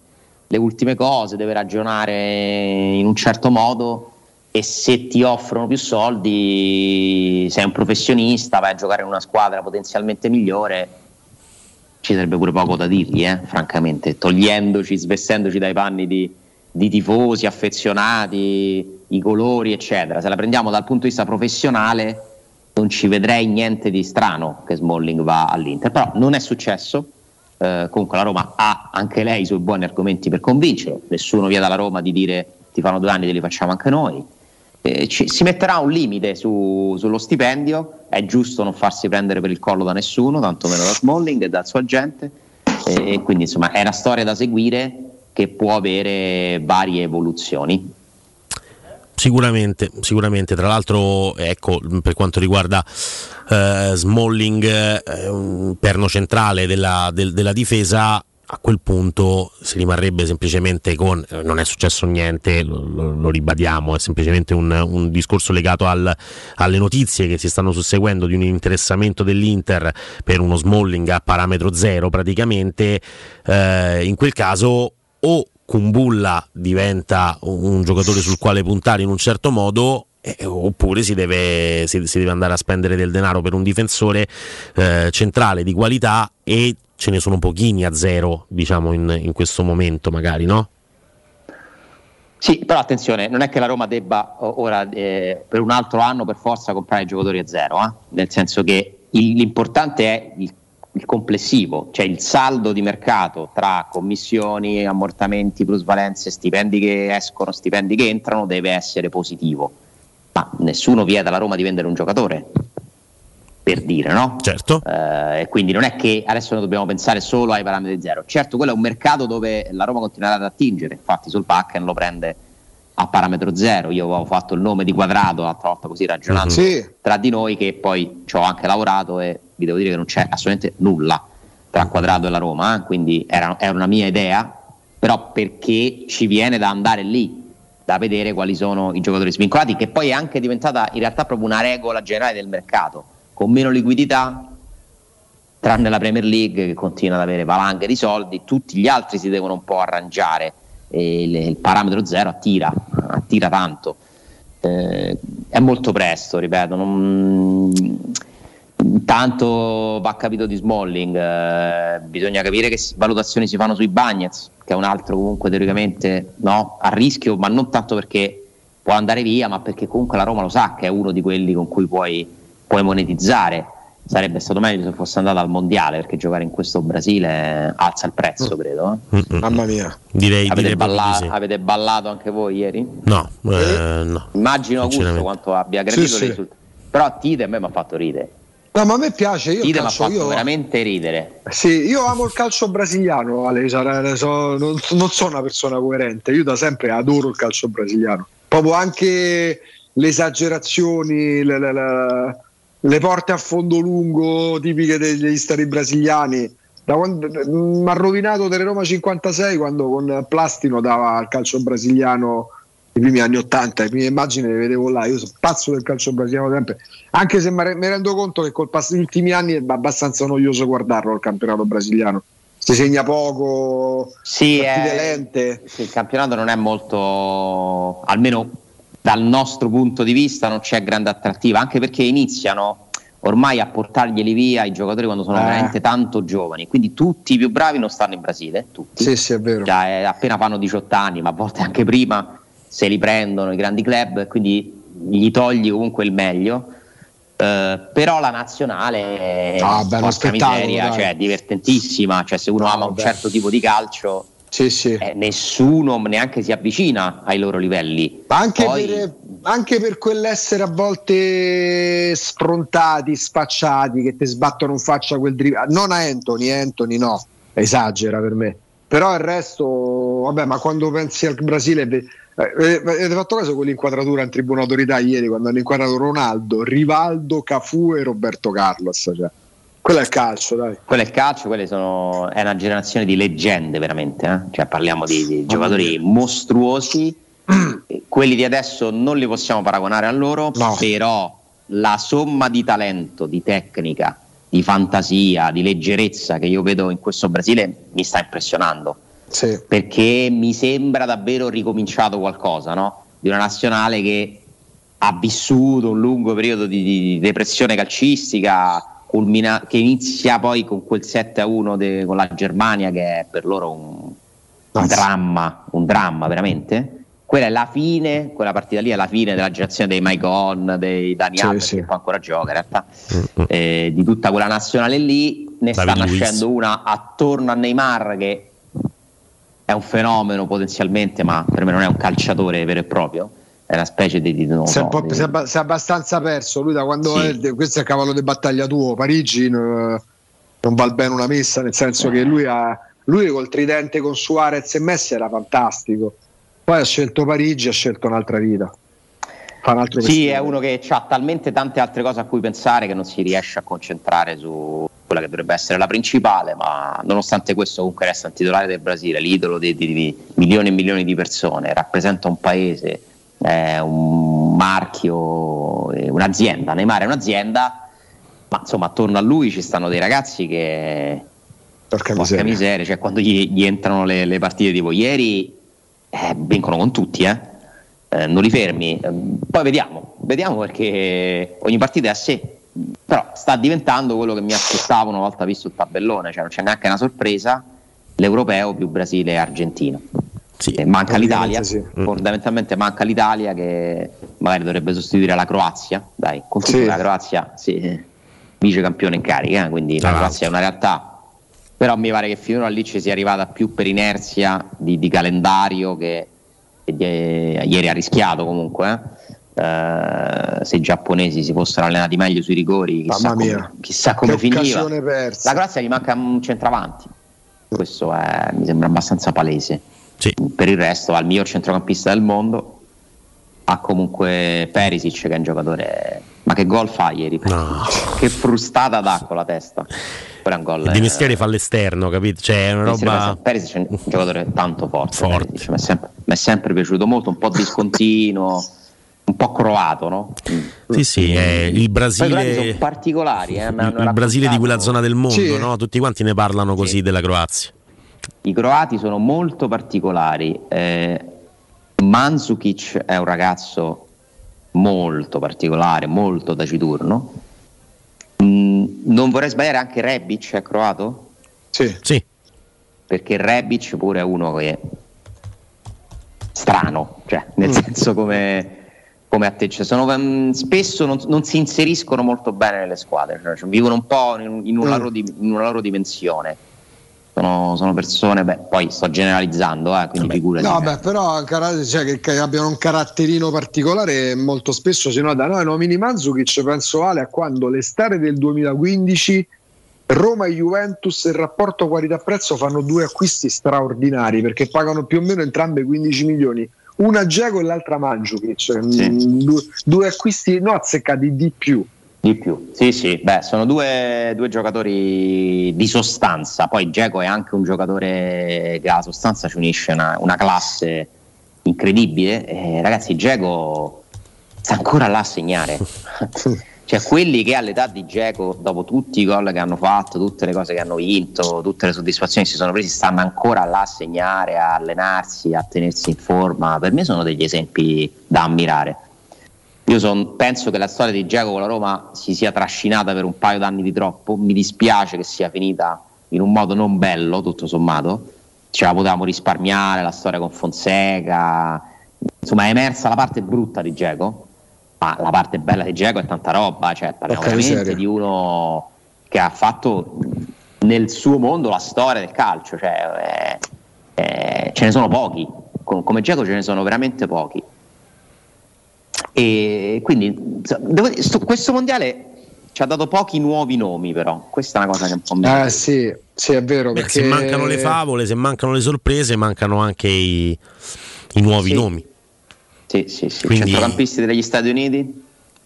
le ultime cose, deve ragionare in un certo modo e se ti offrono più soldi, sei un professionista, vai a giocare in una squadra potenzialmente migliore, ci sarebbe pure poco da dirgli, eh, francamente, togliendoci, svestendoci dai panni di, di tifosi, affezionati, i colori, eccetera. Se la prendiamo dal punto di vista professionale, non ci vedrei niente di strano che Smalling va all'Inter, però non è successo. Eh, comunque la Roma ha anche lei i suoi buoni argomenti per convincere, nessuno via dalla Roma di dire ti fanno due anni, te li facciamo anche noi. Eh, ci- si metterà un limite su- sullo stipendio, è giusto non farsi prendere per il collo da nessuno, tantomeno da Smalling e dal suo agente, e, quindi insomma è una storia da seguire che può avere varie evoluzioni. Sicuramente, sicuramente. Tra l'altro, ecco, per quanto riguarda eh, Smalling, eh, perno centrale della, del- della difesa, a quel punto si rimarrebbe semplicemente con, eh, non è successo niente, lo, lo- ribadiamo, è semplicemente un, un discorso legato al- alle notizie che si stanno susseguendo di un interessamento dell'Inter per uno Smalling a parametro zero praticamente, eh, in quel caso o Kumbulla diventa un un giocatore sul quale puntare in un certo modo eh, oppure si deve, si- si deve andare a spendere del denaro per un difensore eh, centrale di qualità e ce ne sono pochini a zero diciamo in, in questo momento magari no? Sì, però attenzione, non è che la Roma debba ora eh, per un altro anno per forza comprare giocatori a zero, eh? nel senso che il- l'importante è il, il complessivo, cioè il saldo di mercato tra commissioni, ammortamenti, plusvalenze, stipendi che escono, stipendi che entrano deve essere positivo. Ma nessuno vieta alla Roma di vendere un giocatore, per dire, no? Certo. Eh, e quindi non è che adesso noi dobbiamo pensare solo ai parametri zero. Certo, quello è un mercato dove la Roma continuerà ad attingere, infatti sul Packen lo prende a parametro zero. Io avevo fatto il nome di quadrato l'altra volta così ragionando Sì. tra di noi che poi ci ho anche lavorato e vi devo dire che non c'è assolutamente nulla tra quadrato e la Roma, eh, quindi era, era una mia idea, però perché ci viene da andare lì, da vedere quali sono i giocatori svincolati, che poi è anche diventata in realtà proprio una regola generale del mercato, con meno liquidità, tranne la Premier League che continua ad avere valanghe di soldi, tutti gli altri si devono un po' arrangiare e il, il parametro zero attira, attira tanto. Eh, è molto presto, ripeto, non... Intanto va capito di Smalling, eh, bisogna capire che valutazioni si fanno sui Bagnets, che è un altro comunque teoricamente no, a rischio, ma non tanto perché può andare via, ma perché comunque la Roma lo sa che è uno di quelli con cui puoi, puoi monetizzare. Sarebbe stato meglio se fosse andata al mondiale, perché giocare in questo Brasile alza il prezzo, credo. eh. Mamma mia. Direi, Avete, direi balla- di sì. avete ballato anche voi ieri? No, eh, no. Immagino Augusto quanto abbia gradito Sì, le sì. Però Tite a me mi ha fatto ridere. No, ma a me piace, io ha calcio, fatto io, veramente ridere. sì, io amo il calcio brasiliano, Ale, so- non, non sono una persona coerente, io da sempre adoro il calcio brasiliano. Proprio anche le esagerazioni, le, le- le- le porte a fondo lungo tipiche degli stari brasiliani. Mi ha rovinato Teleroma 56 quando con Plastino dava il calcio brasiliano nei primi anni 80, le prime immagini le vedevo là, io sono pazzo del calcio brasiliano sempre, anche se mi re- mi rendo conto che col passo degli ultimi anni è abbastanza noioso guardarlo il campionato brasiliano. Si segna poco, Sì, è- lente. sì, il campionato non è molto, almeno dal nostro punto di vista, non c'è grande attrattiva, anche perché iniziano ormai a portarglieli via i giocatori quando sono Eh. veramente tanto giovani. Quindi tutti i più bravi non stanno in Brasile, tutti. Sì, sì, è vero. Cioè, eh, appena fanno 18 anni, ma a volte anche prima, se li prendono i grandi club, quindi gli togli comunque il meglio. Eh, però la nazionale è Ah, spettacolo, miseria, dai. cioè, divertentissima. Cioè, se uno ama un beh. certo tipo di calcio, eh, nessuno neanche si avvicina ai loro livelli. Ma anche, Poi- per, anche per quell'essere a volte sfrontati, spacciati, che ti sbattono in faccia quel dribble. Non a Anthony, Anthony no, esagera per me. Però il resto, vabbè, ma quando pensi al Brasile, eh, eh, avete fatto caso con l'inquadratura in tribuna autorità ieri quando hanno inquadrato Ronaldo, Rivaldo, Cafu e Roberto Carlos. Cioè. Quello è il calcio, dai. Quello è il calcio, quelle sono, è una generazione di leggende veramente, eh? cioè parliamo di, di giocatori mostruosi, E quelli di adesso non li possiamo paragonare a loro, però la somma di talento, di tecnica, di fantasia, di leggerezza che io vedo in questo Brasile mi sta impressionando, perché mi sembra davvero ricominciato qualcosa, no? di una nazionale che ha vissuto un lungo periodo di, di depressione calcistica culmina- che inizia poi con quel 7 a 1 de- con la Germania che è per loro un, un dramma, un dramma veramente. Quella è la fine, quella partita lì è la fine della generazione dei Maicon, dei Dani Sì, sì. che poi ancora gioca in realtà, eh, di tutta quella nazionale lì. Ne sta David Luiz. nascendo una attorno a Neymar che è un fenomeno potenzialmente, ma per me non è un calciatore vero e proprio, è una specie di, di- non Si è, so, di- si è abbastanza perso lui da quando Sì. è, questo è il cavallo di battaglia tuo Parigi no- non val bene una messa nel senso che lui, ha, lui col tridente con Suarez e Messi era fantastico poi ha scelto Parigi ha scelto un'altra vita fa un altro Sì, mestiere. è uno che ha talmente tante altre cose a cui pensare che non si riesce a concentrare su quella che dovrebbe essere la principale, ma nonostante questo comunque resta un titolare del Brasile, l'idolo di, di- di milioni e milioni di persone, rappresenta un paese, è un marchio, è un'azienda, Neymar è un'azienda, ma insomma attorno a lui ci stanno dei ragazzi che... Porca miseria, miseria, cioè quando gli, gli entrano le, le partite tipo ieri, eh, vincono con tutti, eh. Eh, non li fermi. Eh, Poi vediamo, vediamo perché ogni partita è a sé. Però sta diventando quello che mi aspettavo una volta visto il tabellone, cioè non c'è neanche una sorpresa, l'europeo più Brasile e Argentina. Eh, manca l'Italia, ovviamente fondamentalmente manca l'Italia che magari dovrebbe sostituire la Croazia, dai, con tutto Sì. la Croazia sì, vice campione in carica, eh, quindi la Croazia è una realtà. Però mi pare che finora lì ci sia arrivata più per inerzia di, di calendario che, che di- ieri ha rischiato comunque eh. Eh, se i giapponesi si fossero allenati meglio sui rigori chissà Mamma mia. come, chissà come finiva. persa. la Croazia gli manca un centravanti. Questo è- mi sembra abbastanza palese per il resto ha il miglior centrocampista del mondo ha comunque Perisic che è un giocatore ma che gol fa ieri che frustata dà con la testa è un gol Di eh, mestiere fa all'esterno, capito? Cioè, è una roba. Perisic è un giocatore tanto forte, Perisic. Mi, è sempre, mi è sempre piaciuto molto, un po' discontinuo, un po' croato, no? Sì, sì, è il Poi i croati sono Brasile. particolari, eh, Il Brasile di quella zona del mondo, Sì. no? Tutti quanti ne parlano così della Croazia. I croati sono molto particolari. Eh, Mandzukic è un ragazzo molto particolare, molto taciturno. Mm, non vorrei sbagliare, anche Rebic è croato? Sì. Sì. Perché Rebic pure è uno che strano, cioè nel Mm. senso come, come a te. Sono, mm, spesso non, non si inseriscono molto bene nelle squadre, cioè, cioè, vivono un po' in, in una Mm. loro, di- in una loro dimensione. Sono, sono persone, beh, poi sto generalizzando, eh, quindi figurati. No, beh, però cioè, che, che abbiano un caratterino particolare molto spesso si nota. Noi nomini Mandzukic, penso Ale, a quando l'estate del 2015 Roma e Juventus il rapporto qualità-prezzo fanno due acquisti straordinari perché pagano più o meno entrambe 15 milioni. Una Geco e l'altra Mandzukic. Mm, Due, due acquisti no azzeccati di più. Di più, sì, sì, beh, sono due, due giocatori di sostanza. Poi Geco è anche un giocatore che alla sostanza ci unisce una, una classe incredibile. Eh, ragazzi, Geco sta ancora là a segnare. (laughs) cioè, quelli che all'età di Geco, dopo tutti i gol che hanno fatto, tutte le cose che hanno vinto, tutte le soddisfazioni che si sono presi, stanno ancora là a segnare, a allenarsi, a tenersi in forma. Per me sono degli esempi da ammirare. Io son- penso che la storia di Giacomo con la Roma si sia trascinata per un paio d'anni di troppo. Mi dispiace che sia finita in un modo non bello, tutto sommato. Ce la potevamo risparmiare, la storia con Fonseca. Insomma, è emersa la parte brutta di Giacomo, ma la parte bella di Giacomo è tanta roba. Cioè, parliamo Porca veramente miseria. di uno che ha fatto nel suo mondo la storia del calcio. Cioè, eh, eh, ce ne sono pochi. Com- Come Giacomo ce ne sono veramente pochi. E quindi dire, sto- questo mondiale ci ha dato pochi nuovi nomi, però questa è una cosa che un po' mi. Eh sì, sì, è vero. Beh, perché Se mancano le favole, se mancano le sorprese, mancano anche i, i nuovi Sì. nomi. Sì, sì, sì. Quindi- Centrocampisti degli Stati Uniti?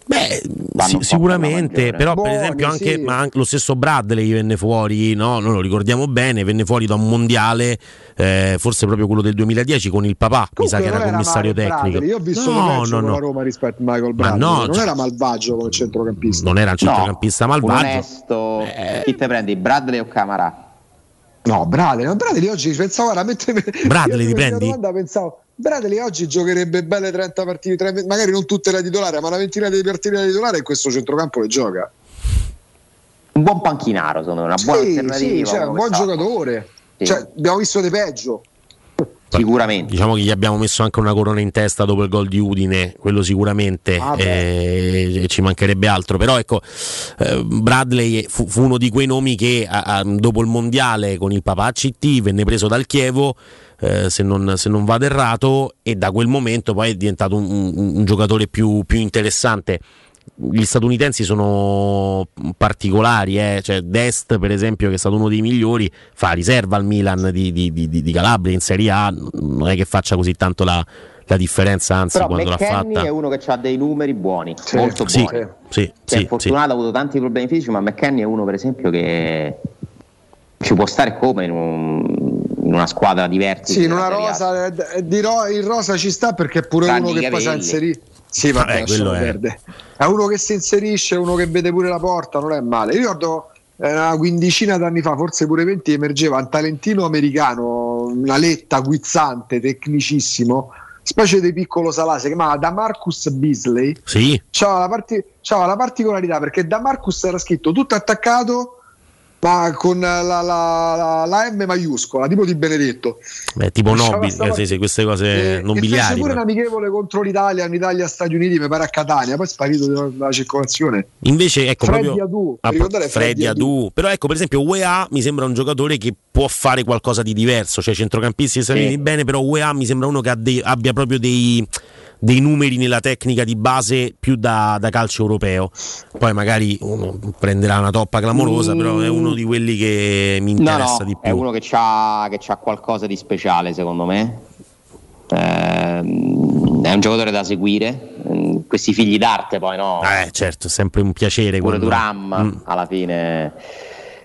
Beh, Sì, sicuramente, per però per Buoni, esempio anche, sì. ma anche lo stesso Bradley venne fuori, no? noi lo ricordiamo bene, venne fuori da un mondiale, eh, forse proprio quello del 2010 con il papà, mi sa che Comunque era commissario male tecnico. Bradley. Io ho visto no, no, no. Roma rispetto a Michael Ma Bradley. no, non cioè- era malvagio come centrocampista. Non era un centrocampista malvagio. onesto. Chi te prendi? Bradley o Camara? No, Bradley, no, Bradley oggi pensavo guarda, mentre Bradley prendi? della domanda pensavo Bradley oggi giocherebbe belle 30 partite, 30 magari non tutte da titolare, ma una ventina di partite da titolare in questo centrocampo le gioca. Un buon panchinaro, secondo me, una buona Sì, alternativa. sì, cioè, un buon quest'anno. giocatore. Sì. Cioè, abbiamo visto di peggio. Sicuramente. Diciamo che gli abbiamo messo anche una corona in testa dopo il gol di Udine, quello sicuramente, Ah, eh, ci mancherebbe altro. Però ecco, eh, Bradley fu, fu uno di quei nomi che a- a- dopo il mondiale con il papà CT venne preso dal Chievo, eh, se, non, se non vado errato, e da quel momento poi è diventato un, un- un giocatore più, più interessante. Gli statunitensi sono particolari, eh. cioè Dest per esempio che è stato uno dei migliori fa riserva al Milan di, di- di- di Calabria in Serie A, non è che faccia così tanto la, la differenza, anzi Però quando l'ha McKenny fatta... è uno che ha dei numeri buoni, molto Sì, buoni. sì, Che sì, è sì. fortunato, ha avuto tanti problemi fisici, ma McKenny è uno per esempio che ci può stare come in, un- in una squadra diversa. Sì, in una rosa eh, di ro- il rosa ci sta perché è pure Tranne uno che poi si capelli. inserisce. Sì, Vabbè, lasciamo quello è- perdere. È uno che si inserisce, uno che vede pure la porta, non è male. Io ricordo eh, una quindicina d'anni fa, forse pure 20, emergeva un talentino americano, una letta guizzante, tecnicissimo, specie di piccolo si chiamava Da Marcus Beasley. Sì, C'aveva la, parti- la particolarità perché Da Marcus era scritto tutto attaccato, ma con la, la- la- la M maiuscola, tipo di Benedetto. beh, tipo Lasciava Nobile, sta eh, sì, sì, queste cose Eh, nobiliari. E pure però. un amichevole contro l'Italia, in Italia-Stati Uniti, mi pare a Catania, poi è sparito dalla, circolazione. Invece, ecco Freddy proprio Adu, Ah, Freddy Freddy Adu. Però ecco, per esempio, UEA mi sembra un giocatore che può fare qualcosa di diverso. Cioè, centrocampisti Stati Sì. Bene, però UEA mi sembra uno che abbia proprio dei, dei numeri nella tecnica di base più da, da calcio europeo. Poi magari uno prenderà una toppa clamorosa, Mm. però è uno di quelli che mi No, interessa no, di è più. uno che ha qualcosa di speciale secondo me. Ehm, è un giocatore da seguire. Mm, Questi figli d'arte poi no. Eh, certo, è sempre un piacere Pure quando... Duram Mm. alla fine.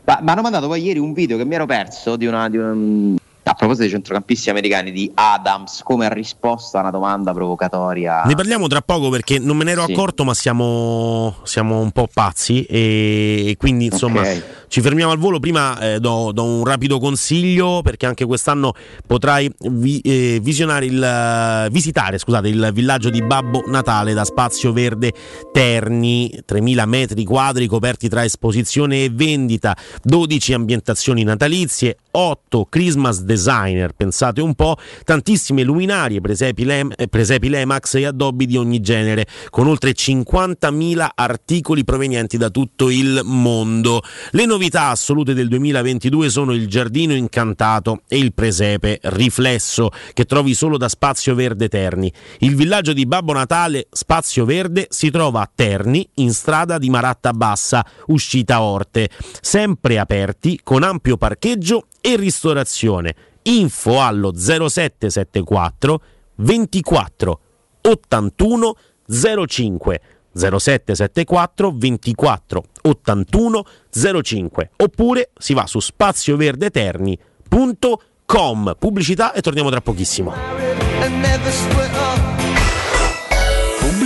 Ma mi hanno mandato poi ieri un video che mi ero perso di una, di un- a proposito dei centrocampisti americani di Adams, come ha risposto a una domanda provocatoria. Ne parliamo tra poco perché non me ne ero Sì. accorto, ma siamo, siamo un po' pazzi e, quindi insomma Ok. Ci fermiamo al volo. Prima eh, do, do un rapido consiglio perché anche quest'anno potrai vi- eh, il, eh, visitare scusate, il villaggio di Babbo Natale da Spazio Verde Terni, 3000 metri quadri coperti tra esposizione e vendita, 12 ambientazioni natalizie, 8 Christmas designer, pensate un po', tantissime luminarie, presepi, lem- eh, presepi Lemax e addobbi di ogni genere, con oltre 50.000 articoli provenienti da tutto il mondo. Le novità assolute del 2022 sono il giardino incantato e il presepe riflesso, che trovi solo da Spazio Verde Terni. Il villaggio di Babbo Natale Spazio Verde si trova a Terni, in strada di Maratta Bassa, uscita Orte, sempre aperti con ampio parcheggio e ristorazione. Info allo 0774 24 81 05 0774 24 81 05 oppure si va su spazioverdeterni.com pubblicità e torniamo tra pochissimo.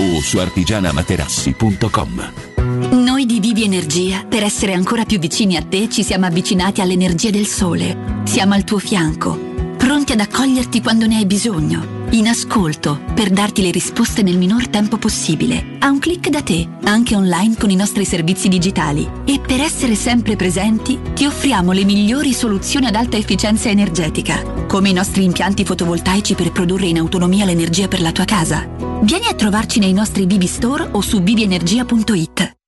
o su artigianamaterassi.com. Noi di Vivi Energia, per essere ancora più vicini a te, ci siamo avvicinati all'energia del sole. Siamo al tuo fianco, pronti ad accoglierti quando ne hai bisogno. In ascolto, per darti le risposte nel minor tempo possibile. A un clic da te, anche online con i nostri servizi digitali. E per essere sempre presenti, ti offriamo le migliori soluzioni ad alta efficienza energetica, come i nostri impianti fotovoltaici per produrre in autonomia l'energia per la tua casa. Vieni a trovarci nei nostri Vivi Store o su vivienergia.it.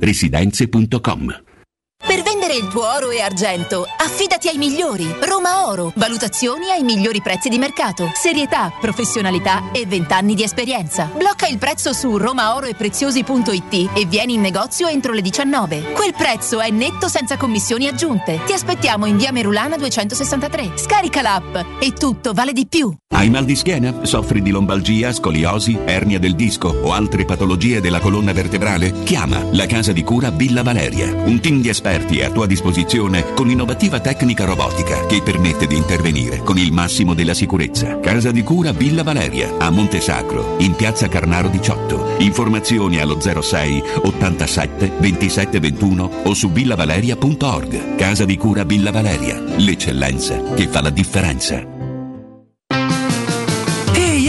residenze.com. Il tuo oro e argento, affidati ai migliori. Roma Oro. Valutazioni ai migliori prezzi di mercato. Serietà, professionalità e 20 anni di esperienza. Blocca il prezzo su romaoroepreziosi.it e vieni in negozio entro le 19. Quel prezzo è netto senza commissioni aggiunte. Ti aspettiamo in via Merulana 263. Scarica l'app e tutto vale di più. Hai mal di schiena? Soffri di lombalgia, scoliosi, ernia del disco o altre patologie della colonna vertebrale? Chiama la casa di cura Villa Valeria. Un team di esperti a tua disposizione con l'innovativa tecnica robotica che permette di intervenire con il massimo della sicurezza. Casa di cura Villa Valeria, a Montesacro, in piazza Carnaro 18. Informazioni allo 06 87 27 21 o su villavaleria.org. Casa di cura Villa Valeria, l'eccellenza che fa la differenza.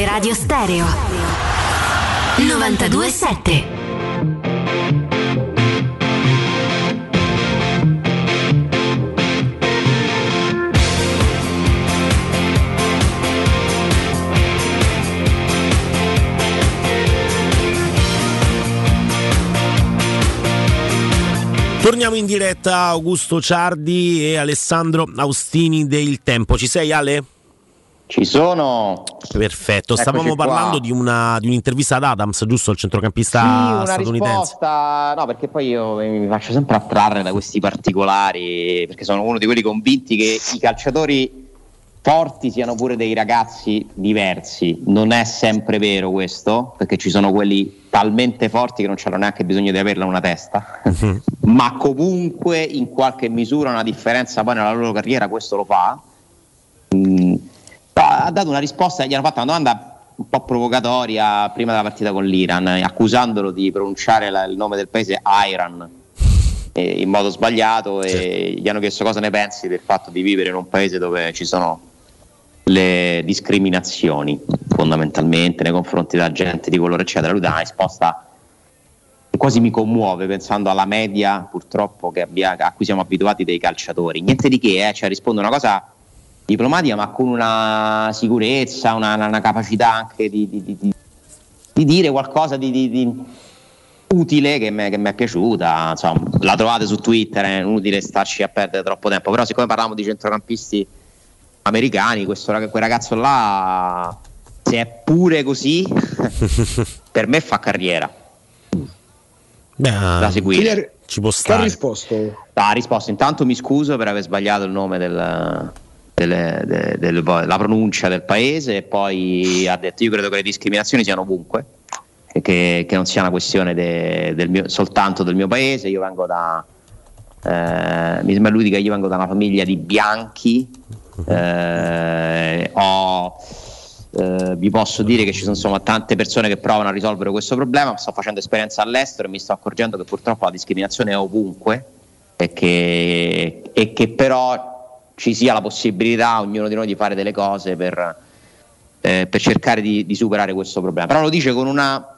Teleradio Stereo 927 Torniamo in diretta Augusto Ciardi e Alessandro Austini del Tempo. Ci sei Ale? Ci sono. Perfetto, Eccoci stavamo parlando di, una, di un'intervista ad Adams, giusto? Il centrocampista Sì, una statunitense. risposta, no, perché poi io mi faccio sempre attrarre da questi particolari, perché sono uno di quelli convinti che i calciatori forti siano pure dei ragazzi diversi. Non è sempre vero questo, perché ci sono quelli talmente forti che non c'hanno neanche bisogno di averla una testa, (laughs) ma comunque in qualche misura una differenza poi nella loro carriera questo lo fa. Mm, ha dato una risposta, gli hanno fatto una domanda un po' provocatoria prima della partita con l'Iran, accusandolo di pronunciare la- il nome del paese Iran eh, in modo sbagliato e gli hanno chiesto cosa ne pensi del fatto di vivere in un paese dove ci sono le discriminazioni fondamentalmente nei confronti della gente di colore eccetera. Lui dà una risposta quasi mi commuove pensando alla media purtroppo che abbia- a cui siamo abituati dei calciatori. Niente di che, eh, cioè risponde una cosa diplomatica ma con una sicurezza, una, una- capacità anche di, di- di- di- di dire qualcosa di, di- di utile che mi è piaciuta. Insomma, la trovate su Twitter, è inutile starci a perdere troppo tempo. Però, siccome parliamo di centrocampisti americani, questo, quel ragazzo là, se è pure così, (laughs) per me fa carriera. Beh, da seguire. Ci può Che ha stare. risposto? Ha risposto. Intanto mi scuso per aver sbagliato il nome del, delle- de- del- la pronuncia del paese e poi ha detto io credo che le discriminazioni siano ovunque e che, che non sia una questione de- del mio- soltanto del mio paese. Io vengo da... eh, mi sembra lui dica io vengo da una famiglia di bianchi. eh, ho, eh, vi posso dire che ci sono insomma, tante persone che provano a risolvere questo problema. Sto facendo esperienza all'estero e mi sto accorgendo che purtroppo la discriminazione è ovunque e che, e che però ci sia la possibilità, ognuno di noi, di fare delle cose per, eh, per cercare di, di superare questo problema. Però lo dice con una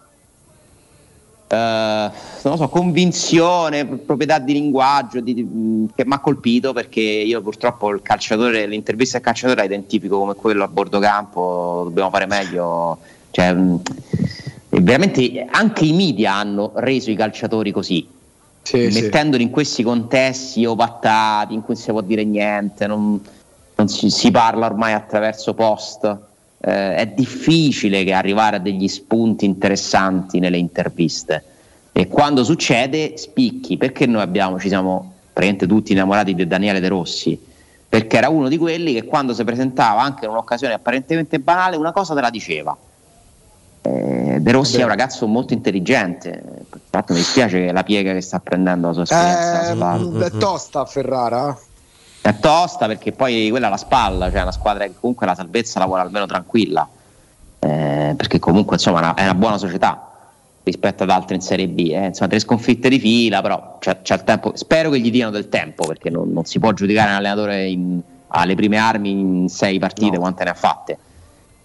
eh, so, convinzione, proprietà di linguaggio di- di- mh, che mi ha colpito perché io purtroppo il calciatore, l'intervista al calciatore la identifico come quello a bordo campo, dobbiamo fare meglio. Cioè, e veramente anche i media hanno reso i calciatori così. Sì. mettendoli in questi contesti opattati in cui non si può dire niente, non, non si, si parla ormai attraverso post. Eh, è difficile che arrivare a degli spunti interessanti nelle interviste e quando succede spicchi perché noi abbiamo, ci siamo praticamente tutti innamorati di Daniele De Rossi perché era uno di quelli che quando si presentava anche in un'occasione apparentemente banale una cosa te la diceva Eh, De Rossi è un ragazzo molto intelligente l'altro mi dispiace la piega che sta prendendo la sua esperienza Eh, spalla. è tosta a Ferrara? È tosta perché poi quella è la spalla, cioè è una squadra che comunque la salvezza la vuole almeno tranquilla, Eh, perché comunque insomma è una, è una buona società rispetto ad altre in Serie B, eh. insomma tre sconfitte di fila, però c'è, c'è il tempo, spero che gli diano del tempo perché non, non si può giudicare un allenatore in- alle prime armi in sei partite quante ne ha fatte,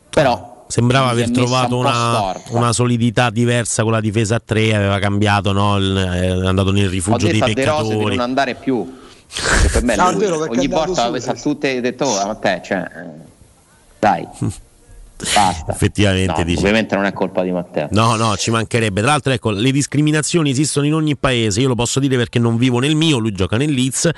però Sembrava aver trovato un una, storta. una solidità diversa con la difesa a 3, aveva cambiato, no? Il- è andato nel Ho rifugio detto dei a De Rose di peccatori. non andare più. (laughs) Perché per me No, lui vero, ogni su, l'ho messa a tutte e detto, oh, ma te, cioè, eh, dai. (laughs) Basta. Effettivamente No, dici. ovviamente non è colpa di Matteo. No, no, ci mancherebbe. Tra l'altro, ecco, le discriminazioni esistono in ogni paese. Io lo posso dire perché non vivo nel mio, lui gioca nel Leeds.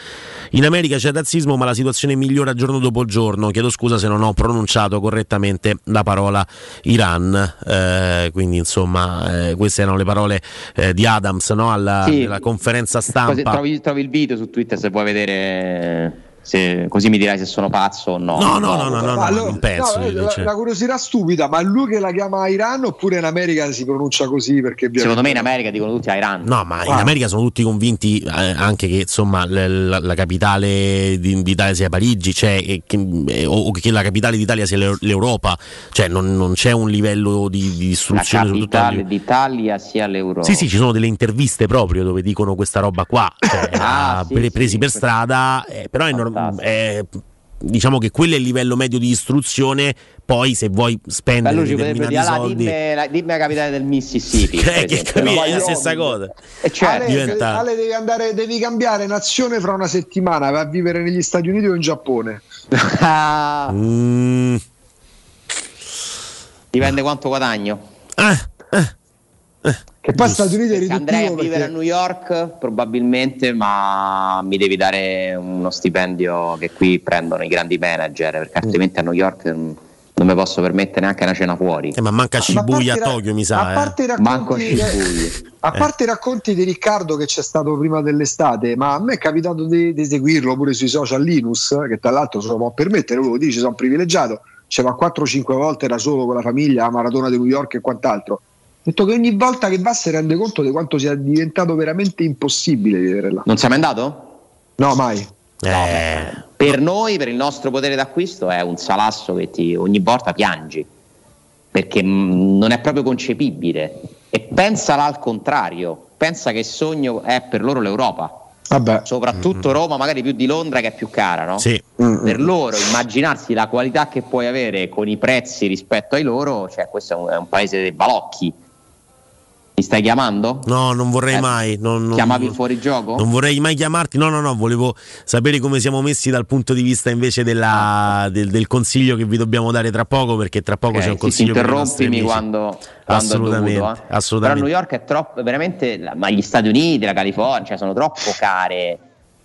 In America c'è razzismo, ma la situazione migliora giorno dopo giorno. Chiedo scusa se non ho pronunciato correttamente la parola Iran. Eh, quindi, insomma, eh, queste erano le parole eh, di Adams no? alla, Sì. conferenza stampa. trovi, trovi il video su Twitter se vuoi vedere. Se- così mi dirai se sono pazzo o no. No, no, no, no, no, no, lo- non penso. no, eh, la, la curiosità stupida, ma è lui che la chiama Iran oppure in America si pronuncia così perché Secondo me in America dicono tutti Iran. No, ma in Ah. America sono tutti convinti eh, anche che insomma l- la, la capitale di- d'Italia sia Parigi, cioè, e che, eh, o o che la capitale d'Italia sia l'Eu- l'Europa, cioè non, non c'è un livello di, di La istruzione tutto capitale d'Italia sia l'Europa. Sì, sì, ci sono delle interviste proprio dove dicono questa roba qua, cioè, Ah, ah, sì, pre- sì, presi per strada, eh, però è, norm- è- diciamo che quello è il livello medio di istruzione, poi se vuoi spendere potrebbe determinati dire, "Allora, soldi... dimmi, la, dimmi la capitale del Mississippi. (laughs) Eh, che esempio, capì, è la stessa cosa. E cioè, Ale, diventa- Ale, devi, andare, devi cambiare nazione fra una settimana, vai a vivere negli Stati Uniti o in Giappone. Ah, (laughs) Mm, dipende quanto guadagno. Che poi Stati Uniti è andrei a vivere a perché New York probabilmente, ma mi devi dare uno stipendio che qui prendono i grandi manager, perché altrimenti a New York mm, non mi posso permettere neanche una cena fuori. eh, ma manca Shibuya a parte ra- Tokyo, mi a sa. eh. parte Manco racconti, a parte i racconti di Riccardo che c'è stato prima dell'estate, ma a me è capitato di, di seguirlo pure sui social Linus, che tra l'altro se lo può permettere, lui lo dice, sono privilegiato, ci va 4-5 volte da solo con la famiglia, la maratona di New York e quant'altro. Detto che ogni volta che va si rende conto di quanto sia diventato veramente impossibile vivere là. Non sei mai andato? No, mai. Eh, Per noi, per il nostro potere d'acquisto, è un salasso che ti, ogni volta piangi, perché mm, non è proprio concepibile. E pensala al contrario, pensa che il sogno è per loro l'Europa. Vabbè. Soprattutto Roma, magari più di Londra, che è più cara, no? Sì. Per loro, immaginarsi la qualità che puoi avere con i prezzi rispetto ai loro, cioè questo è un, è un paese dei balocchi. Mi stai chiamando? No, non vorrei Eh, mai. Non, non- Chiamavi il fuorigioco? Non vorrei mai chiamarti, no, no, no, volevo sapere come siamo messi dal punto di vista invece della- del, del consiglio che vi dobbiamo dare tra poco, perché tra poco Ok, c'è un sì, sì, consiglio nostri interrompimi quando, quando Assolutamente, dovuto, eh. assolutamente. Però New York è troppo, veramente, ma gli Stati Uniti, la California, cioè sono troppo care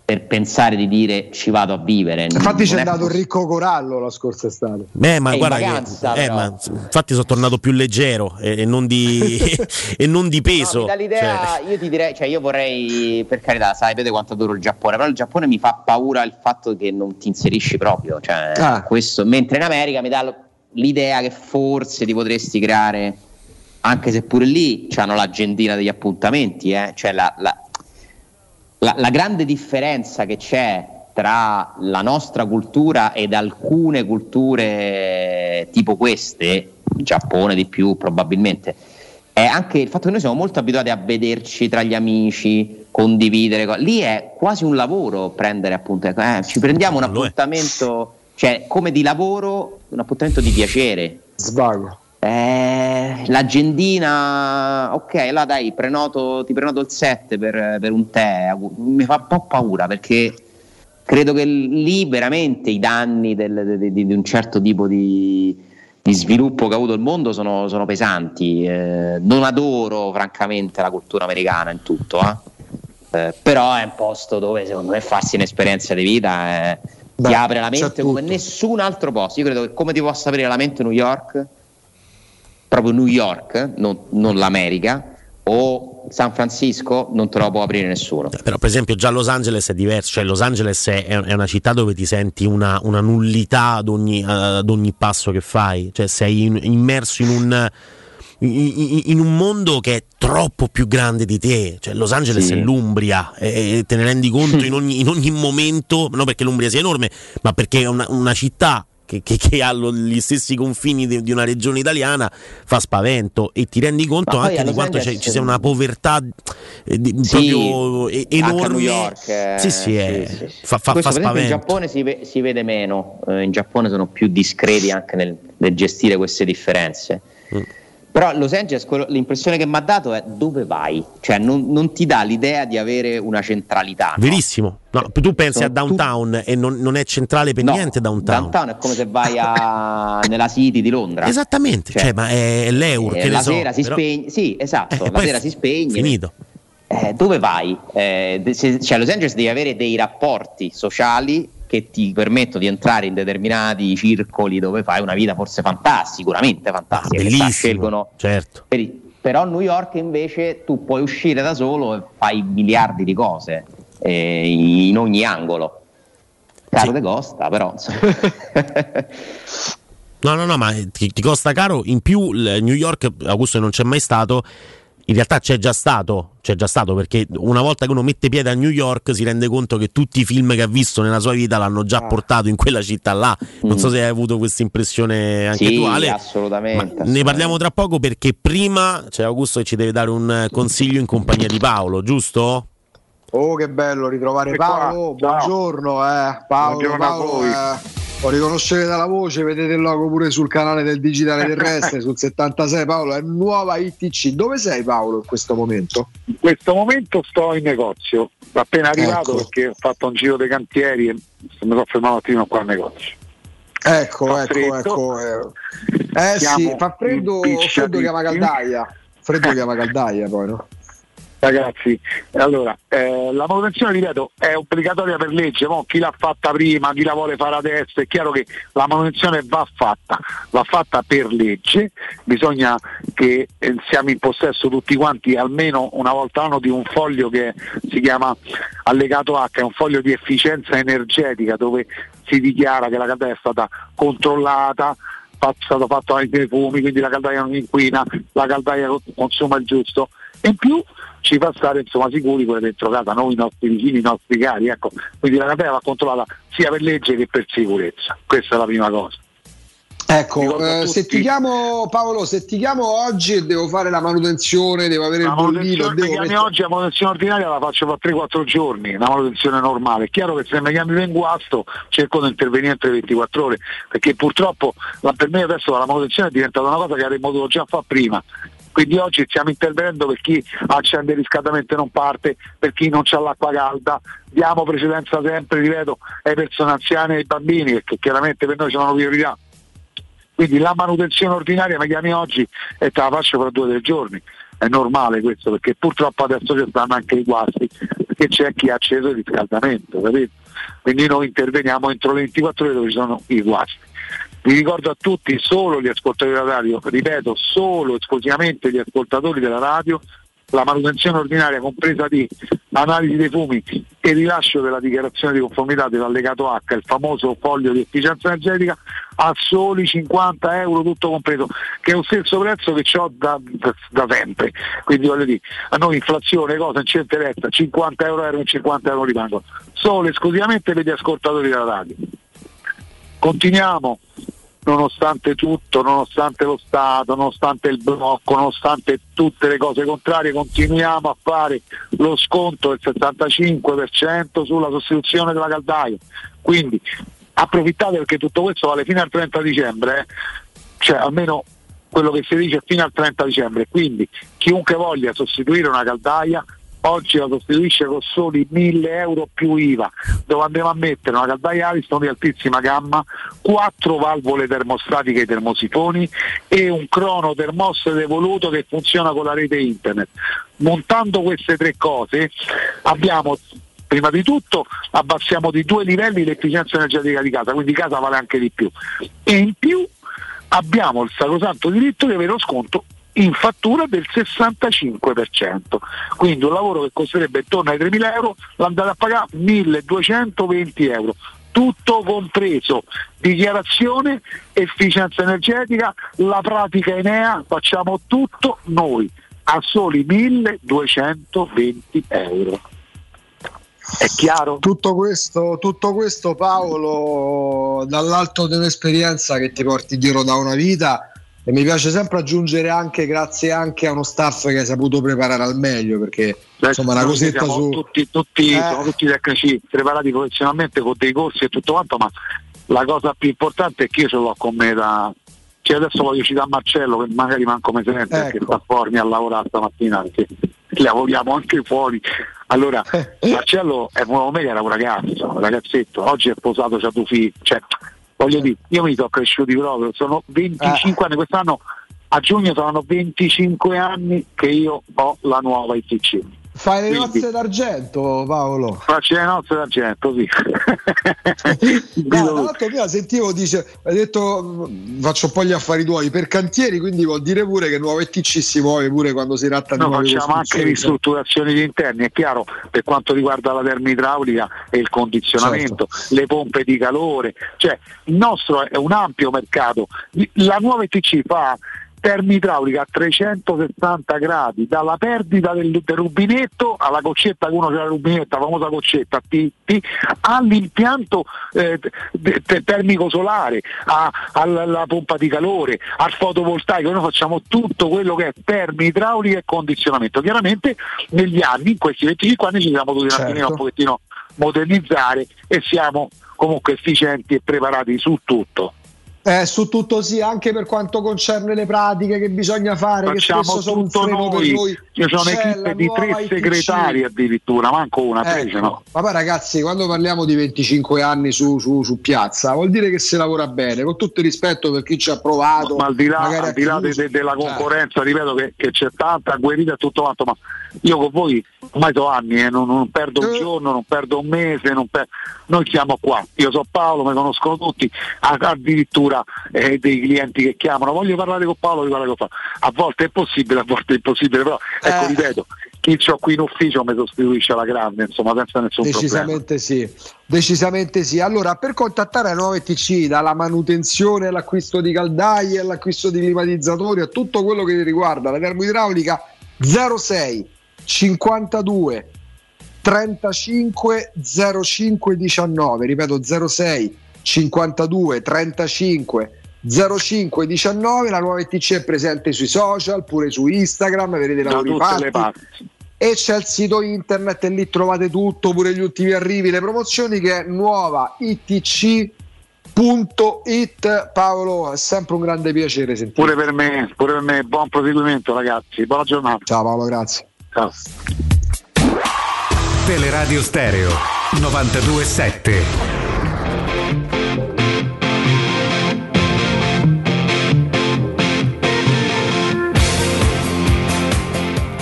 per pensare di dire ci vado a vivere. Infatti c'è andato poss- Ricco Corallo la scorsa estate. Beh, ma È in guarda vacanza, che, eh, ma infatti sono tornato più leggero e, e non di, (laughs) e non di peso. No, mi dà l'idea, Cioè, io ti direi, cioè io vorrei, per carità, sai, vede quanto duro il Giappone, però il Giappone mi fa paura il fatto che non ti inserisci proprio, cioè, Ah. questo, mentre in America mi dà l'idea che forse ti potresti creare, anche se pure lì hanno l'agendina degli appuntamenti, eh, cioè la, la- la- la grande differenza che c'è tra la nostra cultura ed alcune culture tipo queste, Giappone di più probabilmente, è anche il fatto che noi siamo molto abituati a vederci tra gli amici, condividere. co- Lì è quasi un lavoro prendere appunto, eh, ci prendiamo un appuntamento, cioè come di lavoro, un appuntamento di piacere. Svago. Eh, l'agendina, ok, allora dai, prenoto, ti prenoto il 7 per, per un tè. Mi fa un po' paura perché credo che lì veramente i danni del- di, di- di un certo tipo di, di sviluppo che ha avuto il mondo sono, sono pesanti. Eh, non adoro, francamente, la cultura americana in tutto, eh. Eh, però è un posto dove secondo me farsi un'esperienza di vita eh, ti apre la mente come nessun altro posto. Io credo che come ti possa aprire la mente New York, proprio New York, non, non l'America, o San Francisco, non te lo può aprire nessuno. però, per esempio, già Los Angeles è diverso. Cioè, Los Angeles è, è una città dove ti senti una, una nullità ad ogni, ad ogni passo che fai. Cioè, sei in- immerso in un. In, un mondo che è troppo più grande di te, cioè Los Angeles Sì. è l'Umbria e, e te ne rendi conto (laughs) in ogni, in ogni momento, non perché l'Umbria sia enorme, ma perché è una, una città che, che- che ha lo- gli stessi confini di, di una regione italiana fa spavento e ti rendi conto Ma anche di quanto ci sia una povertà eh, di- Sì, proprio e- a enorme. New York, eh, sì, sì, è- sì, sì, sì. fa, fa- Questo fa esempio in spavento. Giappone si, ve- si vede meno, eh, in Giappone sono più discreti anche nel, nel gestire queste differenze. Mm. Però Los Angeles quello- l'impressione che mi ha dato è dove vai? Cioè non, non ti dà l'idea di avere una centralità. no? Verissimo. No, tu pensi Sono a downtown e non, non è centrale per No, niente downtown. Downtown è come se vai a, (laughs) nella City di Londra. Esattamente, cioè, ma è l'Eur, Eh, che la so, sera si però- spegne, sì, esatto, Eh, la sera si spegne. Finito. Eh, dove vai? Eh, se- cioè, Los Angeles devi avere dei rapporti sociali che ti permettono di entrare in determinati circoli dove fai una vita forse fantastica, sicuramente fantastica. sa- Bellissimo, scelgono certo. per però a New York invece tu puoi uscire da solo e fai miliardi di cose eh, in ogni angolo. Caro de costa, però. (laughs) No, no, no, ma ti, ti costa caro. In più, New York, Augusto non c'è mai stato. In realtà c'è già stato, c'è già stato perché una volta che uno mette piede a New York si rende conto che tutti i film che ha visto nella sua vita l'hanno già portato in quella città là. Non so se hai avuto questa impressione anche Mm. Sì, tu, Ale. assolutamente, Ma ne parliamo tra poco perché prima c'è Augusto che ci deve dare un consiglio in compagnia di Paolo, giusto? Oh, che bello ritrovare Paolo. Buongiorno, eh. Paolo, Buongiorno a Paolo, voi. eh, lo riconoscete dalla voce, vedete il logo pure sul canale del Digitale Terrestre, (laughs) sul 76. Paolo, è nuova ITC. Dove sei, Paolo, in questo momento? In questo momento sto in negozio, appena arrivato Ecco. perché ho fatto un giro dei cantieri e mi sono fermato un attimo qua al negozio. Ecco, Fa ecco, freddo. ecco. Eh, eh sì, fa freddo, freddo chiama caldaia. Freddo (laughs) chiama caldaia poi, no? Ragazzi, allora, eh, la manutenzione, ripeto, è obbligatoria per legge, mo chi l'ha fatta prima, chi la vuole fare adesso, è chiaro che la manutenzione va fatta, va fatta per legge, bisogna che eh, siamo in possesso tutti quanti almeno una volta all'anno di un foglio che si chiama allegato H, è un foglio di efficienza energetica dove si dichiara che la caldaia è stata controllata, è stato fatto anche dei fumi, quindi la caldaia non inquina, la caldaia consuma il giusto. In più ci fa stare insomma sicuri pure dentro casa, noi i nostri vicini, i nostri cari, ecco. quindi la caldaia va controllata sia per legge che per sicurezza, questa è la prima cosa. Ecco, eh, se ti chiamo Paolo, se ti chiamo oggi e devo fare la manutenzione, devo avere La il bollino, devo mi chiami mettere- oggi, la manutenzione ordinaria la faccio per 3-4 giorni, una manutenzione normale. È chiaro che se mi chiami in guasto cerco di intervenire entro le 24 ore, perché purtroppo la- per me adesso la manutenzione è diventata una cosa che avremmo dovuto già fare prima. Quindi oggi stiamo intervenendo per chi accende il riscaldamento e non parte, per chi non ha l'acqua calda, diamo precedenza sempre, ripeto, ai persone anziane e ai bambini, perché chiaramente per noi sono priorità. Quindi la manutenzione ordinaria mi chiami oggi e te la faccio per due o tre giorni. È normale questo perché purtroppo adesso ci stanno anche i guasti perché c'è chi ha acceso il riscaldamento, capito? Quindi noi interveniamo entro le 24 ore dove ci sono i guasti. Vi ricordo a tutti, solo gli ascoltatori della radio, ripeto, solo esclusivamente gli ascoltatori della radio, la manutenzione ordinaria compresa di analisi dei fumi e rilascio della dichiarazione di conformità dell'allegato H, il famoso foglio di efficienza energetica, a soli 50 euro tutto compreso, che è lo stesso prezzo che ho da, da- da sempre. Quindi voglio dire, a noi inflazione, cosa non ci interessa, 50 euro erano e 50 euro rimangono, solo esclusivamente per gli ascoltatori della radio. Continuiamo, nonostante tutto, nonostante lo Stato, nonostante il blocco, nonostante tutte le cose contrarie, continuiamo a fare lo sconto del 75% sulla sostituzione della caldaia. Quindi approfittate perché tutto questo vale fino al 30 dicembre, eh. cioè almeno quello che si dice fino al 30 dicembre. Quindi chiunque voglia sostituire una caldaia oggi la sostituisce con soli 1000 euro più IVA, dove andremo a mettere una caldaia Ariston di altissima gamma, quattro valvole termostatiche ai termosifoni e un crono termostato evoluto che funziona con la rete internet. Montando queste tre cose abbiamo prima di tutto abbassiamo di due livelli l'efficienza energetica di casa, quindi casa vale anche di più. E in più abbiamo il sacrosanto diritto di avere lo sconto in fattura del 65%. Quindi un lavoro che costerebbe intorno ai 3.000 euro l'andate a pagare 1.220 euro. Tutto compreso, dichiarazione, efficienza energetica, la pratica Enea, facciamo tutto noi a soli 1.220 euro. È chiaro? Tutto questo, tutto questo Paolo dall'alto di un'esperienza che ti porti dietro da una vita e mi piace sempre aggiungere anche grazie anche a uno staff che hai saputo preparare al meglio perché insomma una cosetta su tutti, tutti, Eh. sono tutti tecnici preparati professionalmente con dei corsi e tutto quanto, ma la cosa più importante è che io ce l'ho con me da, cioè adesso voglio citare Marcello che magari manco me sente perché Ecco. sta fuori a lavorare stamattina perché lavoriamo anche fuori. Allora, (laughs) Marcello è nuovo me che era un ragazzo, un ragazzetto, oggi è sposato, c'ha due figli, cioè, voglio dire, io mi sono cresciuti proprio, sono 25 anni, quest'anno a giugno saranno 25 anni che io ho la nuova ITC. Fai le Quindi- nozze d'argento, Paolo. Faccio le nozze d'argento, sì. (laughs) No, tra l'altro prima sentivo, dice, hai detto faccio un po' gli affari tuoi per cantieri, quindi vuol dire pure che nuovo ETC si muove pure quando si tratta di nuove facciamo anche ristrutturazioni di interni, è chiaro, per quanto riguarda la termoidraulica e il condizionamento, Certo. le pompe di calore, cioè il nostro è un ampio mercato. La nuova ETC fa termoidraulica a 360 gradi, dalla perdita del, del rubinetto alla goccetta che uno c'è la rubinetta, la famosa goccetta T, T, all'impianto eh, te- te- termico solare, a- alla alla pompa di calore, al fotovoltaico, noi facciamo tutto quello che è termoidraulica e condizionamento. Chiaramente negli anni, in questi 25 anni ci siamo dovuti un Certo. attimino un pochettino modernizzare e siamo comunque efficienti e preparati su tutto. Eh, su tutto sì, anche per quanto concerne le pratiche che bisogna fare, che Facciamo spesso sono un tutto freno per noi. noi. Io C'è un'equipe di tre ITC. segretari addirittura, manco una, Ecco, ce n'ho. Ma poi ragazzi, quando parliamo di 25 anni su, su- su piazza, vuol dire che si lavora bene, con tutto il rispetto per chi ci ha provato. ma al di là, al di là de- de- della Cioè, concorrenza, ripeto che, che c'è tanta guerrita e tutto quanto, ma io con voi ormai sono anni, eh, non, non perdo un giorno, non perdo un mese, non per- noi siamo qua. Io so Paolo, mi conoscono tutti, addirittura eh, dei clienti che chiamano, voglio parlare con Paolo, voglio parlare con Paolo. A volte è possibile, a volte è impossibile, però ecco, Eh. ripeto, chi c'ho qui in ufficio mi sostituisce alla grande, insomma, senza nessun problema. Decisamente sì, decisamente sì. Allora, per contattare la nuova ETC, dalla manutenzione all'acquisto di caldaie, all'acquisto di climatizzatori, a tutto quello che riguarda la termoidraulica 06 52 35 05 19, ripeto 06 52 35 05 19, la nuova ETC è presente sui social, pure su Instagram, vedete lavori tutte parti. e c'è il sito internet e lì trovate tutto, pure gli ultimi arrivi, le promozioni che è nuova itc.it. Paolo, è sempre un grande piacere sentire. Pure per me, pure per me, buon proseguimento ragazzi, buona giornata. Ciao Paolo, grazie. Ciao. Teleradio Stereo 927.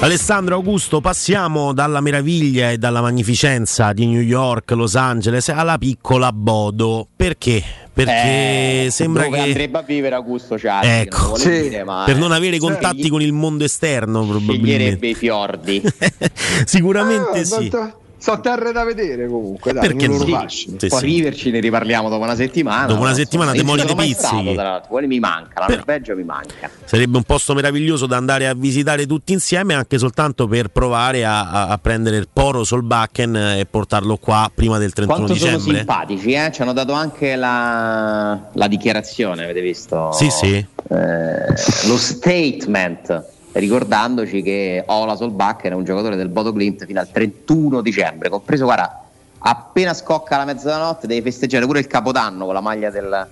Alessandro Augusto, passiamo dalla meraviglia e dalla magnificenza di New York, Los Angeles alla piccola Bodo. Perché? Perché Eh, sembra dove che andrebbe a vivere Augusto Ciardi, Ecco, non vuole dire, ma per eh, non avere contatti scegli- con il mondo esterno, probabilmente. sceglierebbe i fiordi. (laughs) Sicuramente Eh, sì. ma- Sono terre da vedere comunque, dai, Perché non no? fascino. Sì, Poi sì. viverci ne riparliamo dopo una settimana. Dopo una settimana te moli sono l'altro, quello mi manca, la Però- Norvegia mi manca. Sarebbe un posto meraviglioso da andare a visitare tutti insieme, anche soltanto per provare a, a- a prendere il poro Solbakken e portarlo qua prima del 31 Quanto sono dicembre. simpatici, eh? Ci hanno dato anche la, la dichiarazione, avete visto? Sì, sì. Eh, lo statement, ricordandoci che Ola Solbakken è un giocatore del Bodo Glimt fino al 31 dicembre, compreso, guarda, appena scocca la mezzanotte deve festeggiare pure il Capodanno con la maglia del,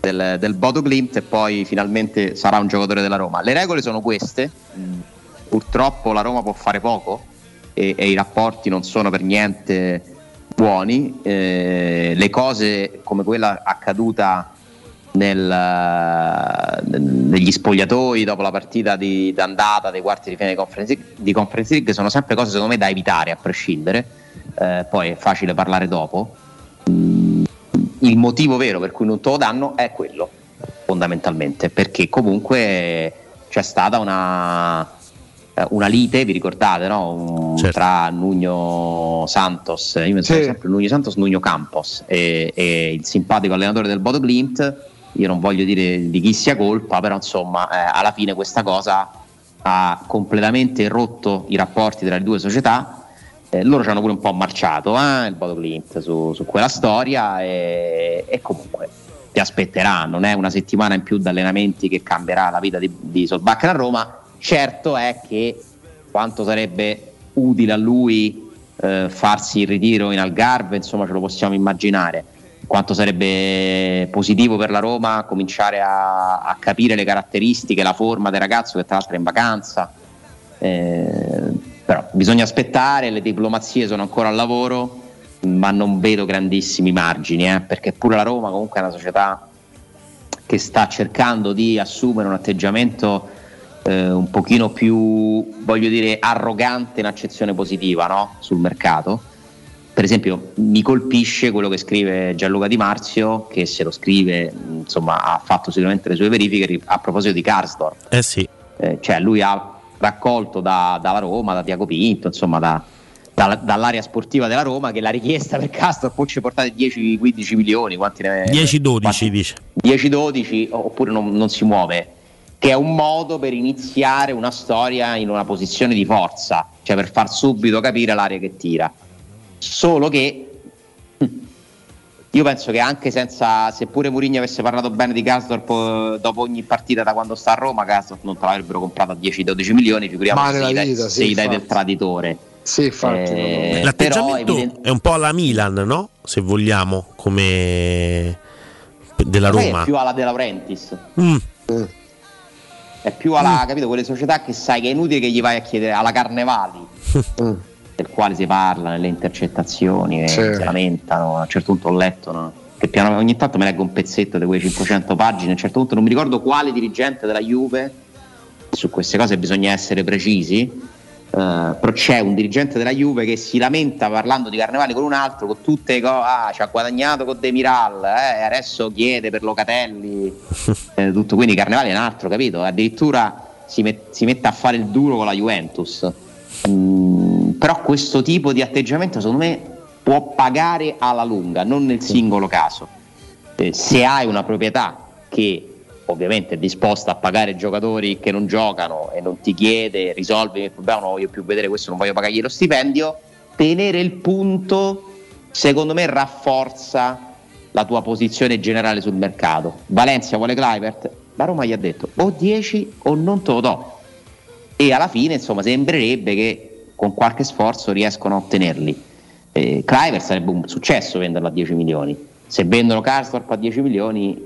del, del Bodo Glimt e poi finalmente sarà un giocatore della Roma. Le regole sono queste, purtroppo la Roma può fare poco e, e i rapporti non sono per niente buoni, Eh, le cose come quella accaduta nel- negli spogliatoi dopo la partita di, d'andata dei quarti di fine di conference, di Conference League sono sempre cose secondo me da evitare a prescindere, Eh, poi è facile parlare dopo. Mm, il motivo vero per cui non te lo danno è quello, fondamentalmente, perché comunque c'è stata una, eh, una lite, vi ricordate, no? Un- Certo. tra Nuno Santos, io pensavo Sì. sempre Nuno Santos, Nuno Campos e, e il simpatico allenatore del Bodo Glimt. Io non voglio dire di chi sia colpa, però insomma, eh, alla fine questa cosa ha completamente rotto i rapporti tra le due società. Eh, loro ci hanno pure un po' marciato, eh, il Bodo Glimt, su, su quella storia e, e comunque ti aspetterà, non è una settimana in più di allenamenti che cambierà la vita di, di Solbakken a Roma. Certo è che quanto sarebbe utile a lui eh, farsi il ritiro in Algarve, insomma ce lo possiamo immaginare. Quanto sarebbe positivo per la Roma cominciare a, a capire le caratteristiche, la forma del ragazzo che tra l'altro è in vacanza. Eh, però bisogna aspettare, le diplomazie sono ancora al lavoro, ma non vedo grandissimi margini, eh, perché pure la Roma comunque è una società che sta cercando di assumere un atteggiamento eh, un pochino più, voglio dire, arrogante in accezione positiva no? sul mercato. Per esempio, mi colpisce quello che scrive Gianluca Di Marzio, che se lo scrive, insomma, ha fatto sicuramente le sue verifiche ri- a proposito di Karsdorp. Eh sì. Eh, cioè, lui ha raccolto da- dalla Roma, da Tiago Pinto, insomma, da- dalla- dall'area sportiva della Roma, che la richiesta per Karsdorp poi ci portate 10-15 milioni, quanti ne 10-12 dice. 10-12 oppure non, non si muove, che è un modo per iniziare una storia in una posizione di forza, cioè per far subito capire l'area che tira. Solo che io penso che anche senza, seppure Mourinho avesse parlato bene di Gasdorp eh, dopo ogni partita da quando sta a Roma, Gasdorp non te l'avrebbero comprato a 10-12 milioni, figuriamoci se nella gli dai, vita, sì, se gli dai del traditore. Sì, infatti. Eh, L'atteggiamento però è un po' alla Milan, no? Se vogliamo, come della Roma. È più alla De Laurentiis. Mm. È più alla, capito, quelle società che sai che è inutile che gli vai a chiedere alla Carnevali, (laughs) del quale si parla nelle intercettazioni, che Sì. si lamentano. A un certo punto ho letto no? che piano, ogni tanto mi leggo un pezzetto di quelle 500 pagine. A un certo punto non mi ricordo quale dirigente della Juve, su queste cose bisogna essere precisi. eh, però c'è un dirigente della Juve che si lamenta parlando di Carnevali con un altro, con tutte le cose, ah, ci ha guadagnato con Demiral, eh, e adesso chiede per Locatelli, (laughs) eh, tutto, quindi Carnevali è un altro, capito? Addirittura si, met- si mette a fare il duro con la Juventus. Mm, però questo tipo di atteggiamento secondo me può pagare alla lunga, non nel singolo caso. Eh, se hai una proprietà che ovviamente è disposta a pagare giocatori che non giocano e non ti chiede risolvi il problema, non voglio più vedere questo, non voglio pagargli lo stipendio, tenere il punto secondo me rafforza la tua posizione generale sul mercato. Valencia vuole Clivert, la Roma gli ha detto o 10 o non te lo do. E alla fine insomma sembrerebbe che con qualche sforzo riescono a ottenerli. Eh, Clivert sarebbe un successo venderlo a 10 milioni. Se vendono Karsdorp a 10 milioni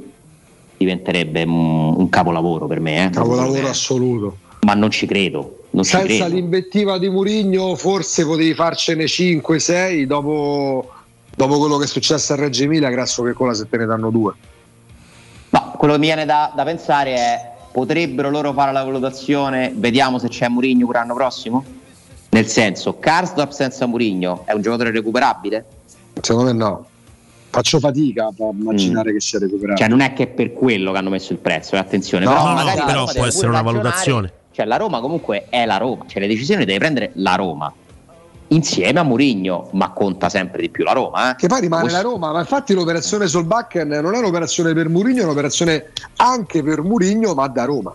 diventerebbe un, un capolavoro per me. eh. Capolavoro assoluto. Ma non ci credo. Non ci Senza credo. l'invettiva di Murigno forse potevi farcene 5-6 dopo, dopo quello che è successo a Reggio Emilia, grasso che cola se te ne danno due. No, quello che mi viene da, da pensare è potrebbero loro fare la valutazione, vediamo se c'è Murigno per l'anno prossimo? Nel senso, Karsdorp senza Murigno è un giocatore recuperabile? Secondo me no. Faccio fatica a immaginare che sia recuperato. Cioè non è che è per quello che hanno messo il prezzo, eh, attenzione, No, però no, magari la però può essere una valutazione. Cioè la Roma comunque è la Roma, cioè le decisioni deve prendere la Roma insieme a Murigno, ma conta sempre di più la Roma. Eh? Che poi rimane Questo- la Roma, ma infatti l'operazione sul Bakken non è un'operazione per Murigno, è un'operazione anche per Murigno, ma da Roma.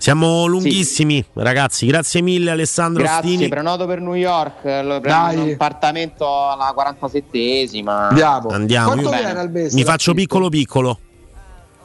Siamo lunghissimi, ragazzi. Grazie mille, Alessandro Grazie, Ostini. prenoto per New York, lo prendo un appartamento alla 47esima. Andiamo. Andiamo. Quanto Io- viene al mese? Mi faccio piccolo piccolo.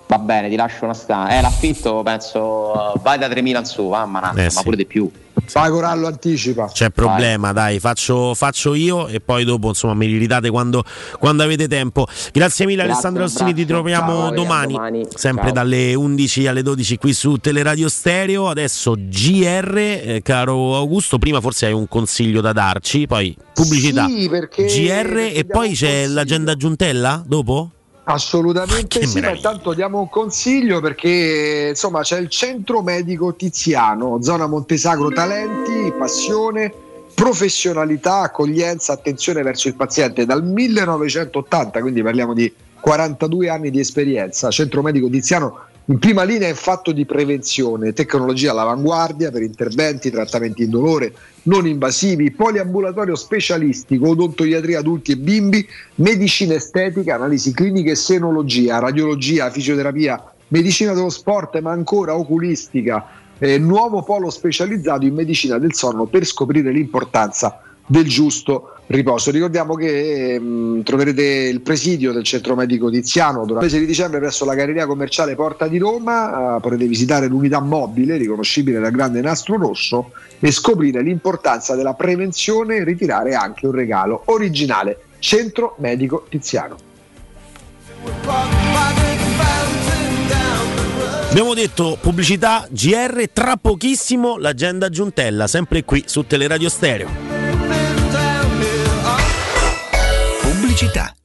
Va bene, ti lascio una stanza. Eh, l'affitto penso vai da 3.000 in su, mamma mia, Eh, ma sì. pure di più. Vai Corallo, anticipa. C'è problema, dai, faccio, faccio io e poi dopo insomma mi ritate quando, quando avete tempo. Grazie mille Grazie, Alessandro un Ostini, ti troviamo Ciao, domani, domani. sempre Ciao. dalle 11 alle 12 qui su Teleradio Stereo. Adesso GR, eh, caro Augusto, prima forse hai un consiglio da darci, poi pubblicità. Sì, perché- GR perché e poi c'è consiglio. l'agenda Giuntella dopo? Assolutamente Che sì, ma intanto diamo un consiglio perché insomma c'è il centro medico Tiziano, zona Montesagro, talenti, passione, professionalità, accoglienza, attenzione verso il paziente dal 1980, quindi parliamo di 42 anni di esperienza. Centro medico Tiziano in prima linea in fatto di prevenzione, tecnologia all'avanguardia per interventi, trattamenti indolore, non invasivi, poliambulatorio specialistico, odontoiatria adulti e bimbi, medicina estetica, analisi cliniche, senologia, radiologia, fisioterapia, medicina dello sport, ma ancora oculistica, eh, nuovo polo specializzato in medicina del sonno per scoprire l'importanza del giusto riposo. Ricordiamo che ehm, troverete il presidio del centro medico Tiziano durante il mese di dicembre presso la galleria commerciale Porta di Roma. Eh, potrete visitare l'unità mobile riconoscibile dal grande nastro rosso e scoprire l'importanza della prevenzione e ritirare anche un regalo originale. Centro medico Tiziano. Abbiamo detto pubblicità GR, tra pochissimo l'agenda Giuntella, sempre qui su Teleradio Stereo. Pubblicità.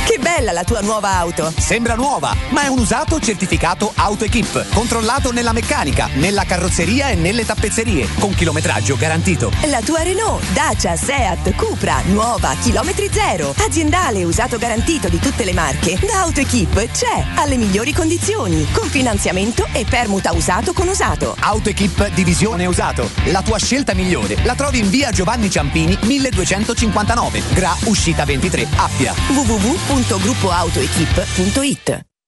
Che bella la tua nuova auto! Sembra nuova, ma è un usato certificato AutoEquip, controllato nella meccanica, nella carrozzeria e nelle tappezzerie, con chilometraggio garantito. La tua Renault, Dacia, Seat, Cupra, nuova, chilometri zero, aziendale usato garantito di tutte le marche, da AutoEquip c'è, alle migliori condizioni, con finanziamento e permuta usato con usato. AutoEquip Divisione Usato, la tua scelta migliore la trovi in via Giovanni Ciampini 1259, Gra Uscita 23, Appia. www.gruppoautoequip.it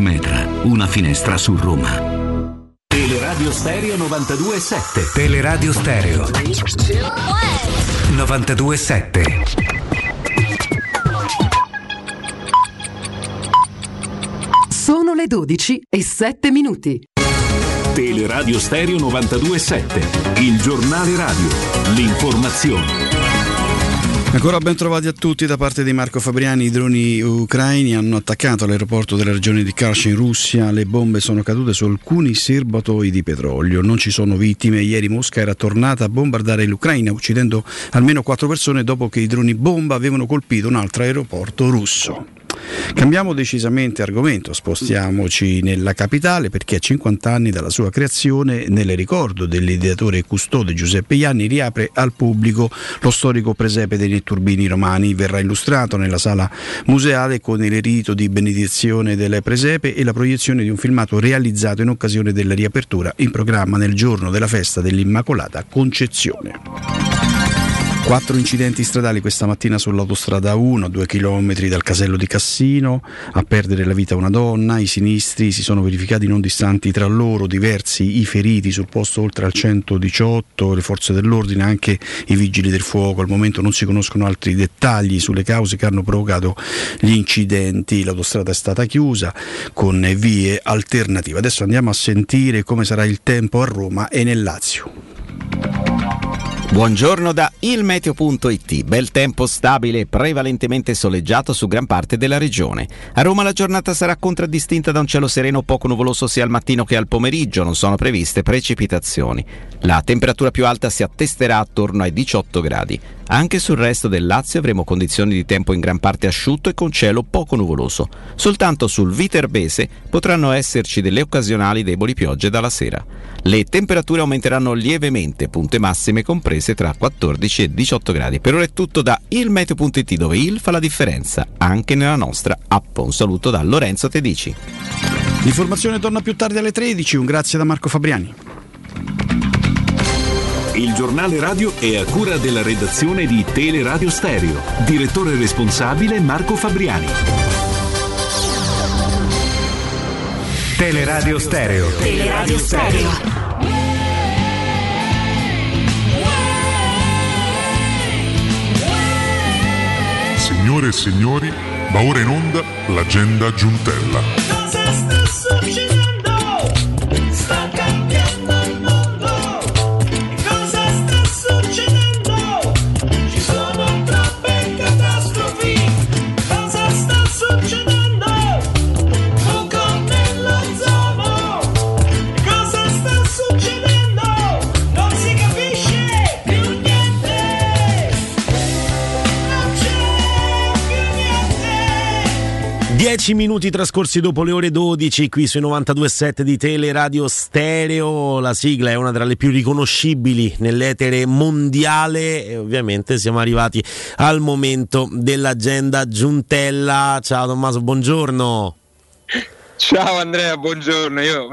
Metra. Una finestra su Roma. Teleradio Stereo 92.7 Teleradio Stereo 92.7 Sono le 12 e 7 minuti. Teleradio Stereo 92.7 Il giornale radio L'informazione Ancora ben trovati a tutti da parte di Marco Fabriani. I droni ucraini hanno attaccato l'aeroporto della regione di Kars in Russia. Le bombe sono cadute su alcuni serbatoi di petrolio. Non ci sono vittime. Ieri Mosca era tornata a bombardare l'Ucraina, uccidendo almeno quattro persone dopo che i droni bomba avevano colpito un altro aeroporto russo. Cambiamo decisamente argomento, spostiamoci nella capitale perché a 50 anni dalla sua creazione, nel ricordo dell'ideatore e custode Giuseppe Ianni, riapre al pubblico lo storico presepe dei netturbini romani. Verrà illustrato nella sala museale con il rito di benedizione del presepe e la proiezione di un filmato realizzato in occasione della riapertura in programma nel giorno della festa dell'Immacolata Concezione. Quattro incidenti stradali questa mattina sull'autostrada 1, a due chilometri dal casello di Cassino, a perdere la vita una donna, i sinistri si sono verificati non distanti tra loro, diversi i feriti sul posto oltre al 118, le forze dell'ordine, anche i vigili del fuoco, al momento non si conoscono altri dettagli sulle cause che hanno provocato gli incidenti, l'autostrada è stata chiusa con vie alternative. Adesso andiamo a sentire come sarà il tempo a Roma e nel Lazio. Buongiorno da ilmeteo.it. Bel tempo stabile e prevalentemente soleggiato su gran parte della regione. A Roma la giornata sarà contraddistinta da un cielo sereno poco nuvoloso sia al mattino che al pomeriggio, non sono previste precipitazioni. La temperatura più alta si attesterà attorno ai 18 gradi. Anche sul resto del Lazio avremo condizioni di tempo in gran parte asciutto e con cielo poco nuvoloso. Soltanto sul Viterbese potranno esserci delle occasionali deboli piogge dalla sera. Le temperature aumenteranno lievemente, punte massime comprese tra 14 e 18 gradi. Per ora è tutto da ilmeteo.it dove il fa la differenza anche nella nostra app. Un saluto da Lorenzo Tedici. L'informazione torna più tardi alle 13, un grazie da Marco Fabriani. Il giornale radio è a cura della redazione di Teleradio Stereo. Direttore responsabile Marco Fabriani. Teleradio Stereo. Teleradio Stereo. Signore e signori, va ora in onda l'agenda Giuntella. Cosa sta succedendo? 10 minuti trascorsi dopo le ore 12 qui sui 92.7 di Teleradio Stereo. La sigla è una tra le più riconoscibili nell'etere mondiale e ovviamente siamo arrivati al momento dell'agenda Giuntella. Ciao Tommaso, buongiorno. Ciao Andrea, buongiorno. Io,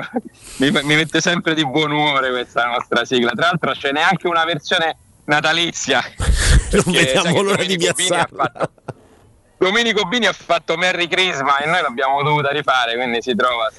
mi, mi mette sempre di buon umore questa nostra sigla. Tra l'altro c'è neanche una versione natalizia. (laughs) Non vediamo l'ora di piazzarla. Domenico Bini ha fatto Merry Christmas e noi l'abbiamo dovuta rifare, quindi si trova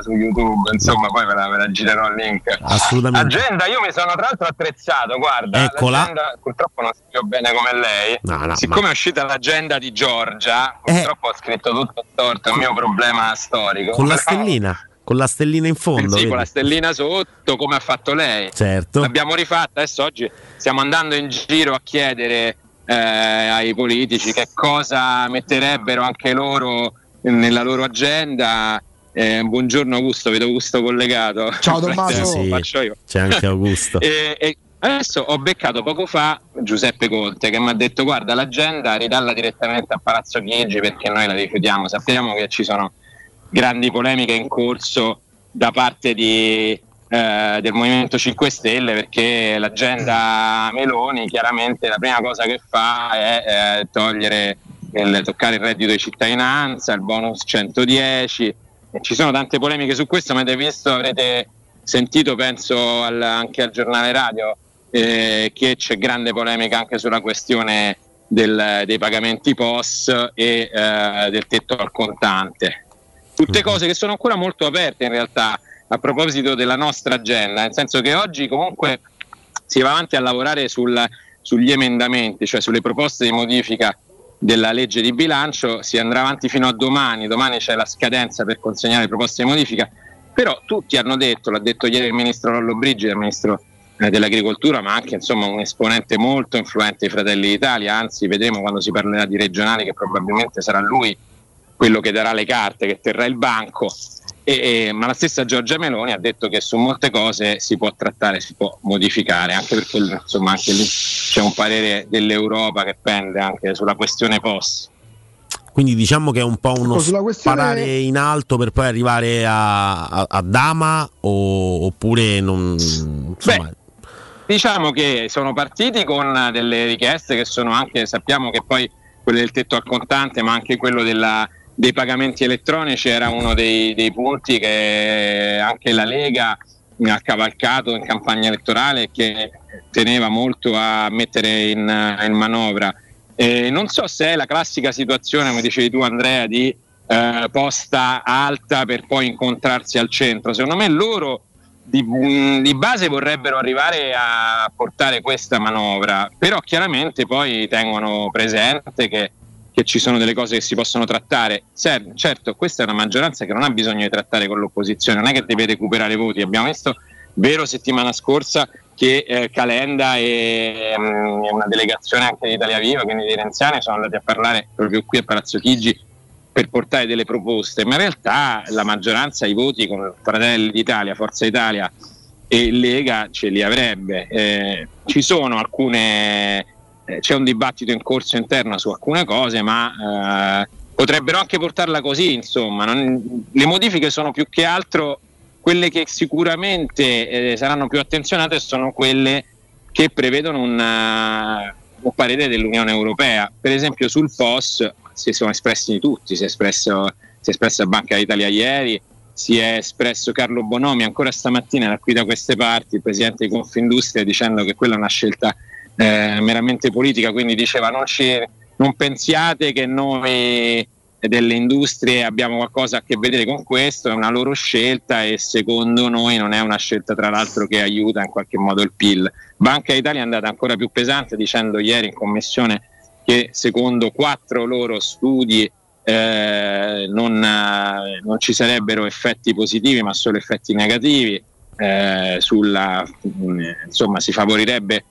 su YouTube, insomma poi ve la, ve la girerò il link. Assolutamente. Agenda, io mi sono tra l'altro attrezzato, guarda, Eccola. l'agenda- purtroppo non scrivo bene come lei. No, no, Siccome ma- è uscita l'agenda di Giorgia, purtroppo ho scritto tutto storto, è un mio problema storico. Con la Però- stellina, con la stellina in fondo. sì, vedi? con la stellina sotto, come ha fatto lei. Certo. L'abbiamo rifatta, adesso oggi stiamo andando in giro a chiedere eh, ai politici che cosa metterebbero anche loro nella loro agenda. Eh, buongiorno Augusto, vedo Augusto collegato. Ciao, (laughs) Tommaso. Sì, faccio io. C'è anche Augusto. (laughs) E, e adesso ho beccato poco fa Giuseppe Conte che mi ha detto guarda l'agenda ridalla direttamente a Palazzo Chigi perché noi la rifiutiamo, sappiamo che ci sono grandi polemiche in corso da parte di, eh, del Movimento 5 Stelle perché l'agenda Meloni chiaramente la prima cosa che fa è eh, togliere il, toccare il reddito di cittadinanza, il bonus 110 e ci sono tante polemiche su questo, ma avete visto, avrete sentito penso al- anche al giornale radio eh, che c'è grande polemica anche sulla questione del- dei pagamenti POS e eh, del tetto al contante. Tutte cose che sono ancora molto aperte in realtà a proposito della nostra agenda, nel senso che oggi comunque si va avanti a lavorare sul- sugli emendamenti, cioè sulle proposte di modifica della legge di bilancio, si andrà avanti fino a domani, domani c'è la scadenza per consegnare le proposte di modifica, però tutti hanno detto, l'ha detto ieri il ministro Lollo Brigida, il ministro eh, dell'agricoltura, ma anche insomma, un esponente molto influente dei Fratelli d'Italia, anzi vedremo quando si parlerà di regionali che probabilmente sarà lui quello che darà le carte, che terrà il banco, e- e- ma la stessa Giorgia Meloni ha detto che su molte cose si può trattare, si può modificare, anche perché insomma, anche lì c'è un parere dell'Europa che pende anche sulla questione POS. Quindi diciamo che è un po' uno Ecco, sulla questione- sparare in alto per poi arrivare a, a- a Dama o- oppure non... Insomma, Diciamo che sono partiti con delle richieste che sono anche, sappiamo che poi quelle del tetto al contante, ma anche quello della- dei pagamenti elettronici era uno dei, dei punti che anche la Lega ha cavalcato in campagna elettorale e che teneva molto a mettere in, in manovra. Eh, non so se è la classica situazione, come dicevi tu Andrea, di eh, posta alta per poi incontrarsi al centro. Secondo me loro di, mh, di base vorrebbero arrivare a portare questa manovra, però chiaramente poi tengono presente che, che ci sono delle cose che si possono trattare. Cer- certo, questa è una maggioranza che non ha bisogno di trattare con l'opposizione, non è che deve recuperare voti. Abbiamo visto, vero, settimana scorsa che eh, Calenda e mh, una delegazione anche di Italia Viva, quindi di Renziani, sono andati a parlare proprio qui a Palazzo Chigi per portare delle proposte, ma in realtà la maggioranza i voti con Fratelli d'Italia, Forza Italia e Lega ce li avrebbe. Eh, ci sono alcune, c'è un dibattito in corso interno su alcune cose, ma eh, potrebbero anche portarla così, insomma. non- le modifiche sono più che altro quelle che sicuramente eh, saranno più attenzionate sono quelle che prevedono un, eh, un parere dell'Unione Europea. Per esempio sul POS si sono espressi tutti, si è espresso, si è espressa Banca d'Italia ieri, si è espresso Carlo Bonomi ancora stamattina era qui da queste parti, il presidente di Confindustria, dicendo che quella è una scelta eh, meramente politica, quindi diceva non, ci, non pensiate che noi delle industrie abbiamo qualcosa a che vedere con questo, è una loro scelta e secondo noi non è una scelta tra l'altro che aiuta in qualche modo il PIL. Banca d'Italia è andata ancora più pesante dicendo ieri in commissione che secondo quattro loro studi eh, non, non ci sarebbero effetti positivi ma solo effetti negativi, eh, sulla, insomma si favorirebbe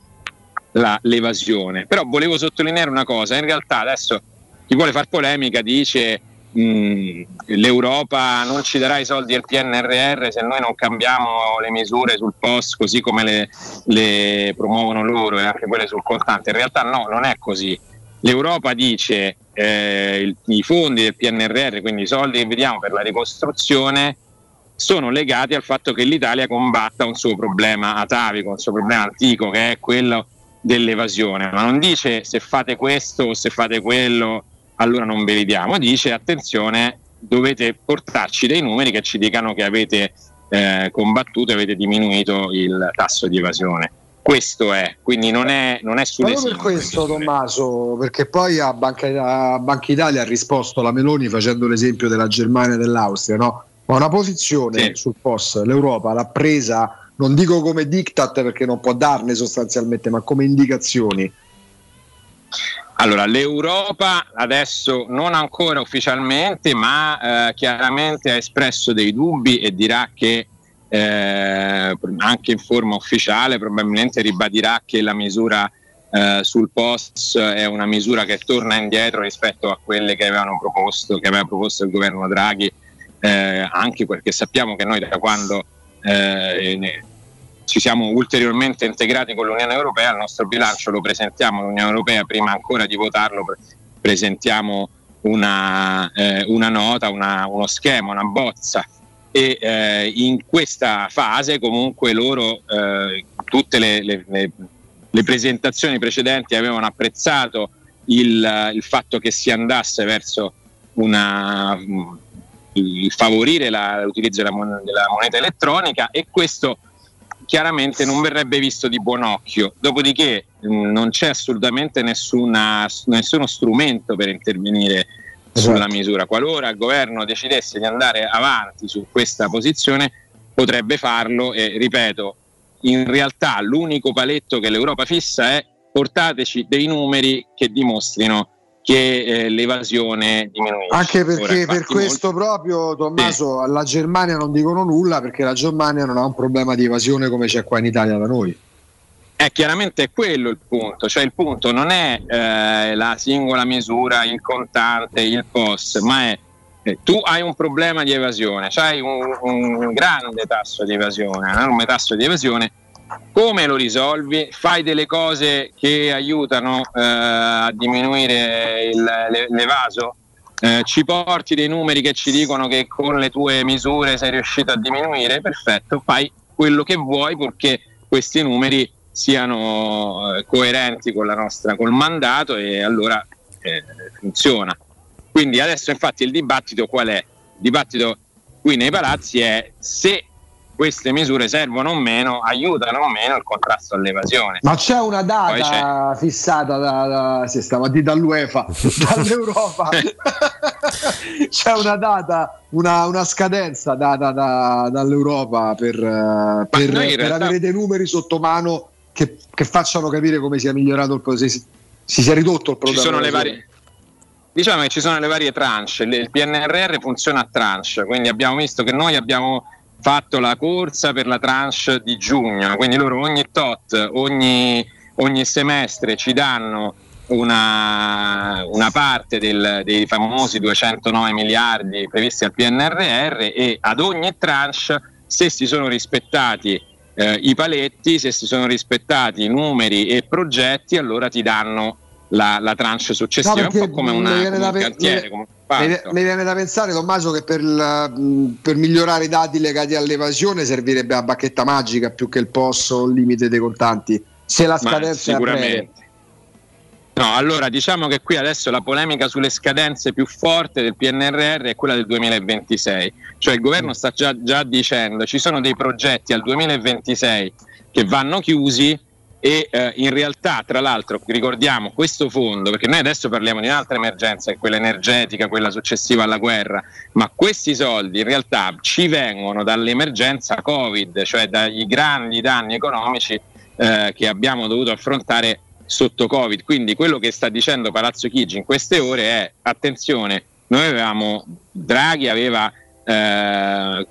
la- l'evasione. Però volevo sottolineare una cosa, in realtà adesso chi vuole far polemica dice mh, l'Europa non ci darà i soldi al PNRR se noi non cambiamo le misure sul POS così come le, le promuovono loro e anche quelle sul contante. In realtà no, non è così. L'Europa dice eh, il- i fondi del PNRR, quindi i soldi che vediamo per la ricostruzione, sono legati al fatto che l'Italia combatta un suo problema atavico, un suo problema antico che è quello dell'evasione, ma non dice se fate questo o se fate quello allora non ve li diamo, dice attenzione dovete portarci dei numeri che ci dicano che avete eh, combattuto e avete diminuito il tasso di evasione. Questo è, quindi non è, non è sulle Proprio per questo, Tommaso, perché poi a Banca, a Banca Italia ha risposto la Meloni facendo l'esempio della Germania e dell'Austria, no? Ma una posizione sul POS l'Europa l'ha presa, non dico come diktat perché non può darne sostanzialmente, ma come indicazioni. Allora, l'Europa adesso non ancora ufficialmente, ma eh, chiaramente ha espresso dei dubbi e dirà che eh, anche in forma ufficiale probabilmente ribadirà che la misura eh, sul POS è una misura che torna indietro rispetto a quelle che avevano proposto, che aveva proposto il governo Draghi, eh, anche perché sappiamo che noi da quando eh, ci siamo ulteriormente integrati con l'Unione Europea, il nostro bilancio lo presentiamo all'Unione Europea, prima ancora di votarlo pre- presentiamo una, eh, una nota, una- uno schema, una bozza. E eh, in questa fase comunque loro eh, tutte le- le- le presentazioni precedenti avevano apprezzato il, il fatto che si andasse verso una, favorire la- l'utilizzo della, mon- della moneta elettronica e questo chiaramente non verrebbe visto di buon occhio. Dopodiché mh, non c'è assolutamente nessuna- nessuno strumento per intervenire sulla misura. Qualora il governo decidesse di andare avanti su questa posizione, potrebbe farlo e ripeto, in realtà l'unico paletto che l'Europa fissa è portateci dei numeri che dimostrino che eh, l'evasione diminuisce. Anche Ora, perché per infatti, questo proprio Tommaso alla Germania non dicono nulla perché la Germania non ha un problema di evasione come c'è qua in Italia da noi. Eh, chiaramente è quello il punto, cioè il punto non è eh, la singola misura, il contante, il POS, ma è eh, tu hai un problema di evasione, hai un, un grande tasso di evasione, un enorme tasso di evasione, come lo risolvi? Fai delle cose che aiutano eh, a diminuire l'evaso? Eh, ci porti dei numeri che ci dicono che con le tue misure sei riuscito a diminuire? Perfetto, fai quello che vuoi purché questi numeri siano eh, coerenti con la nostra, col mandato e allora eh, funziona. Quindi adesso infatti il dibattito qual è? Il dibattito qui nei palazzi è se queste misure servono o meno, aiutano o meno il contrasto all'evasione. Ma c'è una data fissata da, da sì, stavo a dire dall'UEFA, (laughs) dall'Europa. (laughs) c'è una data, una, una scadenza data da- dall'Europa per, eh, per- per realtà- avere dei numeri sotto mano che, che facciano capire come sia migliorato il pro- se si, si sia ridotto il ci problema. sono le varie diciamo che ci sono le varie tranche il PNRR funziona a tranche quindi abbiamo visto che noi abbiamo fatto la corsa per la tranche di giugno quindi loro ogni tot ogni, ogni semestre ci danno una, una parte del- dei famosi 209 miliardi previsti al PNRR e ad ogni tranche se si sono rispettati eh, i paletti, se si sono rispettati i numeri e progetti, allora ti danno la, la tranche successiva, No, un po' come, una, come un pe- cantiere, come un Mi, viene da pensare, Tommaso, che per, per migliorare i dati legati all'evasione servirebbe la bacchetta magica più che il POS o il limite dei contanti. Se la Ma scadenza è a breve. sicuramente. No, allora diciamo che qui adesso la polemica sulle scadenze più forte del PNRR è quella del 2026, cioè il governo sta già, già dicendo ci sono dei progetti al 2026 che vanno chiusi e eh, in realtà tra l'altro ricordiamo questo fondo, perché noi adesso parliamo di un'altra emergenza, che è quella energetica, quella successiva alla guerra, ma questi soldi in realtà ci vengono dall'emergenza Covid, cioè dagli grandi danni economici eh, che abbiamo dovuto affrontare sotto Covid. Quindi quello che sta dicendo Palazzo Chigi in queste ore è attenzione, noi avevamo Draghi aveva eh,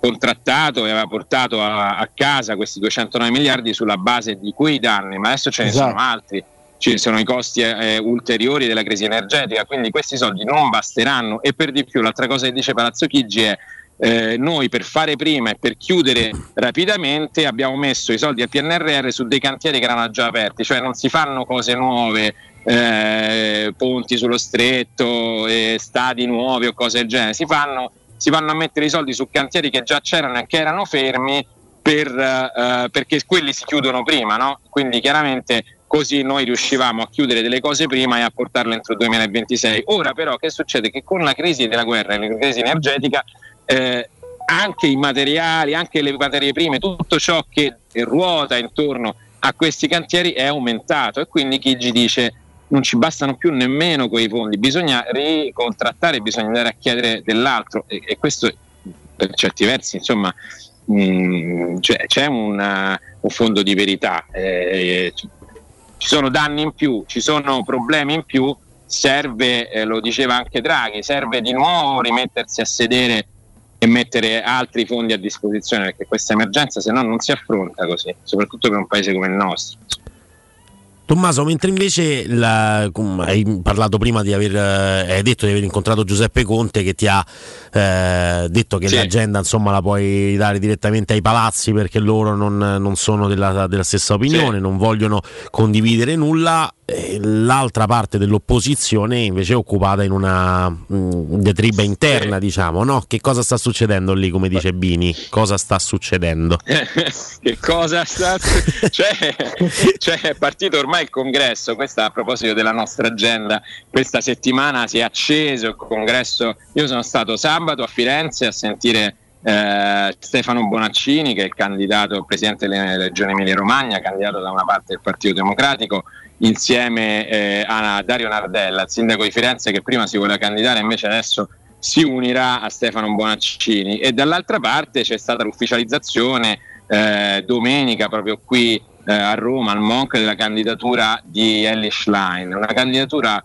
contrattato e aveva portato a, a casa questi 209 miliardi sulla base di quei danni, ma adesso ce ne Esatto. sono altri. Ci sono i costi eh, ulteriori della crisi energetica, quindi questi soldi non basteranno e per di più l'altra cosa che dice Palazzo Chigi è eh, noi per fare prima e per chiudere rapidamente abbiamo messo i soldi al PNRR su dei cantieri che erano già aperti, cioè non si fanno cose nuove, eh, ponti sullo stretto, eh, stadi nuovi o cose del genere, si fanno, si vanno a mettere i soldi su cantieri che già c'erano e che erano fermi per, eh, perché quelli si chiudono prima, no? quindi chiaramente così noi riuscivamo a chiudere delle cose prima e a portarle entro il 2026. Ora però che succede? Che con la crisi della guerra e la crisi energetica eh, anche i materiali, anche le materie prime, tutto ciò che ruota intorno a questi cantieri è aumentato e quindi Chigi dice non ci bastano più nemmeno quei fondi, bisogna ricontrattare, bisogna andare a chiedere dell'altro e, e questo per certi versi insomma mh, cioè, c'è una- un fondo di verità, eh, ci ci sono danni in più, ci sono problemi in più, serve, eh, lo diceva anche Draghi, serve di nuovo rimettersi a sedere e mettere altri fondi a disposizione perché questa emergenza se no non si affronta così, soprattutto per un paese come il nostro. Tommaso, mentre invece la- hai parlato prima di aver eh, hai detto di aver incontrato Giuseppe Conte che ti ha eh, detto che Sì. l'agenda insomma la puoi dare direttamente ai palazzi perché loro non, non sono della, della stessa opinione, non vogliono condividere nulla. Eh, l'altra parte dell'opposizione invece è occupata in una mh, diatriba interna, diciamo, no? Che cosa sta succedendo lì, come dice Bini? Cosa sta succedendo? (laughs) che cosa sta (laughs) cioè, cioè, è partito ormai il congresso questo a proposito della nostra agenda questa settimana si è acceso il congresso io sono stato sabato a Firenze a sentire eh, Stefano Bonaccini che è candidato presidente della regione Emilia Romagna candidato da una parte del Partito Democratico insieme eh, a Dario Nardella il sindaco di Firenze che prima si voleva candidare invece adesso si unirà a Stefano Bonaccini. E dall'altra parte c'è stata l'ufficializzazione eh, domenica proprio qui eh, a Roma al Monk della candidatura di Ellie Schlein, una candidatura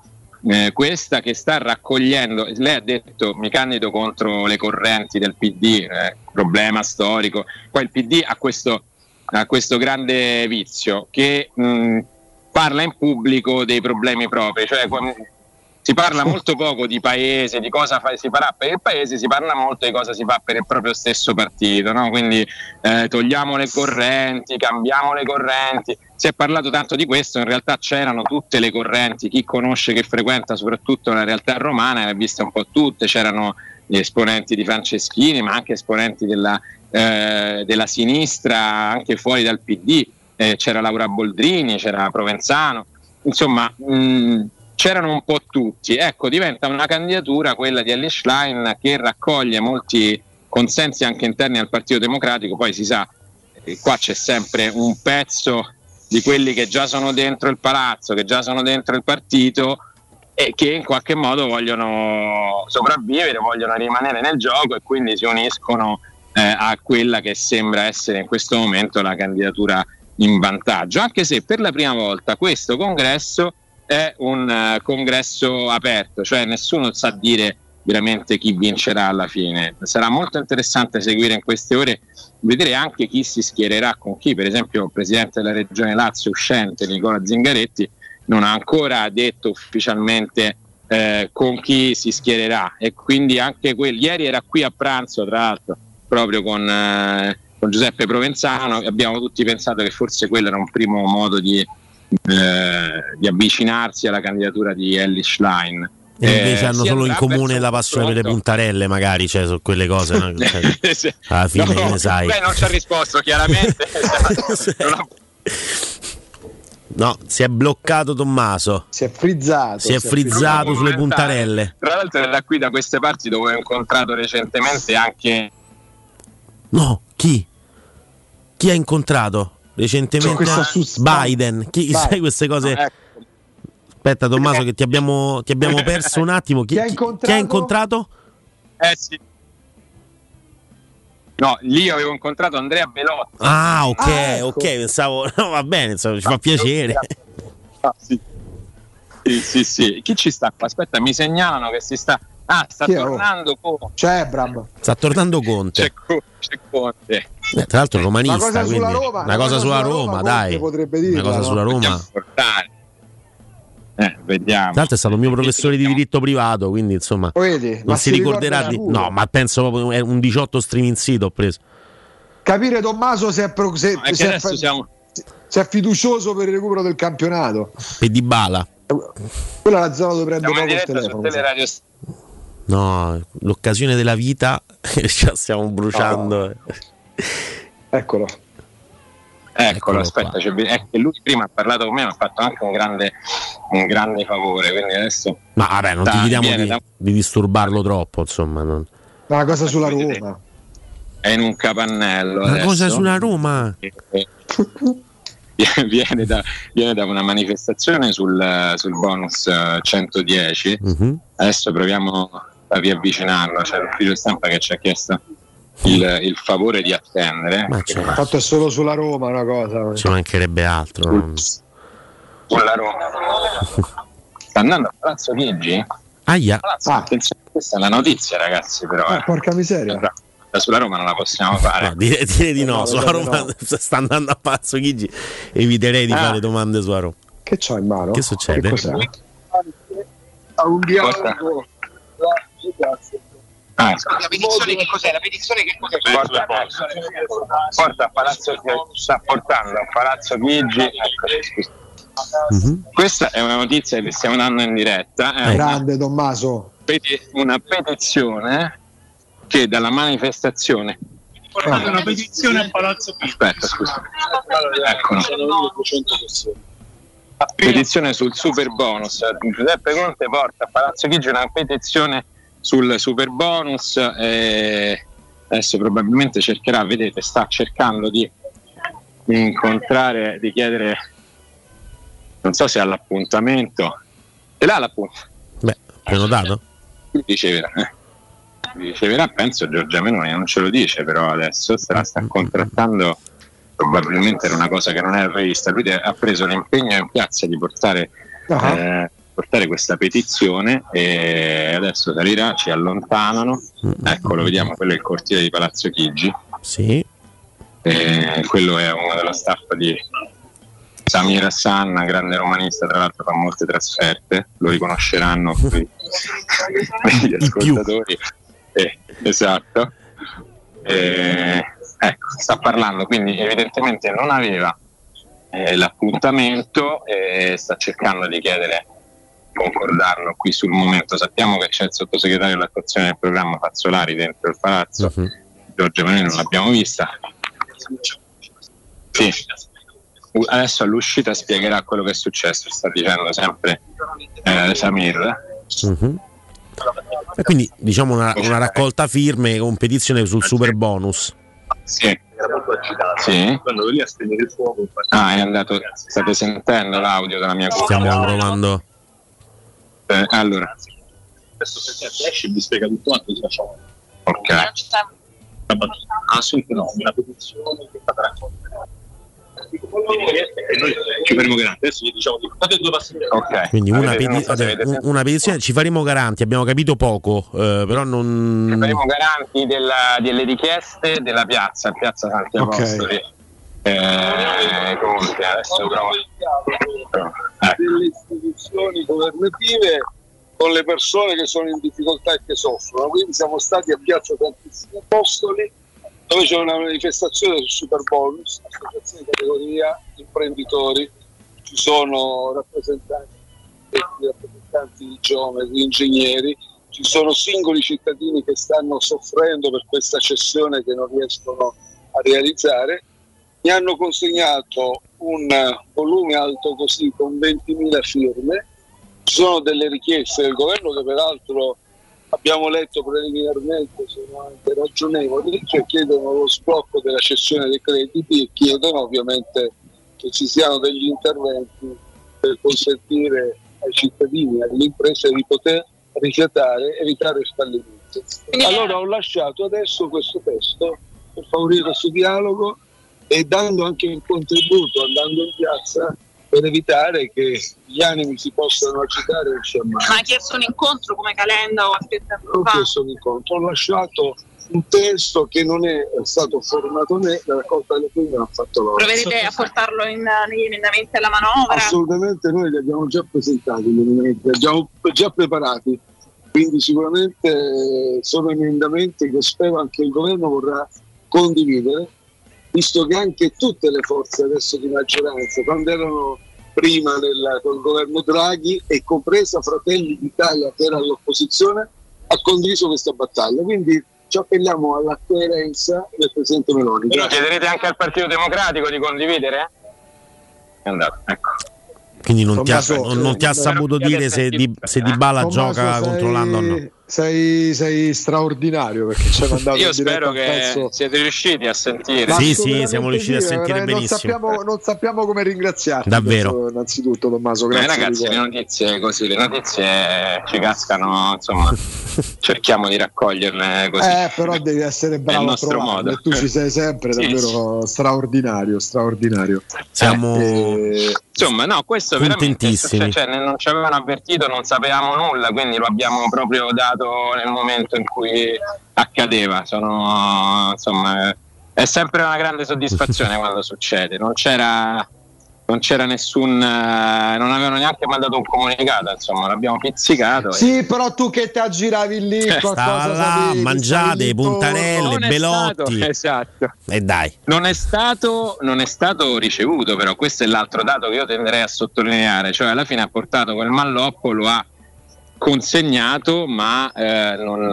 eh, questa che sta raccogliendo, lei ha detto mi candido contro le correnti del PD, eh, problema storico, poi il PD ha questo, ha questo grande vizio che mh, parla in pubblico dei problemi propri, cioè si parla molto poco di paese, di cosa fa- si farà per il paese, si parla molto di cosa si fa per il proprio stesso partito, no? quindi eh, togliamo le correnti, cambiamo le correnti, si è parlato tanto di questo, in realtà c'erano tutte le correnti, chi conosce, che frequenta soprattutto la realtà romana, le ha viste un po' tutte, c'erano gli esponenti di Franceschini, ma anche esponenti della, eh, della sinistra, anche fuori dal PD, eh, c'era Laura Boldrini, c'era Provenzano, insomma... Mh, c'erano un po' tutti. Ecco, diventa una candidatura quella di Ellie Schlein che raccoglie molti consensi anche interni al Partito Democratico. Poi si sa, eh, qua c'è sempre un pezzo di quelli che già sono dentro il palazzo, che già sono dentro il partito e che in qualche modo vogliono sopravvivere, vogliono rimanere nel gioco e quindi si uniscono eh, a quella che sembra essere in questo momento la candidatura in vantaggio, anche se per la prima volta questo congresso è un eh, congresso aperto, cioè nessuno sa dire veramente chi vincerà alla fine. Sarà molto interessante seguire in queste ore, vedere anche chi si schiererà con chi. Per esempio, il presidente della regione Lazio uscente, Nicola Zingaretti, non ha ancora detto ufficialmente eh, con chi si schiererà e quindi anche quel ieri era qui a pranzo, tra l'altro, proprio con, eh, con Giuseppe Provenzano. e Abbiamo tutti pensato che forse quello era un primo modo di eh, di avvicinarsi alla candidatura di Ellie Schlein. E invece Eh, hanno solo in comune la passione per le puntarelle, magari, cioè, su quelle cose. no? (laughs) Cioè, alla fine, No, ne sai. Beh, non ci ha risposto chiaramente. (laughs) Ha- No, si è bloccato Tommaso. Si è frizzato. Si è frizzato sulle puntarelle. Tra l'altro era qui da queste parti dove ho incontrato recentemente anche No, chi? Chi ha incontrato recentemente? Biden. Chi, Vai. sai queste cose? No, ecco. Aspetta, Tommaso, che ti abbiamo, ti abbiamo perso un attimo. Chi, Chi ha chi- incontrato? incontrato? Eh sì. No, lì avevo incontrato Andrea Belotti. Ah, ok, Ah, ecco. ok, pensavo. (laughs) No, va bene, insomma, ci fa piacere. Ah, sì. Sì, sì, sì. Chi ci sta qua? Aspetta, mi segnalano che si sta. Ah, sta Chi è? Oh. tornando Conte. C'è Bram. Sta tornando Conte. C'è, Co- c'è Conte. Eh, tra l'altro romanista, Una cosa quindi sulla Roma, una cosa sulla Roma, Conte dai. potrebbe Una dirla, cosa no? sulla Roma. Portare. Eh, vediamo. L'altro è stato il mio professore di diritto privato, quindi insomma Vedi? non si, si ricorderà di... No, ma penso proprio è un 18 streaming sito ho preso. Capire Tommaso se è, pro- se- No, è se è fa- siamo- se è fiducioso per il recupero del campionato. Per di bala. Quella è la zona dove prende in poco il telefono. Teleradio No, l'occasione della vita (laughs) ci stiamo bruciando. Eccolo. Eccolo, aspetta, c'è- è che lui prima ha parlato con me, mi ha fatto anche un grande, un grande favore, quindi adesso... Ma vabbè, non ti Dai, chiediamo viene di, da- di disturbarlo troppo, insomma. non- Una cosa sulla Roma. È in un capannello. Una adesso. cosa sulla Roma. (laughs) Viene da, viene da una manifestazione sul, sul bonus eh, 110. Mhm. Adesso proviamo a riavvicinarlo. C'è l'ufficio stampa che ci ha chiesto il, il favore di attendere. Ma c'è- Fatto è solo sulla Roma una cosa. Ci mancherebbe altro. non- sulla Roma. (laughs) Sta andando a Palazzo Chigi? Aia. Palazzo, attenzione, questa è la notizia, ragazzi. Però Ah, eh. porca miseria. Da sulla Roma non la possiamo fare. No, dire, dire di no, No, sulla Roma no. (laughs) sta andando a Palazzo Chigi. Eviterei di Ah. fare domande sulla Roma. Che c'ha in mano? Che succede? Che cos'è? A un dialogo. Ah, La petizione che cos'è? La petizione che cos'è? Porta, porta a Palazzo sta portando a Palazzo Chigi ecco, scusa. Questa è una notizia che stiamo dando in diretta. È una, Grande Tommaso. peti- una petizione che dalla manifestazione. Una petizione a Palazzo Aspetta, scusa. Eccola. Petizione sul super bonus. Giuseppe Conte porta a Palazzo Chigi una petizione sul super bonus. E adesso probabilmente cercherà, vedete, sta cercando di incontrare, di chiedere, non so se ha l'appuntamento. Ce l'ha l'appuntamento? Beh, prenotato? riceverà. eh. Riceverà, penso Giorgia Meloni, non ce lo dice, però adesso se la sta contrattando. Probabilmente era una cosa che non era prevista. Lui ha preso l'impegno in piazza di portare, eh, portare questa petizione e adesso salirà, ci allontanano. Eccolo, vediamo, quello è il cortile di Palazzo Chigi. Sì. Eh, quello è uno dello staff di Samir Hassan, grande romanista, tra l'altro fa molte trasferte, lo riconosceranno (laughs) gli ascoltatori. Eh, esatto. Eh, ecco, sta parlando, quindi evidentemente non aveva eh, l'appuntamento e sta cercando di chiedere concordarlo qui sul momento. Sappiamo che c'è il sottosegretario all'attuazione del programma Fazzolari dentro il palazzo, Giorgio Meloni non l'abbiamo vista. Sì. Adesso all'uscita spiegherà quello che è successo, sta dicendo sempre eh, Samir. Mhm. E quindi diciamo una, una raccolta firme con petizione sul super bonus. Sì. Sì. Quando lì a spegnere il fuoco. Ah, è andato. State sentendo l'audio della mia cuffia? Stiamo provando. Eh, allora, Adesso se flash vi spiega tutto quanto cosa facciamo. ok. Assolutamente no, una petizione che è stata raccolta. E noi ci faremo grande, adesso gli diciamo di fate due passi indietro. Ok. Quindi una, Avete- non peti- so se vabbè, avete un- una petizione, ci faremo garanti, abbiamo capito poco, eh, però non... Saremo garanti della- delle richieste della piazza, piazza Santi Ok. Apostoli. Eh, Conte, adesso provo. delle istituzioni governative con le persone che sono in difficoltà e che soffrono. Quindi siamo stati a Piazza Santissimi Apostoli dove c'è una manifestazione sul super bonus, associazioni di categoria, imprenditori, ci sono rappresentanti, rappresentanti di geometri, ingegneri, ci sono singoli cittadini che stanno soffrendo per questa cessione che non riescono a realizzare mi hanno consegnato un volume alto così con 20.000 firme. Ci sono delle richieste del governo che peraltro abbiamo letto preliminarmente, sono anche ragionevoli, cioè chiedono lo sblocco della cessione dei crediti e chiedono ovviamente che ci siano degli interventi per consentire ai cittadini e alle imprese di poter rifiatare, evitare il fallimento. Allora ho lasciato adesso questo testo per favorire questo dialogo e dando anche un contributo andando in piazza per evitare che gli animi si possano agitare e sciamare. Ma ha chiesto un incontro come Calenda o aspetta Ho chiesto un incontro, ho lasciato un testo che non è stato formato me, la raccolta delle firme l'ha fatto loro. Provvedete a portarlo in, negli emendamenti alla manovra? Assolutamente noi li abbiamo già presentati, gli emendamenti, li abbiamo già preparati, quindi sicuramente eh, sono emendamenti che spero anche il governo vorrà condividere, visto che anche tutte le forze adesso di maggioranza, quando erano prima nel, col governo Draghi e compresa Fratelli d'Italia che era all'opposizione, ha condiviso questa battaglia. Quindi ci appelliamo alla coerenza del Presidente Meloni. Quindi chiederete anche al Partito Democratico di condividere? È andato, ecco. Quindi non, ti ha, Tommaso, non- non ti ha eh, saputo dire se Di, se Di Bala Tommaso, gioca sei- controllando o no. Sei, sei straordinario perché ci hai (laughs) mandato Io spero che pezzo. siete riusciti a sentire. Ma Sì, sì, siamo riusciti a sì, sentire eh, non benissimo. sappiamo, non sappiamo come ringraziarti. Davvero. questo Innanzitutto, Tommaso, Eh, grazie. ragazzi, di le notizie così, le notizie ci cascano, insomma, (laughs) cerchiamo di raccoglierle così. Eh, però devi essere bravo a nostro trovarle. modo. Tu ci sei sempre, Sì, davvero straordinario, straordinario. Siamo Eh, Insomma, no, questo veramente cioè, cioè, non ci avevano avvertito, non sapevamo nulla, quindi lo abbiamo proprio dato nel momento in cui accadeva. Sono, insomma, è sempre una grande soddisfazione (laughs) quando succede. Non c'era, non c'era nessun, eh, non avevano neanche mandato un comunicato, insomma, l'abbiamo pizzicato. e- Sì, però tu che ti aggiravi lì, Eh, qualcosa là, sapevi, mangiate, puntarelle. Non è Belotti. stato- esatto. E dai. Non è, stato, non è stato ricevuto, però questo è l'altro dato che io tenderei a sottolineare, cioè alla fine ha portato quel malloppo, lo ha consegnato, ma eh, non,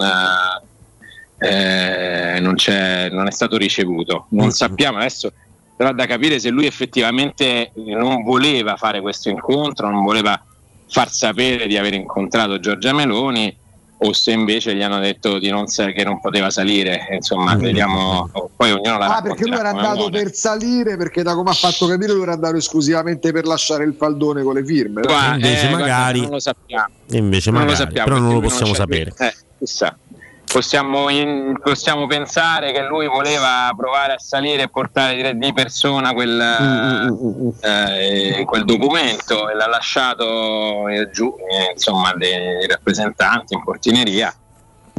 eh, non, c'è- non è stato ricevuto. Non sappiamo adesso, però da capire se lui effettivamente non voleva fare questo incontro, non voleva far sapere di aver incontrato Giorgia Meloni o se invece gli hanno detto di non sa- che non poteva salire. Insomma, vediamo, poi ognuno la Ah, perché lui era andato vuole. per salire, perché da come ha fatto capire lui era andato esclusivamente per lasciare il faldone con le firme. Guarda, invece eh, guarda, magari- non lo sappiamo. Invece Non lo sappiamo, però non lo possiamo c'è sapere. Eh, chissà. Possiamo, in- possiamo pensare che lui voleva provare a salire e portare di persona quel, Mm, eh, quel documento e l'ha lasciato eh, giù eh, insomma, dei rappresentanti in portineria.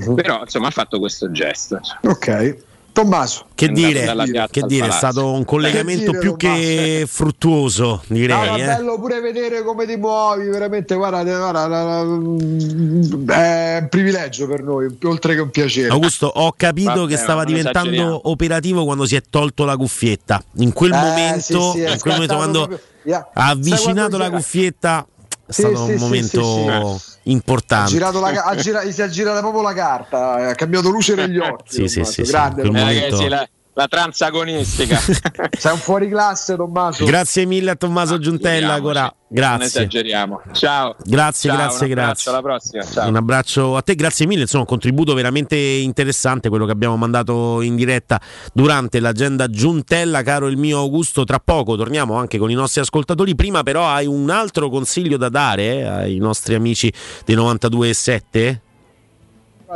Mm-hmm. Però insomma ha fatto questo gesto. Ok. Tommaso. Che È dire, che dire, è stato un collegamento dire, più che fruttuoso, direi. ma eh. bello pure vedere come ti muovi, veramente, guarda, è un privilegio per noi, oltre che un piacere. Augusto, ho capito Vabbè, che stava diventando operativo quando si è tolto la cuffietta. In quel Eh, momento, sì, sì, è in quel momento scattato quando proprio- Yeah. ha avvicinato quando la cuffietta, è Sì, stato un momento sì, Ha importante. girato la, ha gira- si è girata proprio la carta, ha cambiato luce negli occhi. Sì, sì, sì, sì, grande. Tommaso. momento- Ragazzi, la, la transagonistica. Sei (laughs) un fuori classe, Tommaso. Grazie mille a Tommaso Giuntella, ancora. Non Grazie. esageriamo. Ciao. Grazie, Ciao, grazie, grazie. Alla prossima. Ciao. Un abbraccio a te, grazie mille, insomma un contributo veramente interessante quello che abbiamo mandato in diretta durante l'agenda Giuntella, caro il mio Augusto, tra poco torniamo anche con i nostri ascoltatori, prima però hai un altro consiglio da dare eh, ai nostri amici dei 92.7?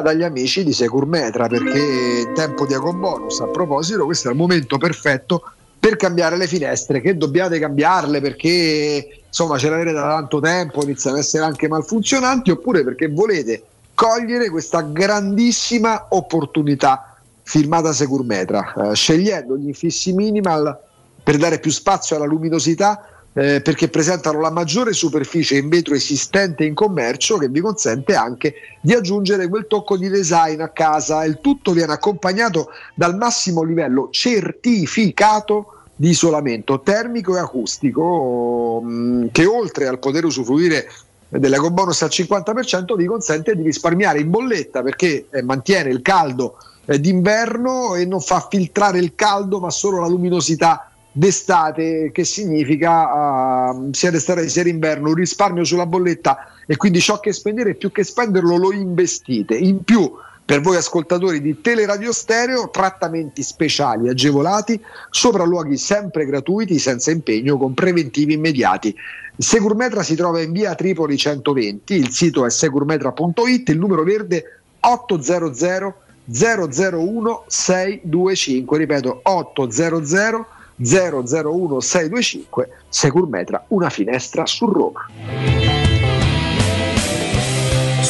Dagli amici di Securmetra perché tempo di Ecobonus a proposito questo è il momento perfetto per cambiare le finestre che dobbiate cambiarle perché insomma ce l'avete da tanto tempo iniziano ad essere anche malfunzionanti oppure perché volete cogliere questa grandissima opportunità firmata Securmetra eh, scegliendo gli infissi minimal per dare più spazio alla luminosità eh, perché presentano la maggiore superficie in vetro esistente in commercio che vi consente anche di aggiungere quel tocco di design a casa. Il tutto viene accompagnato dal massimo livello certificato di isolamento termico e acustico mh, che oltre al poter usufruire dell'ecobonus al 50% vi consente di risparmiare in bolletta perché eh, mantiene il caldo eh, d'inverno e non fa filtrare il caldo ma solo la luminosità d'estate che significa uh, sia d'estate sia d'inverno un risparmio sulla bolletta e quindi ciò che spendere più che spenderlo lo investite. In più per voi ascoltatori di Teleradio Stereo trattamenti speciali agevolati sopralluoghi sempre gratuiti senza impegno con preventivi immediati. Securmetra si trova in via Tripoli 120 il sito è securmetra.it il numero verde 800 001 625 ripeto 800 001 625 Securmetra una finestra su Roma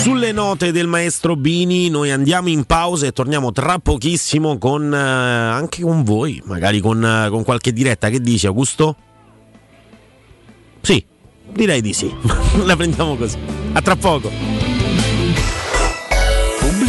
Sulle note del maestro Bini noi andiamo in pausa e torniamo tra pochissimo con eh, anche con voi, magari con, eh, con qualche diretta. Che dici Augusto? Sì, direi di sì. (laughs) La prendiamo così. A tra poco.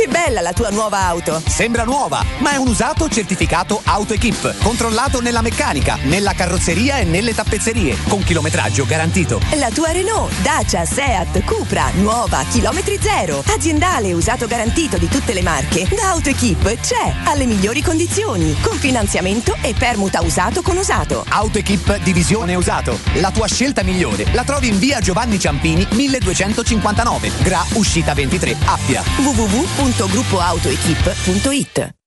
Che bella la tua nuova auto! Sembra nuova, ma è un usato certificato AutoEquip, controllato nella meccanica, nella carrozzeria e nelle tappezzerie, con chilometraggio garantito. La tua Renault, Dacia, Seat, Cupra, nuova, chilometri zero, aziendale usato garantito di tutte le marche, da AutoEquip c'è, alle migliori condizioni, con finanziamento e permuta usato con usato. AutoEquip Divisione Usato. La tua scelta migliore la trovi in via Giovanni Ciampini 1259, Gra Uscita 23, Appia. www.gruppoautoequip.it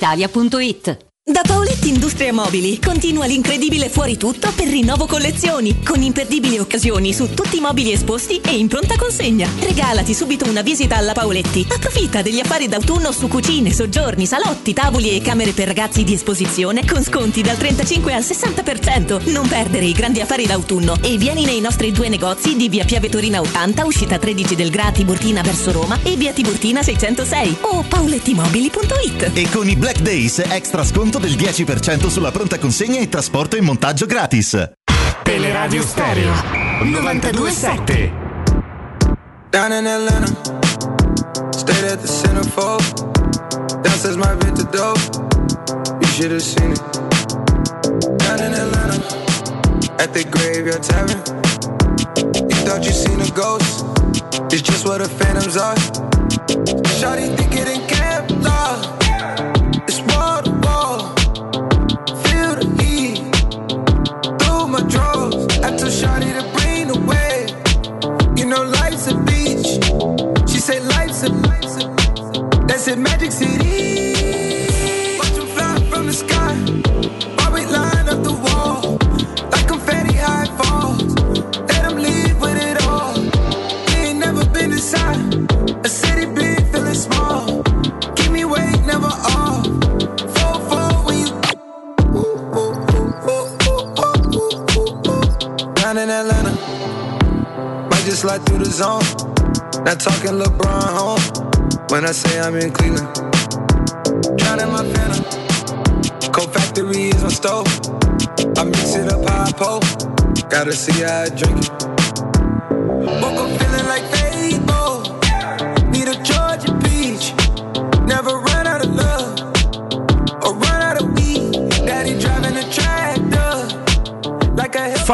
brispalitalia.it. Da Paoletti Industria Mobili continua l'incredibile fuori tutto per rinnovo collezioni, con imperdibili occasioni su tutti i mobili esposti e in pronta consegna. Regalati subito una visita alla Paoletti. Approfitta degli affari d'autunno su cucine, soggiorni, salotti, tavoli e camere per ragazzi di esposizione con sconti dal 35 al 60%. Non perdere i grandi affari d'autunno e vieni nei nostri due negozi di via Piave Torina 80, uscita 13 del Gra Tiburtina verso Roma e via Tiburtina 606 o paolettimobili.it. E con i Black Days extra sconto del 10% sulla pronta consegna e trasporto e montaggio gratis. Teleradio Stereo 927 Down in Atlanta, stayed at the centerfold. Downstairs my Victor dope, you should have seen it. Down in Atlanta, at the graveyard tavern. You thought you seen a ghost, it's just what the phantoms are. Shawty think it in Kevlar, it's said Magic City. Watch them fly from the sky. While we line up the wall. Like confetti high falls. Let them leave with it all. We ain't never been inside. A city big, feeling small. Keep me weight, never all. Down in Atlanta, might just slide through the zone. Not talking LeBron home when I say I'm in Cleveland. Drowning my phantom. Cold factory is my stove. I mix it up high pole. Gotta see how I drink it.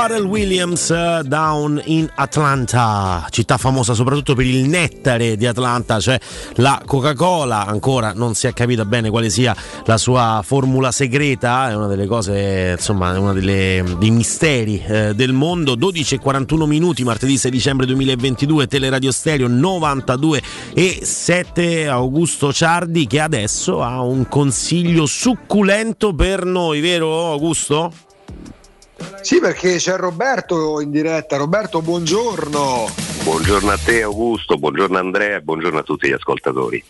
Pharrell Williams uh, Down in Atlanta, città famosa soprattutto per il nettare di Atlanta, cioè la Coca-Cola, ancora non si è capita bene quale sia la sua formula segreta, è una delle cose, insomma, uno dei misteri eh, del mondo. 12 e 41 minuti, martedì 6 dicembre 2022, Teleradio Stereo 92 e 7 Augusto Ciardi che adesso ha un consiglio succulento per noi, vero Augusto? Sì, perché c'è Roberto in diretta. Roberto, buongiorno. Buongiorno a te Augusto, buongiorno Andrea buongiorno a tutti gli ascoltatori.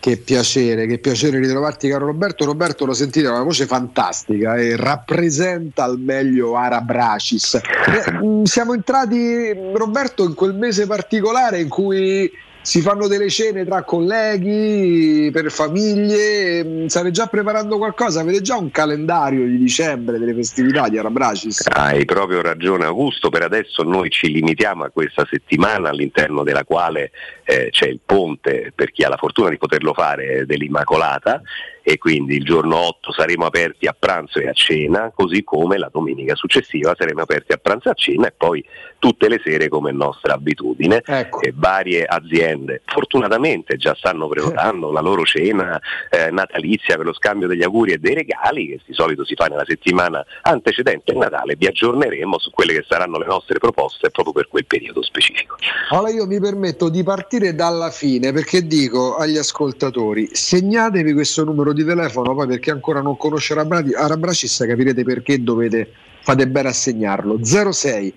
Che piacere, che piacere ritrovarti caro Roberto. Roberto lo sentite, ha una voce fantastica e rappresenta al meglio Ara Bracis. Eh, (laughs) Siamo entrati, Roberto, in quel mese particolare in cui si fanno delle cene tra colleghi, per famiglie. Mh, State già preparando qualcosa? Avete già un calendario di dicembre delle festività di Ara Bracis? Hai proprio ragione Augusto, per adesso noi ci limitiamo a questa settimana all'interno della quale eh, c'è il ponte per chi ha la fortuna di poterlo fare dell'Immacolata e quindi il giorno 8 saremo aperti a pranzo e a cena, così come la domenica successiva saremo aperti a pranzo e a cena e poi tutte le sere come nostra abitudine. E varie aziende fortunatamente già stanno prenotando la loro cena eh, natalizia per lo scambio degli auguri e dei regali che di solito si fa nella settimana antecedente il Natale. Vi aggiorneremo su quelle che saranno le nostre proposte proprio per quel periodo specifico. Allora io mi permetto di partire dalla fine perché dico agli ascoltatori segnatevi questo numero di telefono poi perché ancora non conosce Arabra- Arabracis capirete perché dovete fate bene a segnarlo 06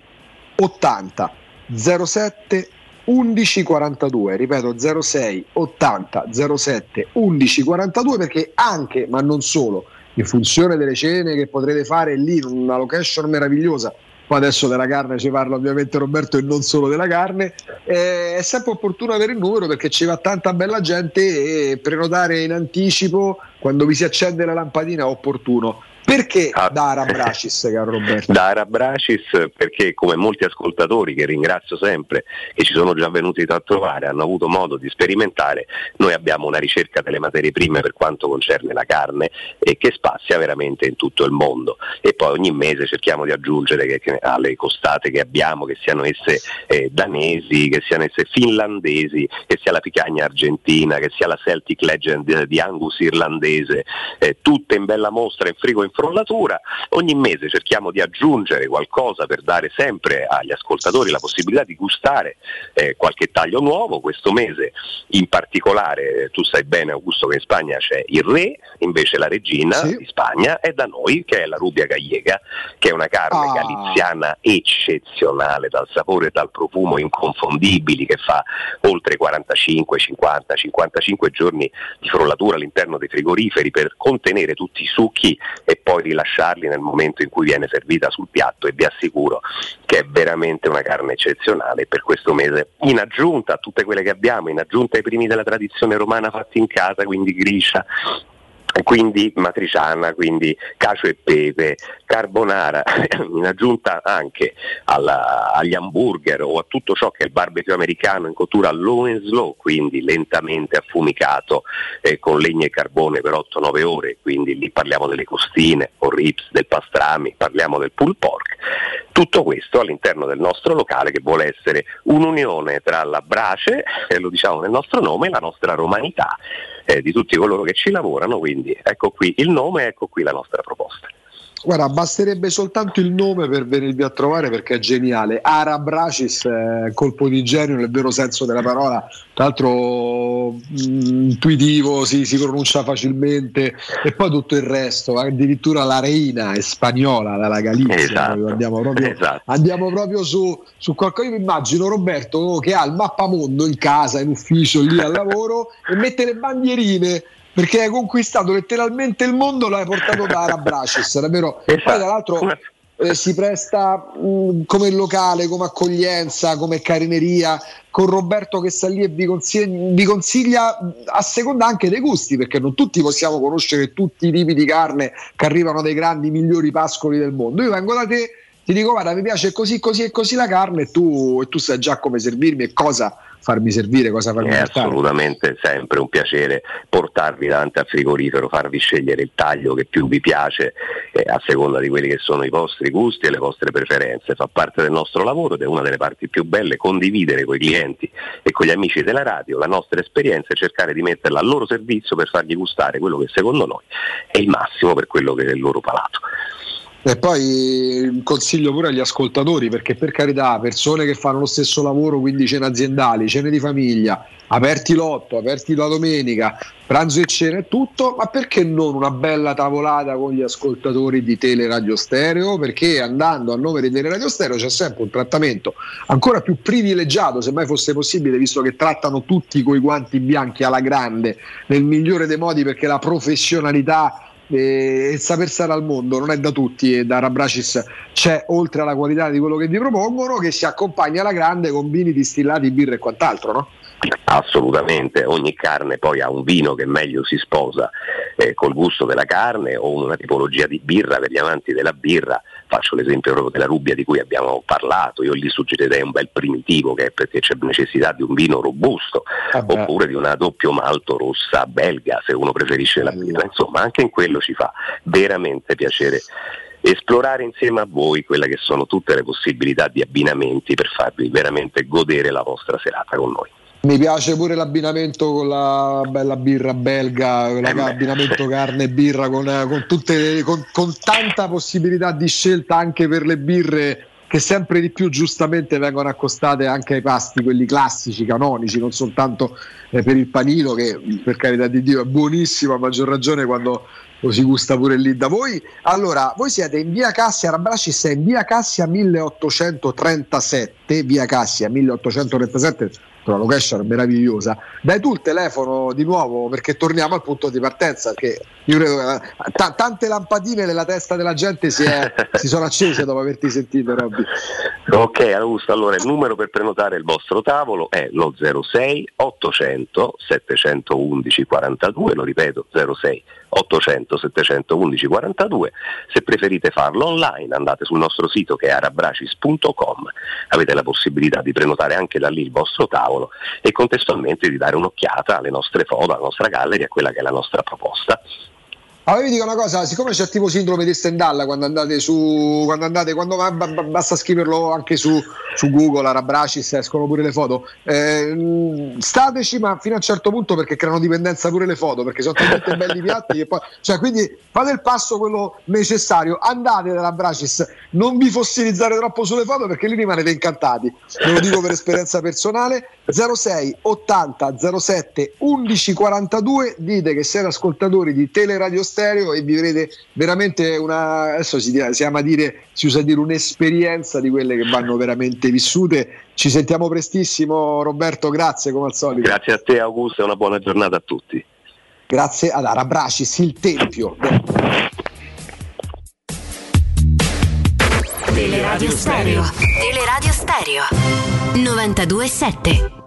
80 07 11 42 ripeto 06 80 07 11 42 perché anche ma non solo in funzione delle cene che potrete fare lì in una location meravigliosa poi adesso della carne ci parla ovviamente Roberto e non solo della carne, eh, è sempre opportuno avere il numero perché ci va tanta bella gente e prenotare in anticipo quando vi si accende la lampadina è opportuno. Perché da Arabracis, caro Roberto? Da Arabracis perché come molti ascoltatori che ringrazio sempre che ci sono già venuti a trovare hanno avuto modo di sperimentare, noi abbiamo una ricerca delle materie prime per quanto concerne la carne e che spazia veramente in tutto il mondo e poi ogni mese cerchiamo di aggiungere che, che alle costate che abbiamo, che siano esse eh, danesi, che siano esse finlandesi, che sia la picagna argentina, che sia la Celtic Legend di Angus irlandese, eh, tutte in bella mostra in frigo in frollatura. Ogni mese cerchiamo di aggiungere qualcosa per dare sempre agli ascoltatori la possibilità di gustare eh, qualche taglio nuovo. Questo mese in particolare, eh, tu sai bene Augusto che in Spagna c'è il re, invece la regina Sì. di Spagna è da noi che è la rubia gallega, che è una carne Ah. galiziana eccezionale dal sapore e dal profumo inconfondibili che fa oltre 45, 50, 55 giorni di frollatura all'interno dei frigoriferi per contenere tutti i succhi e poi rilasciarli nel momento in cui viene servita sul piatto e vi assicuro che è veramente una carne eccezionale per questo mese. In aggiunta a tutte quelle che abbiamo, in aggiunta ai primi della tradizione romana fatti in casa, quindi griscia, quindi matriciana, quindi cacio e pepe, carbonara, (coughs) in aggiunta anche alla- agli hamburger o a tutto ciò che è il barbecue americano in cottura low and slow, quindi lentamente affumicato eh, con legna e carbone per 8-9 ore, quindi lì parliamo delle costine o ribs, del pastrami, parliamo del pulled pork. Tutto questo all'interno del nostro locale che vuole essere un'unione tra la brace, e lo diciamo nel nostro nome, e la nostra romanità eh, di tutti coloro che ci lavorano, quindi ecco qui il nome, ecco qui la nostra proposta. Guarda, basterebbe soltanto il nome per venirvi a trovare perché è geniale. Arabracis, eh, colpo di genio nel vero senso della parola, tra l'altro mm, intuitivo, si, si pronuncia facilmente e poi tutto il resto, addirittura la reina è spagnola dalla Galizia, Esatto, andiamo proprio, esatto. andiamo proprio su, su qualcosa. Io mi immagino Roberto che ha il mappamondo in casa, in ufficio, lì al lavoro e mette le bandierine. Perché hai conquistato letteralmente il mondo, l'hai portato da Arabracis, davvero. Poi, tra l'altro, eh, si presta mh, come locale, come accoglienza, come carineria, con Roberto che sta lì e vi consiglia, vi consiglia a seconda anche dei gusti, perché non tutti possiamo conoscere tutti i tipi di carne che arrivano dai grandi migliori pascoli del mondo. Io vengo da te, ti dico guarda mi piace così, così e così la carne e tu, e tu sai già come servirmi e cosa farmi servire, cosa farmi È portare. assolutamente sempre un piacere portarvi davanti al frigorifero, farvi scegliere il taglio che più vi piace eh, a seconda di quelli che sono i vostri gusti e le vostre preferenze. Fa parte del nostro lavoro ed è una delle parti più belle condividere con i clienti e con gli amici della radio la nostra esperienza e cercare di metterla al loro servizio per fargli gustare quello che secondo noi è il massimo per quello che è il loro palato. E poi consiglio pure agli ascoltatori, perché per carità, persone che fanno lo stesso lavoro, quindi cene aziendali, cene di famiglia, aperti l'otto, aperti la domenica, pranzo e cena e tutto, ma perché non una bella tavolata con gli ascoltatori di Teleradio Stereo? Perché andando a nome di Teleradio Stereo c'è sempre un trattamento ancora più privilegiato, se mai fosse possibile, visto che trattano tutti coi guanti bianchi alla grande, nel migliore dei modi, perché la professionalità e il saper stare al mondo non è da tutti e da Rabracis c'è oltre alla qualità di quello che vi propongono che si accompagna alla grande con vini distillati, birra e quant'altro no? Assolutamente, ogni carne poi ha un vino che meglio si sposa eh, col gusto della carne o una tipologia di birra per gli amanti della birra. Faccio l'esempio proprio della Rubbia di cui abbiamo parlato, io gli suggerirei un bel primitivo che è perché c'è necessità di un vino robusto oppure di una doppio malto rossa belga se uno preferisce la birra, insomma anche in quello ci fa veramente piacere esplorare insieme a voi quelle che sono tutte le possibilità di abbinamenti per farvi veramente godere la vostra serata con noi. Mi piace pure l'abbinamento con la bella birra belga, Eh l'abbinamento carne e birra con, con tutte, con, con tanta possibilità di scelta anche per le birre che sempre di più giustamente vengono accostate anche ai pasti, quelli classici, canonici, non soltanto eh, per il panino che per carità di Dio è buonissimo, a maggior ragione quando lo si gusta pure lì da voi. Allora, voi siete in via Cassia, Rabracis è in via Cassia 1837, via Cassia 1837, una location meravigliosa. Dai tu il telefono di nuovo perché torniamo al punto di partenza, perché io credo che eh, ta- tante lampadine nella testa della gente si, è- (laughs) si sono accese dopo averti sentito, Robby. Ok Augusto, allora il numero per prenotare il vostro tavolo è lo 06 800 711 42, lo ripeto 06 800 711 42, se preferite farlo online andate sul nostro sito che è arabracis.com, avete la possibilità di prenotare anche da lì il vostro tavolo e contestualmente di dare un'occhiata alle nostre foto, alla nostra gallery, a quella che è la nostra proposta. Allora vi dico una cosa, siccome c'è tipo sindrome di Stendhal quando andate su, quando andate, quando ba- ba- basta scriverlo anche su, su Google, Arabracis, escono pure le foto, eh, stateci ma fino a un certo punto perché creano dipendenza pure le foto, perché sono talmente belli piatti poi, cioè quindi fate il passo quello necessario, andate da Arabracis, non vi fossilizzare troppo sulle foto perché lì rimanete incantati, ve lo dico per esperienza personale, 06 80 07 11 42, dite che siete ascoltatori di Teleradio Stereo e vivrete veramente una adesso si, si ama dire si usa dire un'esperienza di quelle che vanno veramente vissute. Ci sentiamo prestissimo Roberto, grazie come al solito. Grazie a te Augusto e una buona giornata a tutti. Grazie ad Arabracis, il tempio. Teleradio Stereo. Teleradio Stereo. 92.7.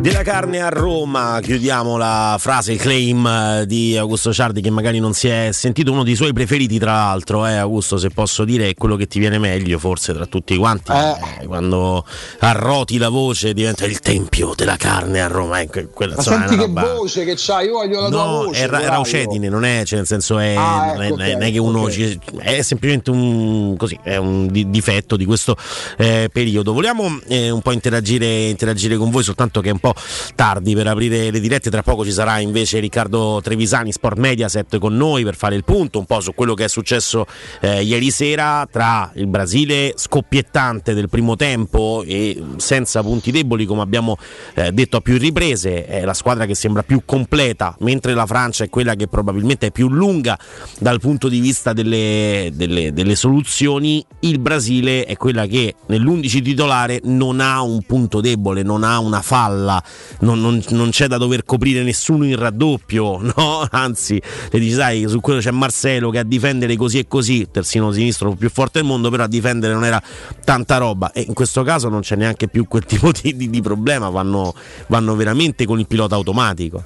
Della carne a Roma, chiudiamo la frase, il claim eh, di Augusto Ciardi che magari non si è sentito, uno dei suoi preferiti tra l'altro, eh, Augusto se posso dire è quello che ti viene meglio forse tra tutti quanti, Eh, quando arroti la voce diventa il tempio della carne a Roma, ecco, quella Ma è senti che roba- voce che c'hai, io voglio la tua No, voce. è, ra- Coraglio. raucedine, non è, cioè nel senso è, Ah, è- ecco, non è- ok, non è che uno ok. ci- è semplicemente un così, è un di- difetto di questo eh, periodo. Vogliamo eh, un po' interagire, interagire con voi, soltanto che è un po' tardi per aprire le dirette, tra poco ci sarà invece Riccardo Trevisani, Sport Mediaset con noi per fare il punto un po' su quello che è successo eh, ieri sera tra il Brasile scoppiettante del primo tempo e senza punti deboli come abbiamo eh, detto a più riprese, è la squadra che sembra più completa, mentre la Francia è quella che probabilmente è più lunga dal punto di vista delle, delle- delle soluzioni, il Brasile è quella che nell'11 titolare non ha un punto debole, non ha una falla non, non- non c'è da dover coprire nessuno in raddoppio, (laughs) no? Anzi, le dici, sai, su quello c'è Marcelo che a difendere così e così, terzino sinistro più forte del mondo, però a difendere non era tanta roba. E in questo caso non c'è neanche più quel (laughs) tipo di, di- di problema, vanno, vanno veramente con il pilota automatico.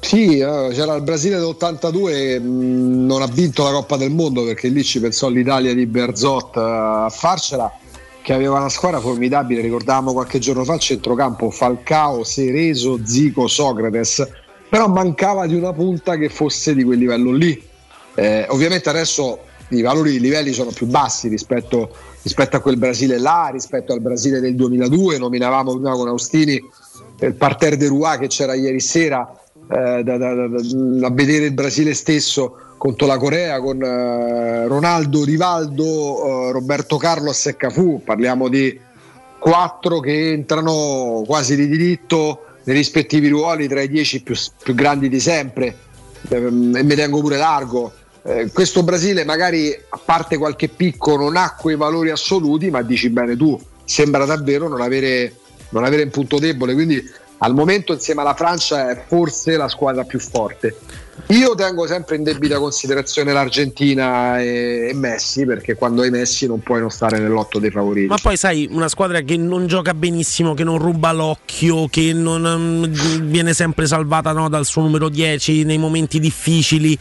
Sì, eh, c'era il Brasile dell'82 che mh, non ha vinto la Coppa del Mondo perché lì ci pensò l'Italia di Berzot a farcela, che aveva una squadra formidabile, ricordavamo qualche giorno fa il centrocampo Falcao, Cereso, Zico, Socrates, però mancava di una punta che fosse di quel livello lì. Eh, ovviamente adesso i valori, i livelli sono più bassi rispetto, rispetto a quel Brasile là, rispetto al Brasile del 2002, nominavamo prima con Austini il parterre de Rouen che c'era ieri sera eh, da, da- da- da- vedere il Brasile stesso contro la Corea con eh, Ronaldo, Rivaldo, eh, Roberto Carlos e Cafù, parliamo di quattro che entrano quasi di diritto nei rispettivi ruoli tra i dieci più, più grandi di sempre Ehm, e mi tengo pure largo. Eh, questo Brasile magari a parte qualche picco non ha quei valori assoluti, ma dici bene tu, sembra davvero non avere, non avere un punto debole, quindi al momento insieme alla Francia è forse la squadra più forte. Io tengo sempre in debita considerazione l'Argentina e, Messi, perché quando hai Messi non puoi non stare nell'otto dei favoriti. Ma poi sai, una squadra che non gioca benissimo, che non ruba l'occhio, che non mm, viene sempre salvata no, dal suo numero 10 nei momenti difficili.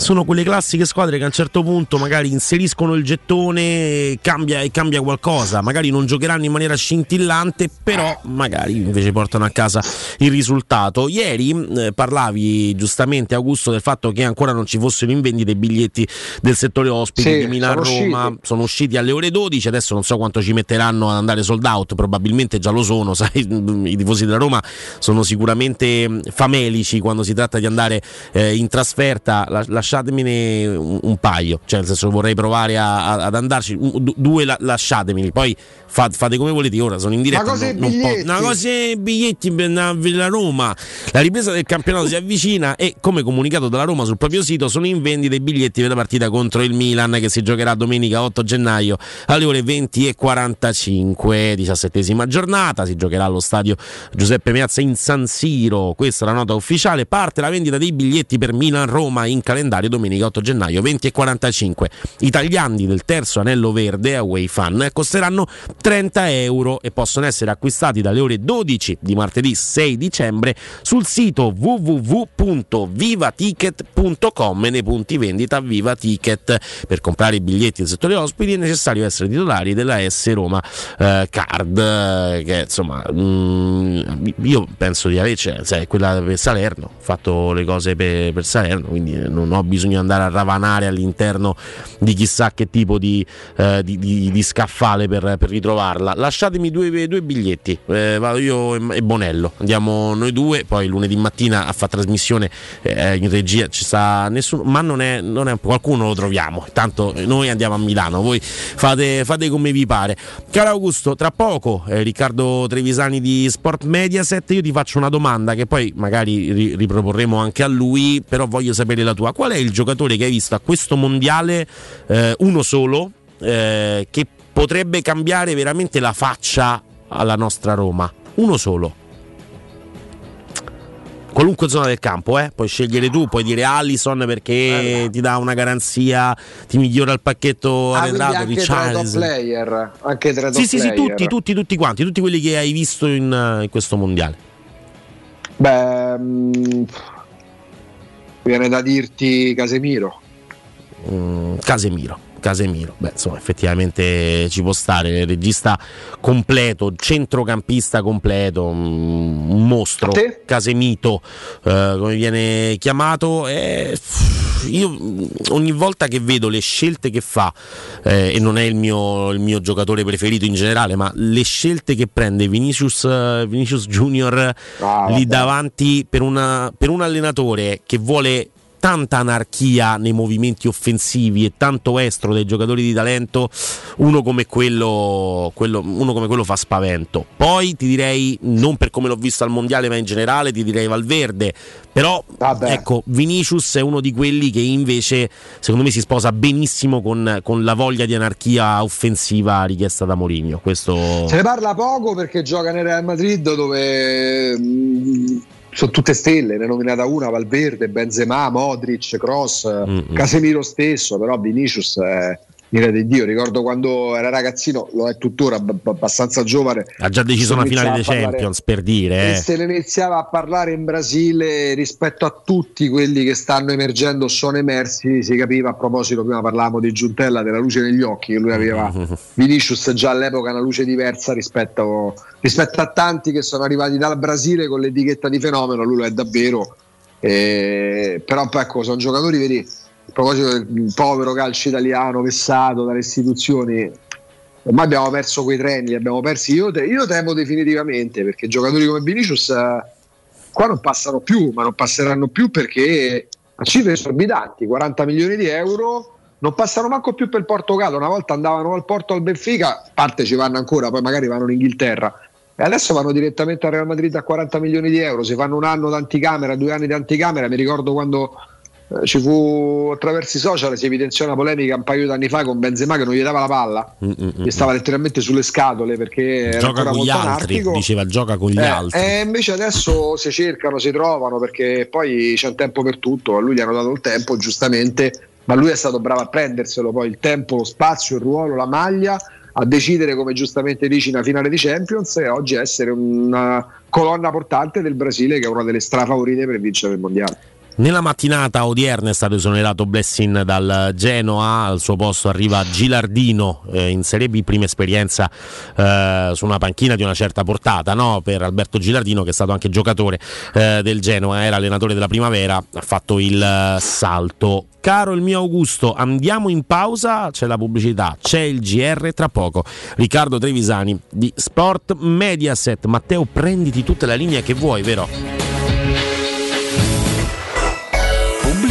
Sono quelle classiche squadre che a un certo punto magari inseriscono il gettone e cambia, e cambia qualcosa. Magari non giocheranno in maniera scintillante, però magari invece portano a casa il risultato. Ieri eh, parlavi giustamente, Augusto, del fatto che ancora non ci fossero in vendita i biglietti del settore ospiti Sì, di Milano-Roma. sono Sono usciti alle ore 12, adesso non so quanto ci metteranno ad andare sold out, probabilmente già lo sono, (laughs) sai, i tifosi della Roma sono sicuramente mh, famelici quando si tratta di andare eh, in trasferta, La- lasciatemene un, un paio, cioè nel senso vorrei provare a- a- ad andarci, Un- du- due la- lasciatemeli, poi fa- fate come volete, ora sono in diretta. Ma cosa non- non? Una cosa i biglietti? Per la Villa Roma, la ripresa del campionato si avvicina e come comunicato dalla Roma sul proprio sito sono in vendita i biglietti per la partita contro il Milan che si giocherà domenica 8 gennaio alle ore 20 e 45, 17 giornata, si giocherà allo stadio Giuseppe Meazza in San Siro, questa è la nota ufficiale, parte la vendita dei biglietti per Milan-Roma in calendario domenica 8 gennaio 20 e 45. I tagliandi del terzo anello verde Away Fan costeranno 30 euro e possono essere acquistati dalle ore 12 di martedì 6 dicembre sul sito www.vivaticket.com nei punti vendita Viva Ticket. Per comprare i biglietti del settore ospiti è necessario essere titolari della S Roma eh, Card, che insomma mm, io penso di averci, sai, quella per Salerno, ho fatto le cose per, per Salerno, quindi non ho bisogno di andare a ravanare all'interno di chissà che tipo di, eh, di- di- di scaffale per, per ritrovarla. Lasciatemi due, due biglietti, eh, vado io e, Bonello, andiamo noi due, poi lunedì mattina a fare trasmissione eh, in regia ci sta nessuno, ma non è, non è- qualcuno lo troviamo, tanto noi andiamo a Milano, voi fate, fate come vi pare. Caro Augusto, tra poco eh, Riccardo Trevisani di Sport Mediaset, io ti faccio una domanda che poi magari ri- riproporremo anche a lui, però voglio sapere la tua. Qual è il giocatore che hai visto a questo mondiale, eh, uno solo, eh, che potrebbe cambiare veramente la faccia alla nostra Roma? Uno solo. Qualunque zona del campo, eh? puoi scegliere tu, puoi dire Allison perché ti dà una garanzia, ti migliora il pacchetto Ah, arretrato, anche tra i top Richarlison. player, anche tra i top Sì, sì, sì, player. tutti, tutti, tutti quanti, tutti quelli che hai visto in, eh, in questo mondiale. Beh, mm, viene da dirti Casemiro. Mm, Casemiro. Casemiro, beh, insomma, effettivamente ci può stare. Regista completo, centrocampista completo, mm, un mostro. Casemito, eh, come viene chiamato. E io ogni volta che vedo le scelte che fa, eh, e non è il mio, il mio giocatore preferito in generale, ma le scelte che prende Vinicius, Vinicius Junior lì davanti per, una- per un allenatore che vuole tanta anarchia nei movimenti offensivi e tanto estro dei giocatori di talento, uno come quello, quello, uno come quello fa spavento. Poi ti direi, non per come l'ho visto al mondiale, ma in generale, ti direi Valverde. Però ecco, Vinicius è uno di quelli che invece, secondo me, si sposa benissimo con, con la voglia di anarchia offensiva richiesta da Mourinho. Questo... Se ne parla poco perché gioca nel Real Madrid dove mh, sono tutte stelle, ne è nominata una Valverde, Benzema, Modric, Cross, Mm-hmm. Casemiro stesso, però Vinicius è ira di Dio, ricordo quando era ragazzino, lo è tuttora ab- abbastanza giovane. Ha già deciso una finale dei Champions per dire. Eh. se ne iniziava a parlare in Brasile rispetto a tutti quelli che stanno emergendo sono emersi, si capiva a proposito, prima parlavamo di Giuntella, della luce negli occhi, che lui aveva (laughs) Vinicius già all'epoca una luce diversa rispetto, rispetto a tanti che sono arrivati dal Brasile con l'etichetta di fenomeno, lui lo è davvero. Eh, però ecco, sono giocatori, vedi, a proposito del povero calcio italiano vessato dalle istituzioni, ormai abbiamo perso quei treni, li abbiamo persi. Io, io temo definitivamente perché giocatori come Vinicius eh, qua non passano più, ma non passeranno più perché a cifre esorbitanti, 40 milioni di euro. Non passano manco più per il Portogallo. Una volta andavano al Porto al Benfica, parte ci vanno ancora, poi magari vanno in Inghilterra. E adesso vanno direttamente al Real Madrid a 40 milioni di euro. Si fanno un anno d'anticamera, due anni di anticamera. Mi ricordo quando ci fu attraverso i social si evidenziò una polemica un paio di anni fa con Benzema che non gli dava la palla, gli stava letteralmente sulle scatole perché era Mm, Gioca con gli altri, anarchico. diceva gioca con gli Eh, altri. E invece adesso si cercano, si trovano perché poi c'è un tempo per tutto. A lui gli hanno dato il tempo, giustamente, ma lui è stato bravo a prenderselo poi il tempo, lo spazio, il ruolo, la maglia, a decidere, come giustamente dici, una finale di Champions e oggi essere una colonna portante del Brasile, che è una delle strafavorite per vincere il mondiale. Nella mattinata odierna è stato esonerato Blessing dal Genoa, al suo posto arriva Gilardino eh, in Serie B, prima esperienza eh, su una panchina di una certa portata no? per Alberto Gilardino che è stato anche giocatore eh, del Genoa, era allenatore della primavera, ha fatto il eh, salto. Caro il mio Augusto, andiamo in pausa, c'è la pubblicità, c'è il GR tra poco. Riccardo Trevisani di Sport Mediaset. Matteo, prenditi tutta la linea che vuoi, vero?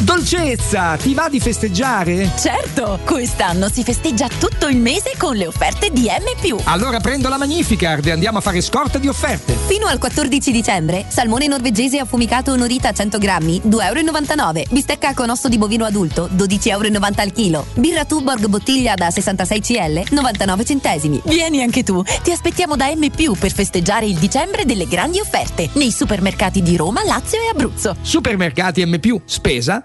Dolcezza, ti va di festeggiare? Certo, quest'anno si festeggia tutto il mese con le offerte di M+. Allora prendo la Magnificard e andiamo a fare scorta di offerte. Fino al 14 dicembre, salmone norvegese affumicato onorita 100 grammi, 2,99 euro. Bistecca con osso di bovino adulto, 12,90 euro al chilo. Birra Tuborg bottiglia da 66 cl, 99 centesimi. Vieni anche tu, ti aspettiamo da M+, per festeggiare il dicembre delle grandi offerte. Nei supermercati di Roma, Lazio e Abruzzo. Supermercati M+, spesa,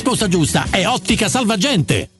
risposta giusta è Ottica Salvagente.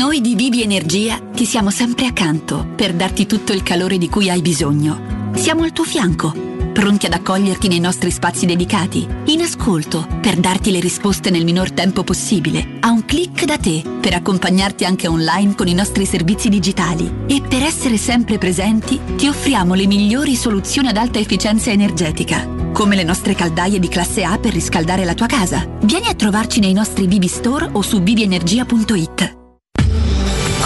Noi di Bibi Energia ti siamo sempre accanto per darti tutto il calore di cui hai bisogno. Siamo al tuo fianco, pronti ad accoglierti nei nostri spazi dedicati, in ascolto per darti le risposte nel minor tempo possibile, a un clic da te per accompagnarti anche online con i nostri servizi digitali e per essere sempre presenti ti offriamo le migliori soluzioni ad alta efficienza energetica, come le nostre caldaie di classe A per riscaldare la tua casa. Vieni a trovarci nei nostri Bibi Store o su bibienergia.it.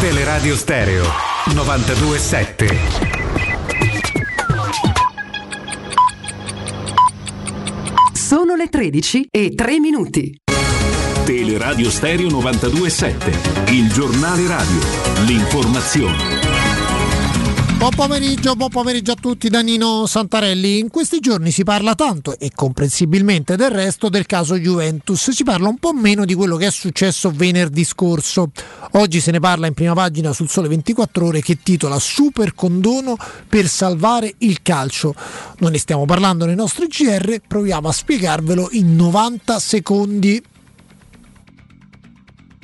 Teleradio Stereo 927. Sono le 13 e 3 minuti. Teleradio Stereo 927, il giornale radio, l'informazione. Buon pomeriggio, buon pomeriggio a tutti da Nino Santarelli. In questi giorni si parla tanto e comprensibilmente del resto del caso Juventus, si parla un po' meno di quello che è successo venerdì scorso. Oggi se ne parla in prima pagina sul Sole 24 ore che titola Super condono per salvare il calcio. Non ne stiamo parlando nei nostri GR, proviamo a spiegarvelo in 90 secondi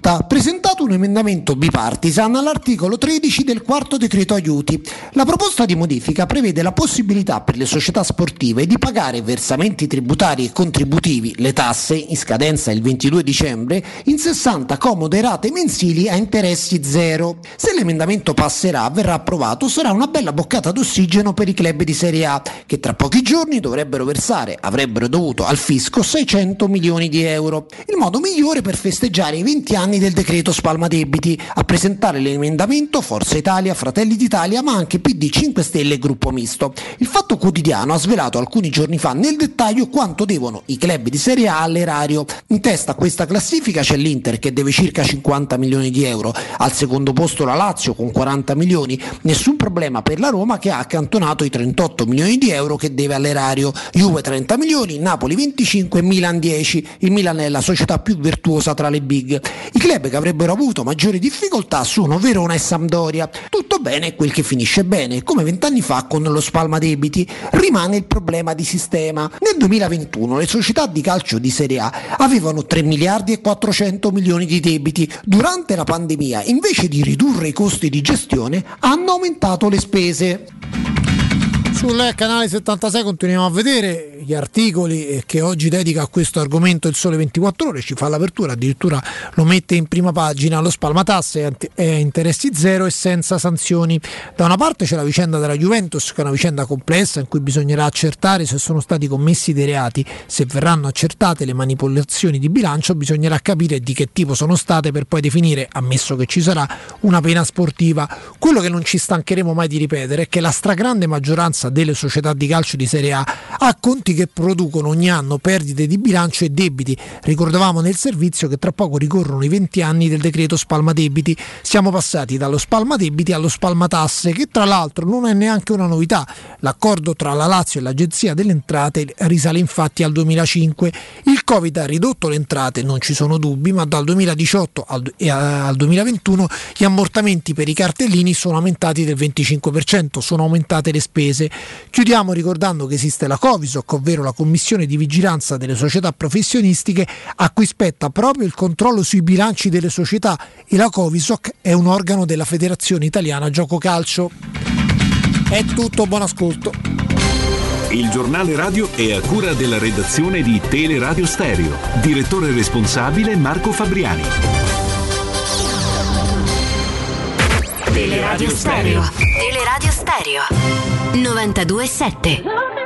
ha presentato un emendamento bipartisan all'articolo 13 del quarto decreto aiuti. La proposta di modifica prevede la possibilità per le società sportive di pagare versamenti tributari e contributivi, le tasse, in scadenza il 22 dicembre, in 60 comode rate mensili a interessi zero. Se l'emendamento passerà, verrà approvato, sarà una bella boccata d'ossigeno per i club di Serie A, che tra pochi giorni dovrebbero versare, avrebbero dovuto al fisco 600 milioni di euro. Il modo migliore per festeggiare i 20 anni del decreto spalma debiti. A presentare l'emendamento Forza Italia, Fratelli d'Italia, ma anche PD 5 Stelle e Gruppo Misto. Il Fatto Quotidiano ha svelato alcuni giorni fa nel dettaglio quanto devono i club di Serie A all'erario. In testa a questa classifica c'è l'Inter che deve circa 50 milioni di euro, al secondo posto la Lazio con 40 milioni, nessun problema per la Roma che ha accantonato i 38 milioni di euro che deve all'erario, Juve 30 milioni, Napoli 25 e Milan 10. Il Milan è la società più virtuosa tra le big. I club che avrebbero avuto maggiori difficoltà sono Verona e Sampdoria. Tutto bene quel che finisce bene, come vent'anni fa con lo Spalma Debiti. Rimane il problema di sistema. Nel 2021 le società di calcio di Serie A avevano 3 miliardi e 400 milioni di debiti. Durante la pandemia, invece di ridurre i costi di gestione, hanno aumentato le spese. Sul canale 76 continuiamo a vedere gli articoli che oggi dedica a questo argomento il Sole 24 Ore, ci fa l'apertura, addirittura lo mette in prima pagina, lo spalmatasse è interessi zero e senza sanzioni. Da una parte c'è la vicenda della Juventus, che è una vicenda complessa in cui bisognerà accertare se sono stati commessi dei reati, se verranno accertate le manipolazioni di bilancio bisognerà capire di che tipo sono state per poi definire, ammesso che ci sarà, una pena sportiva. Quello che non ci stancheremo mai di ripetere è che la stragrande maggioranza delle società di calcio di Serie A ha conti che producono ogni anno perdite di bilancio e debiti. Ricordavamo nel servizio che tra poco ricorrono i 20 anni del decreto spalma debiti. Siamo passati dallo spalma debiti allo spalma tasse, che tra l'altro non è neanche una novità. L'accordo tra la Lazio e l'Agenzia delle Entrate risale infatti al 2005. Il Covid ha ridotto le entrate, non ci sono dubbi, ma dal 2018 al 2021 gli ammortamenti per i cartellini sono aumentati del 25%, sono aumentate le spese. Chiudiamo ricordando che esiste la Covisoc, ovvero la commissione di vigilanza delle società professionistiche a cui spetta proprio il controllo sui bilanci delle società e la Covisoc è un organo della Federazione Italiana Gioco Calcio. È tutto, buon ascolto. Il giornale radio è a cura della redazione di Teleradio Stereo. Direttore responsabile Marco Fabriani. Teleradio Stereo. Teleradio Stereo. 92.7.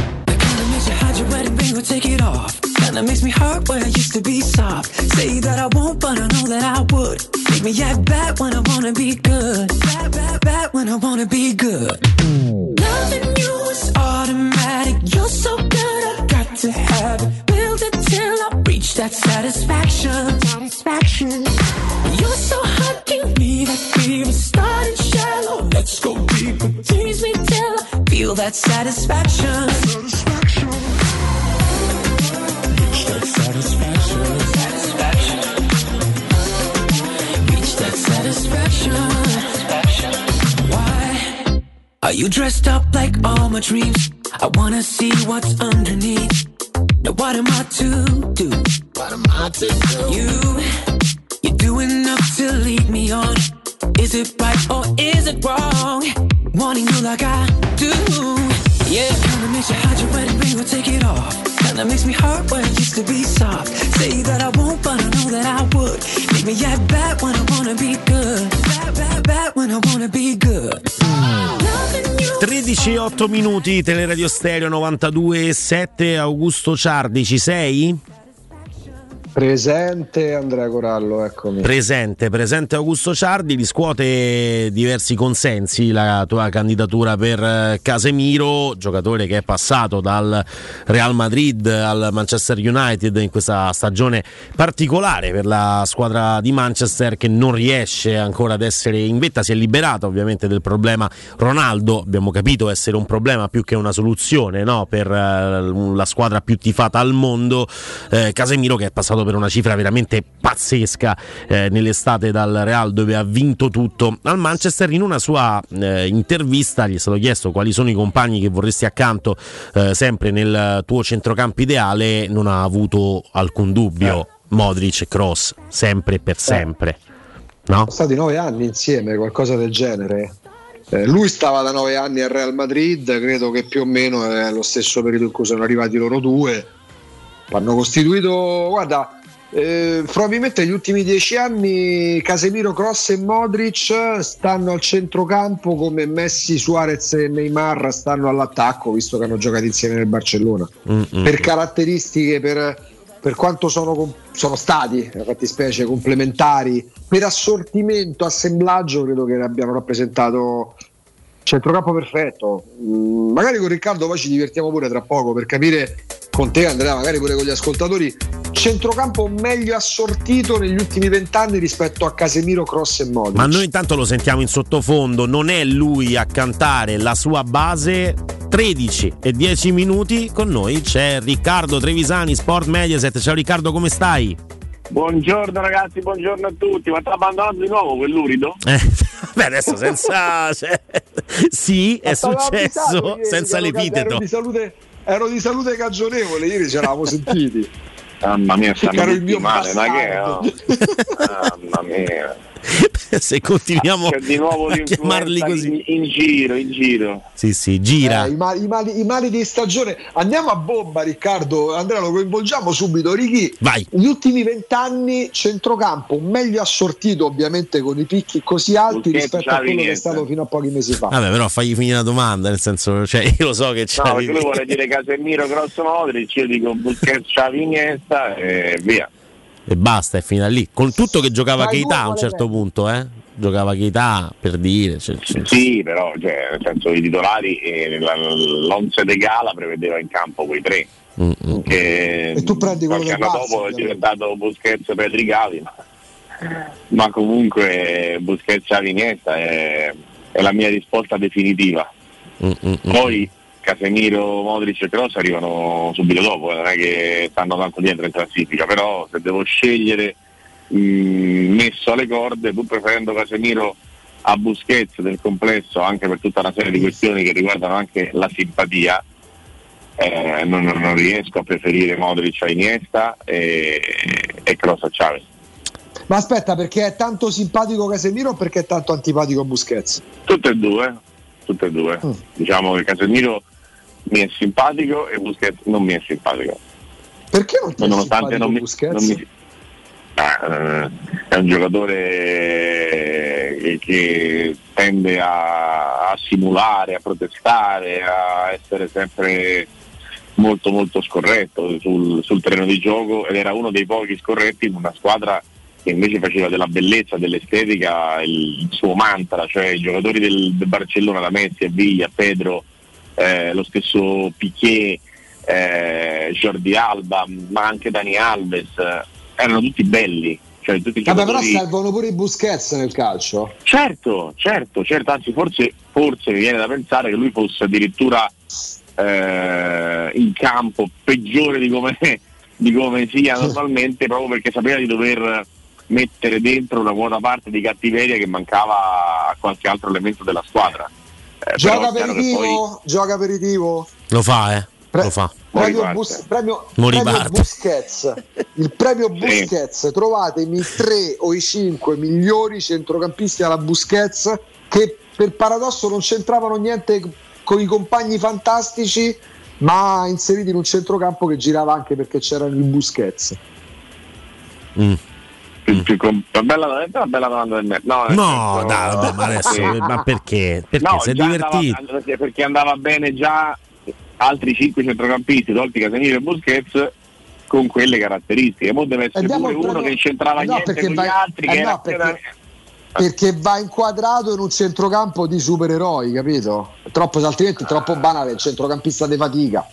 kind you hide your wedding ring or take it off. Kinda makes me hurt where I used to be soft. Say that I won't, but I know that I would. Make me act bad when I wanna be good. Bad, bad, bad when I wanna be good. Loving you is automatic. You're so good, got to have it. Build it till I reach that satisfaction. Satisfaction. You're so hot, give me that fever. Starting shallow, let's go deeper. Tease me till I feel that satisfaction. Satisfaction. Reach that satisfaction. Satisfaction. Reach that satisfaction. Satisfaction. Why are you dressed up like all my dreams? I wanna see what's underneath. Now what am I to do? What am I to do? You, you're doing enough to lead me on. Is it right or is it wrong? Wanting you like I do. Yeah, kinda makes you hide your wedding ring or take it off. Kinda makes me hurt where I used to be soft. Say that I won't, but I know that I would. Make me act bad when I wanna be good. Bad, bad, bad when I wanna be good. Loving you 13 e 8 minuti, Teleradio Stereo 92 7, Augusto Ciardi, ci sei? Presente Andrea Corallo, eccomi. Presente, presente Augusto Ciardi, riscuote diversi consensi la tua candidatura per eh, Casemiro, giocatore che è passato dal Real Madrid al Manchester United in questa stagione particolare per la squadra di Manchester che non riesce ancora ad essere in vetta, si è liberata ovviamente del problema Ronaldo, abbiamo capito essere un problema più che una soluzione no? per eh, la squadra più tifata al mondo, eh, Casemiro che è passato per una cifra veramente pazzesca eh, nell'estate dal Real dove ha vinto tutto al Manchester in una sua eh, intervista gli è stato chiesto quali sono i compagni che vorresti accanto eh, sempre nel tuo centrocampo ideale non ha avuto alcun dubbio Modric e Cross sempre e per sempre no? Sono stati nove anni insieme, qualcosa del genere. Eh, lui stava da nove anni al Real Madrid, credo che più o meno è lo stesso periodo in cui sono arrivati loro due. Hanno costituito, guarda, eh, probabilmente negli ultimi dieci anni Casemiro, Cross e Modric stanno al centrocampo come Messi, Suarez e Neymar stanno all'attacco, visto che hanno giocato insieme nel Barcellona. Mm-mm. Per caratteristiche, per per quanto sono, sono stati, a fattispecie, complementari, per assortimento, assemblaggio, credo che abbiano rappresentato centrocampo perfetto. Mm, magari con Riccardo poi ci divertiamo pure tra poco per capire con te Andrea, magari pure con gli ascoltatori, centrocampo meglio assortito negli ultimi vent'anni rispetto a Casemiro, Cross e Modric. Ma noi intanto lo sentiamo in sottofondo, non è lui a cantare la sua base. 13 e 10 minuti con noi c'è Riccardo Trevisani, Sport Mediaset. Ciao Riccardo, come stai? Buongiorno ragazzi, buongiorno a tutti. Ma ti ha abbandonato di nuovo quell'urido? (laughs) Eh, beh, adesso senza. cioè, sì, è successo senza l'epiteto. Di, salute, ero di salute cagionevole, ieri ci eravamo (laughs) sentiti. Mamma mia, stanno male, ma che? Mamma mia. (laughs) Se continuiamo C'è di nuovo (laughs) a chiamarli così. in, in giro, in giro. Sì, sì, gira. Eh, i, mali, i mali- i mali di stagione. Andiamo a bomba, Riccardo. Andrea, lo coinvolgiamo subito. Righi, Vai. gli ultimi vent'anni centrocampo meglio assortito, ovviamente con i picchi così alti Busquets, rispetto a quello che è stato fino a pochi mesi fa. Vabbè, però fagli finire la domanda, nel senso, cioè, io lo so che c'è. No, perché lui vuole dire Casemiro, Grosso Modric, io dico Busquets, Xavi, Iniesta e via. E basta, è finita lì. Con tutto che giocava Keita a un certo punto, eh? Giocava Keita per dire. cioè, cioè, Sì, però cioè, nel senso i titolari e la- l'once de gala prevedeva in campo quei tre. mm, mm. Che E tu prendi quello anno Barça, dopo è diventato Busquets Petri Gavi, ma, ma comunque Busquets Xavi, Iniesta è, è la mia risposta definitiva. mm, mm, mm. Poi Casemiro, Modric e Cross arrivano subito dopo, eh, non è che stanno tanto dietro in classifica, però se devo scegliere mh, messo alle corde, pur preferendo Casemiro a Busquets del complesso, anche per tutta una serie di questioni che riguardano anche la simpatia, eh, non, non- non riesco a preferire Modric a Iniesta e, e Cross a Chavez. Ma aspetta, perché è tanto simpatico Casemiro o perché è tanto antipatico Busquets? Tutte e due, tutte e due. Mm. Diciamo che Casemiro mi è simpatico e Busquets non mi è simpatico. Perché non ti nonostante non mi, Busquets? non mi- Ah, è un giocatore che, che tende a, a simulare, a protestare, a essere sempre molto molto scorretto sul, sul terreno di gioco ed era uno dei pochi scorretti in una squadra che invece faceva della bellezza, dell'estetica il, il suo mantra, cioè i giocatori del, del Barcellona, da Messi, a Viglia, Pedro, eh, lo stesso Piquet, eh, Jordi Alba, ma anche Dani Alves, eh, erano tutti belli. Cioè, tutti Vabbè, però servono pure i Busquets nel calcio. Certo, certo, certo, anzi forse, forse mi viene da pensare che lui fosse addirittura eh, in campo peggiore di come, di come sia normalmente, proprio perché sapeva di dover mettere dentro una buona parte di cattiveria che mancava a qualche altro elemento della squadra. Eh, Gioca aperitivo, poi- gioca aperitivo. Lo fa, eh? Pre- Lo fa. Premio. Bus- premio, premio. Busquets. Il premio Busquets, trovatemi i tre o i cinque migliori centrocampisti alla Busquets che per paradosso non c'entravano niente con i compagni fantastici, ma inseriti in un centrocampo che girava anche perché c'erano i Busquets. Mm. Più- più com- una bella, una bella domanda del me. No, No, dai, vabbè, ma adesso, Sì. ma perché? Perché No, sei divertito? andava- perché- perché andava bene già altri cinque centrocampisti, tolti Casemiro e Busquets, con quelle caratteristiche. Mo deve essere Andiamo pure uno che c'entrava Eh no, niente con vai- gli altri, eh che no, era perché- appena- Perché va inquadrato in un centrocampo di supereroi, capito? Troppo, altrimenti è troppo banale, il centrocampista di fatica.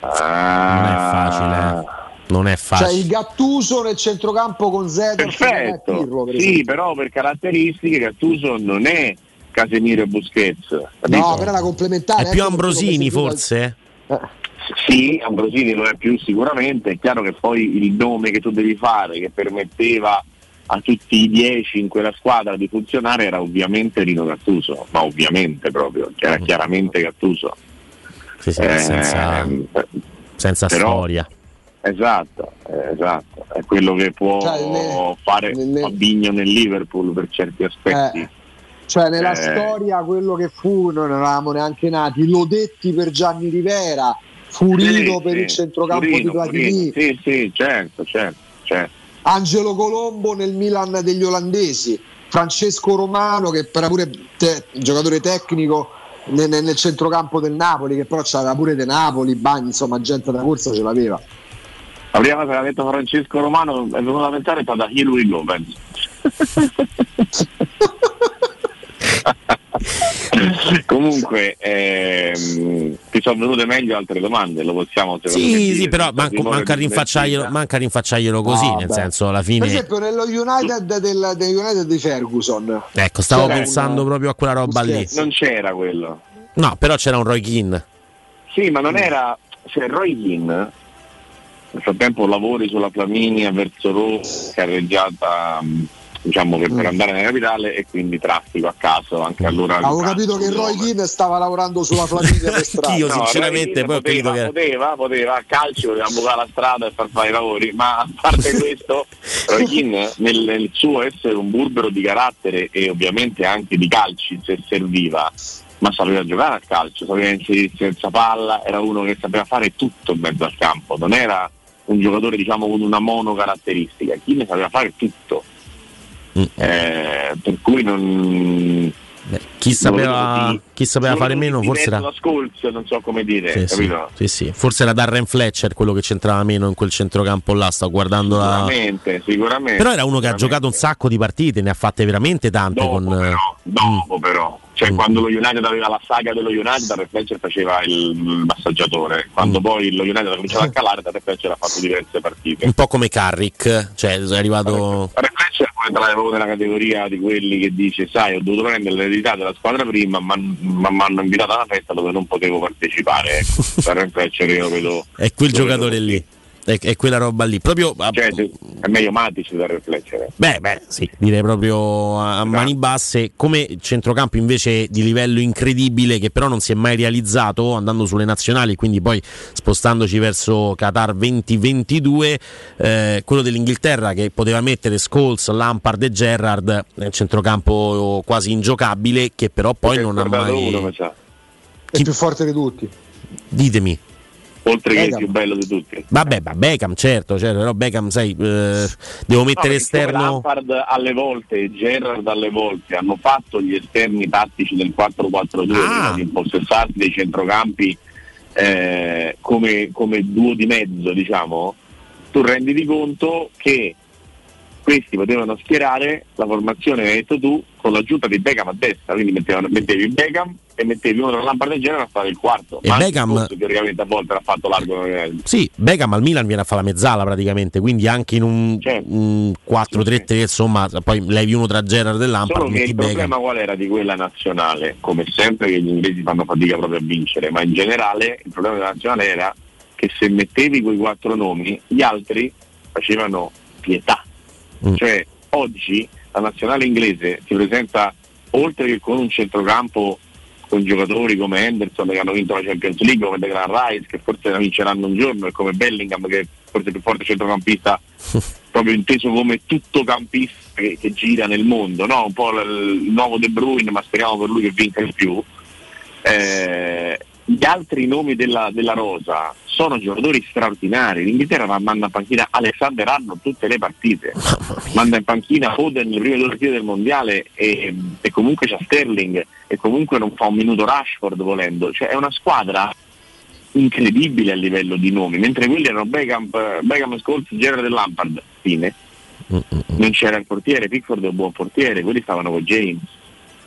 Non è facile. Eh. Non è Cioè facile. il Gattuso nel centrocampo con Zedorf non è Perfetto, Pirlo, per sì, però per caratteristiche Gattuso non è Casemiro e Busquets. capito? No, però la complementare. È più ecco Ambrosini, forse? Sì, Ambrosini lo è più sicuramente, è chiaro che poi il nome che tu devi fare che permetteva a tutti i dieci in quella squadra di funzionare era ovviamente Rino Gattuso, ma ovviamente proprio, era chiaramente Gattuso. Sì, sì, Eh, senza, senza però- storia. Esatto, esatto, è quello che può Cioè, ne- fare ne- Fabinho nel Liverpool per certi aspetti. Eh, Cioè nella Eh. storia quello che fu, non eravamo neanche nati, Lodetti per Gianni Rivera, Furino Sì, per sì, il centrocampo Furino, di Platini, Furino, Sì, sì, certo, certo, certo. Angelo Colombo nel Milan degli olandesi, Francesco Romano che era pure te- giocatore tecnico nel, nel centrocampo del Napoli, che però c'aveva pure De Napoli, Bagni, insomma gente da corsa ce l'aveva. La prima cosa che ha detto Francesco Romano è venuto a pensare è stata Here we go, penso. Comunque ehm, ti sono venute meglio altre domande, lo possiamo me Sì, dire, sì, però manco- manca, rinfacciarglielo, manca rinfacciarglielo così, No, nel beh. senso alla Per fine... esempio nello United del, del United di Ferguson. Ecco, stavo c'era pensando un- proprio a quella roba lì. Non c'era quello. No, però c'era un Roy Keane. Sì, ma non era. Cioè, Roy Keane, nel frattempo lavori sulla Flaminia verso Roma, carreggiata mh, diciamo per, Mm. per andare nella capitale e quindi traffico a caso anche allora. Avevo capito che Roy Keane stava lavorando sulla Flaminia per (laughs) strada. Io, No, sinceramente, poi ho capito poteva, che- poteva, poteva, a calcio poteva bucare la strada e far fare i lavori, ma a parte (laughs) questo, Roy Keane nel, nel suo essere un burbero di carattere e ovviamente anche di calci se serviva, ma sapeva giocare a calcio, sapeva inserirsi senza palla, era uno che sapeva fare tutto in mezzo al campo, non era un giocatore diciamo con una monocaratteristica, Keane sapeva fare tutto. Mm. Eh, per cui non Chi sapeva, di- chi sapeva fare meno, forse era. Scholes, non so come dire, Sì, sì, sì, sì. Forse era Darren Fletcher quello che c'entrava meno in quel centrocampo là. Sto guardando la. Sicuramente, sicuramente. Però era uno che ha giocato un sacco di partite, ne ha fatte veramente tante. Dopo, con, però, dopo però. Cioè Mm. quando lo United aveva la saga dello United, Darren Fletcher faceva il, massaggiatore. Quando Mm. poi lo United ha cominciato a calare, Darren Fletcher ha fatto diverse partite. Un po' come Carrick, cioè è arrivato. Darren Fletcher poi entrare proprio nella categoria di quelli che dice sai ho dovuto prendere l'eredità della squadra prima ma mi hanno invitato a una festa dove non potevo partecipare ecco. Darren Fletcher io vedo È quel giocatore vedo lì. È, è quella roba lì. Proprio. a- Cioè, è meglio Matic Fletcher. eh. Beh, beh, sì, direi proprio a a mani basse. Come centrocampo invece di livello incredibile, che però non si è mai realizzato andando sulle nazionali, quindi poi spostandoci verso Qatar 2022, eh, quello dell'Inghilterra che poteva mettere Scholes, Lampard e Gerrard nel centrocampo quasi ingiocabile, che però poi non ha mai. uno, sa. È più forte di tutti. Ditemi. Oltre che il Beckham. più bello di tutti. Vabbè, ma Beckham, certo, certo, però Beckham, sai, eh, devo mettere No, esterno. Lampard alle volte e Gerrard alle volte hanno fatto gli esterni tattici del 4-4-2 Ah. di impossessarsi dei centrocampi eh, come, come duo di mezzo, diciamo, tu renditi conto che questi potevano schierare la formazione che hai detto tu con l'aggiunta di Beckham a destra, quindi mettevano- mettevi Beckham e mettevi uno tra Lampard e Gerrard a fare il quarto. E Ma Beckham- Scholes, teoricamente a volte l'ha fatto largo. Sì, Beckham al Milan viene a fare la mezzala praticamente, quindi anche in un, un 4-3-3, insomma, poi levi uno tra Gerrard e Lampard, Solo che il Beckham. problema qual era di quella nazionale? Come sempre che gli inglesi fanno fatica proprio a vincere, ma in generale il problema della nazionale era che se mettevi quei quattro nomi, gli altri facevano pietà. Mm. Cioè oggi la nazionale inglese si presenta oltre che con un centrocampo con giocatori come Henderson che hanno vinto la Champions League, come Declan Rice che forse la vinceranno un giorno e come Bellingham che è forse il più forte centrocampista (laughs) proprio inteso come tutto campista che, che gira nel mondo, no? un po' l- il nuovo De Bruyne, ma speriamo per lui che vinca di più. Eh, gli altri nomi della, della rosa sono giocatori straordinari. L'Inghilterra manda in panchina Alexander Arnold tutte le partite, (laughs) manda in panchina Foden le prime due partite del mondiale e, e comunque c'è Sterling e comunque non fa un minuto Rashford volendo. Cioè, è una squadra incredibile a livello di nomi, mentre quelli erano Beckham, Beckham Scholes, Gerard e Lampard, fine. Non c'era il portiere, Pickford è un buon portiere, quelli stavano con James.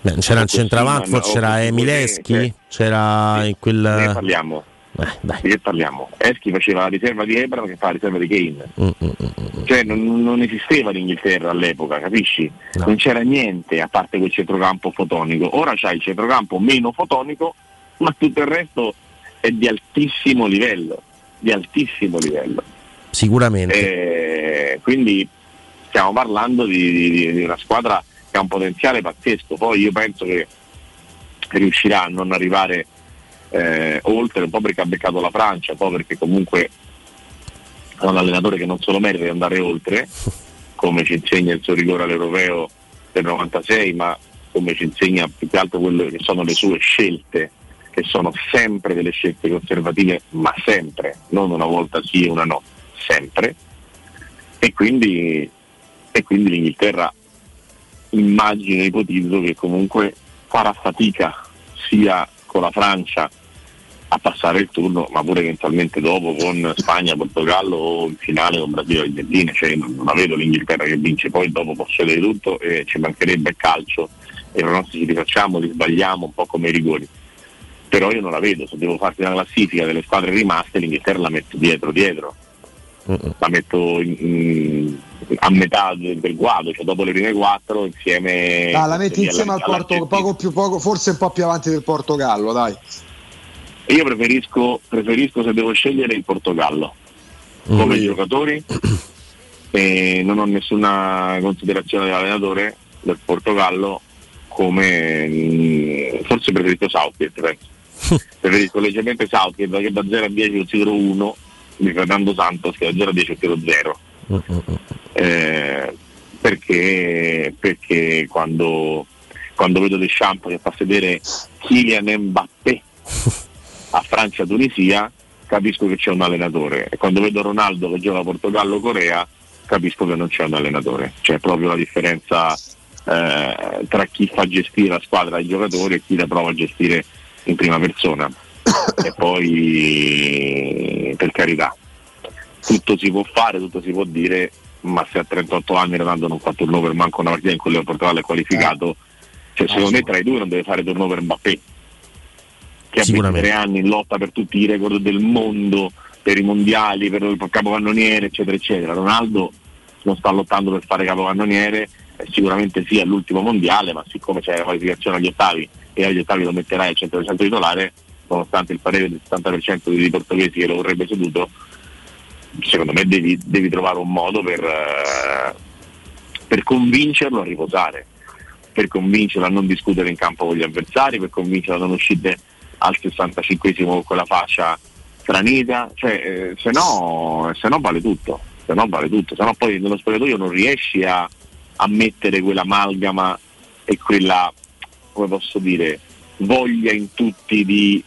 Beh, c'era il centravanti, forse c'era Emileschi, cioè, c'era in quel... parliamo? Eh, che parliamo? Eschi faceva la riserva di Ebram che fa la riserva di Kane. Mm, mm, mm. Cioè non, non esisteva l'Inghilterra all'epoca, capisci? No. Non c'era niente a parte quel centrocampo fotonico. Ora c'hai il centrocampo meno fotonico, ma tutto il resto è di altissimo livello. Di altissimo livello. Sicuramente. Eh, quindi stiamo parlando di, di- di una squadra che ha un potenziale pazzesco. Poi io penso che riuscirà a non arrivare eh, oltre, un po' perché ha beccato la Francia, un po' perché comunque è un allenatore che non solo merita di andare oltre, come ci insegna il suo rigore all'europeo del 96, ma come ci insegna più che altro quello che sono le sue scelte, che sono sempre delle scelte conservative, ma sempre, non una volta sì e una no, sempre. E quindi, e quindi l'Inghilterra immagino, ipotizzo che comunque farà fatica sia con la Francia a passare il turno, ma pure eventualmente dopo con Spagna, Portogallo o in finale con Brasile e Argentina, cioè io non, non la vedo l'Inghilterra che vince, poi dopo può succedere tutto e ci mancherebbe il calcio e i pronostici li facciamo, li sbagliamo un po' come i rigori. Però io non la vedo, se devo farti una classifica delle squadre rimaste l'Inghilterra la metto dietro dietro, la metto in- in- a metà del, del guado, cioè dopo le prime quattro insieme... Ah, la metti alla- insieme al alla Porto, poco più, poco, forse un po' più avanti del Portogallo, dai. Io preferisco, preferisco se devo scegliere il Portogallo. Come giocatori (coughs) e non ho nessuna considerazione dell'allenatore del Portogallo come mm, forse preferisco Southgate penso. (laughs) preferisco leggermente Southgate che da 0 a 10 lo tiro 1 di Fernando Santos che da 0 a 10 lo tiro 0 eh, perché, perché quando, quando vedo Deschamps che fa sedere Kylian Mbappé a Francia-Tunisia capisco che c'è un allenatore. E quando vedo Ronaldo che gioca Portogallo-Corea capisco che non c'è un allenatore. C'è proprio la differenza eh, tra chi fa gestire la squadra ai giocatori e chi la prova a gestire in prima persona e poi per carità tutto si può fare, tutto si può dire ma se a 38 anni Ronaldo non fa turnover manco una partita in cui il Portogallo è qualificato cioè, secondo me tra i due non deve fare turnover Mbappé che ha 23 anni in lotta per tutti i record del mondo, per i mondiali, per il capocannoniere, eccetera, eccetera. Ronaldo non sta lottando per fare capocannoniere, eh, sicuramente sì all'ultimo mondiale, ma siccome c'è la qualificazione agli ottavi e agli ottavi lo metterai al 100% titolare, nonostante il parere del 70% dei portoghesi che lo vorrebbe seduto, secondo me devi, devi trovare un modo per, eh, per convincerlo a riposare, per convincerlo a non discutere in campo con gli avversari, per convincerlo a non uscire al 65esimo con quella faccia stranita, cioè eh, se no se no vale tutto, se no vale tutto, se no poi nello spogliatoio non riesci a, a mettere quell'amalgama e quella, come posso dire, voglia in tutti di,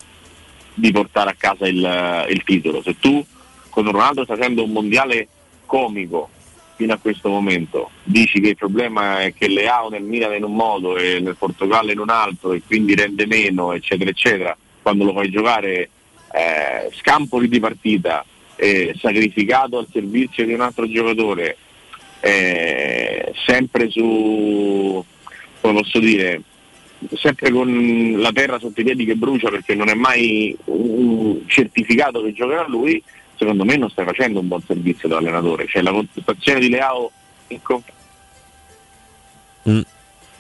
di portare a casa il, il titolo. Se tu con Ronaldo stai facendo un mondiale comico fino a questo momento, dici che il problema è che Leao nel Milan in un modo e nel Portogallo in un altro e quindi rende meno, eccetera, eccetera, quando lo fai giocare eh, scampoli di partita, eh, sacrificato al servizio di un altro giocatore, eh, sempre su, come posso dire, sempre con la terra sotto i piedi che brucia perché non è mai un certificato che giocherà lui, secondo me non stai facendo un buon servizio da allenatore. Cioè la contestazione di Leao in conf-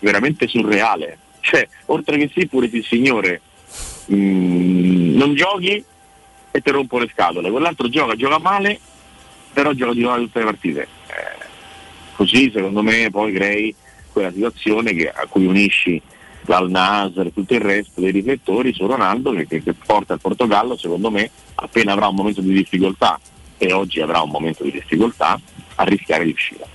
veramente surreale. Cioè, oltre che sì, pure sì signore, mm, non giochi e ti rompo le scatole. Quell'altro gioca, gioca male, però gioca di nuovo tutte le partite. Eh, così secondo me poi crei quella situazione che- a cui unisci l'Al Nasr e tutto il resto dei riflettori su Ronaldo che, che- che porta il Portogallo, secondo me, appena avrà un momento di difficoltà, e oggi avrà un momento di difficoltà, a rischiare di uscire.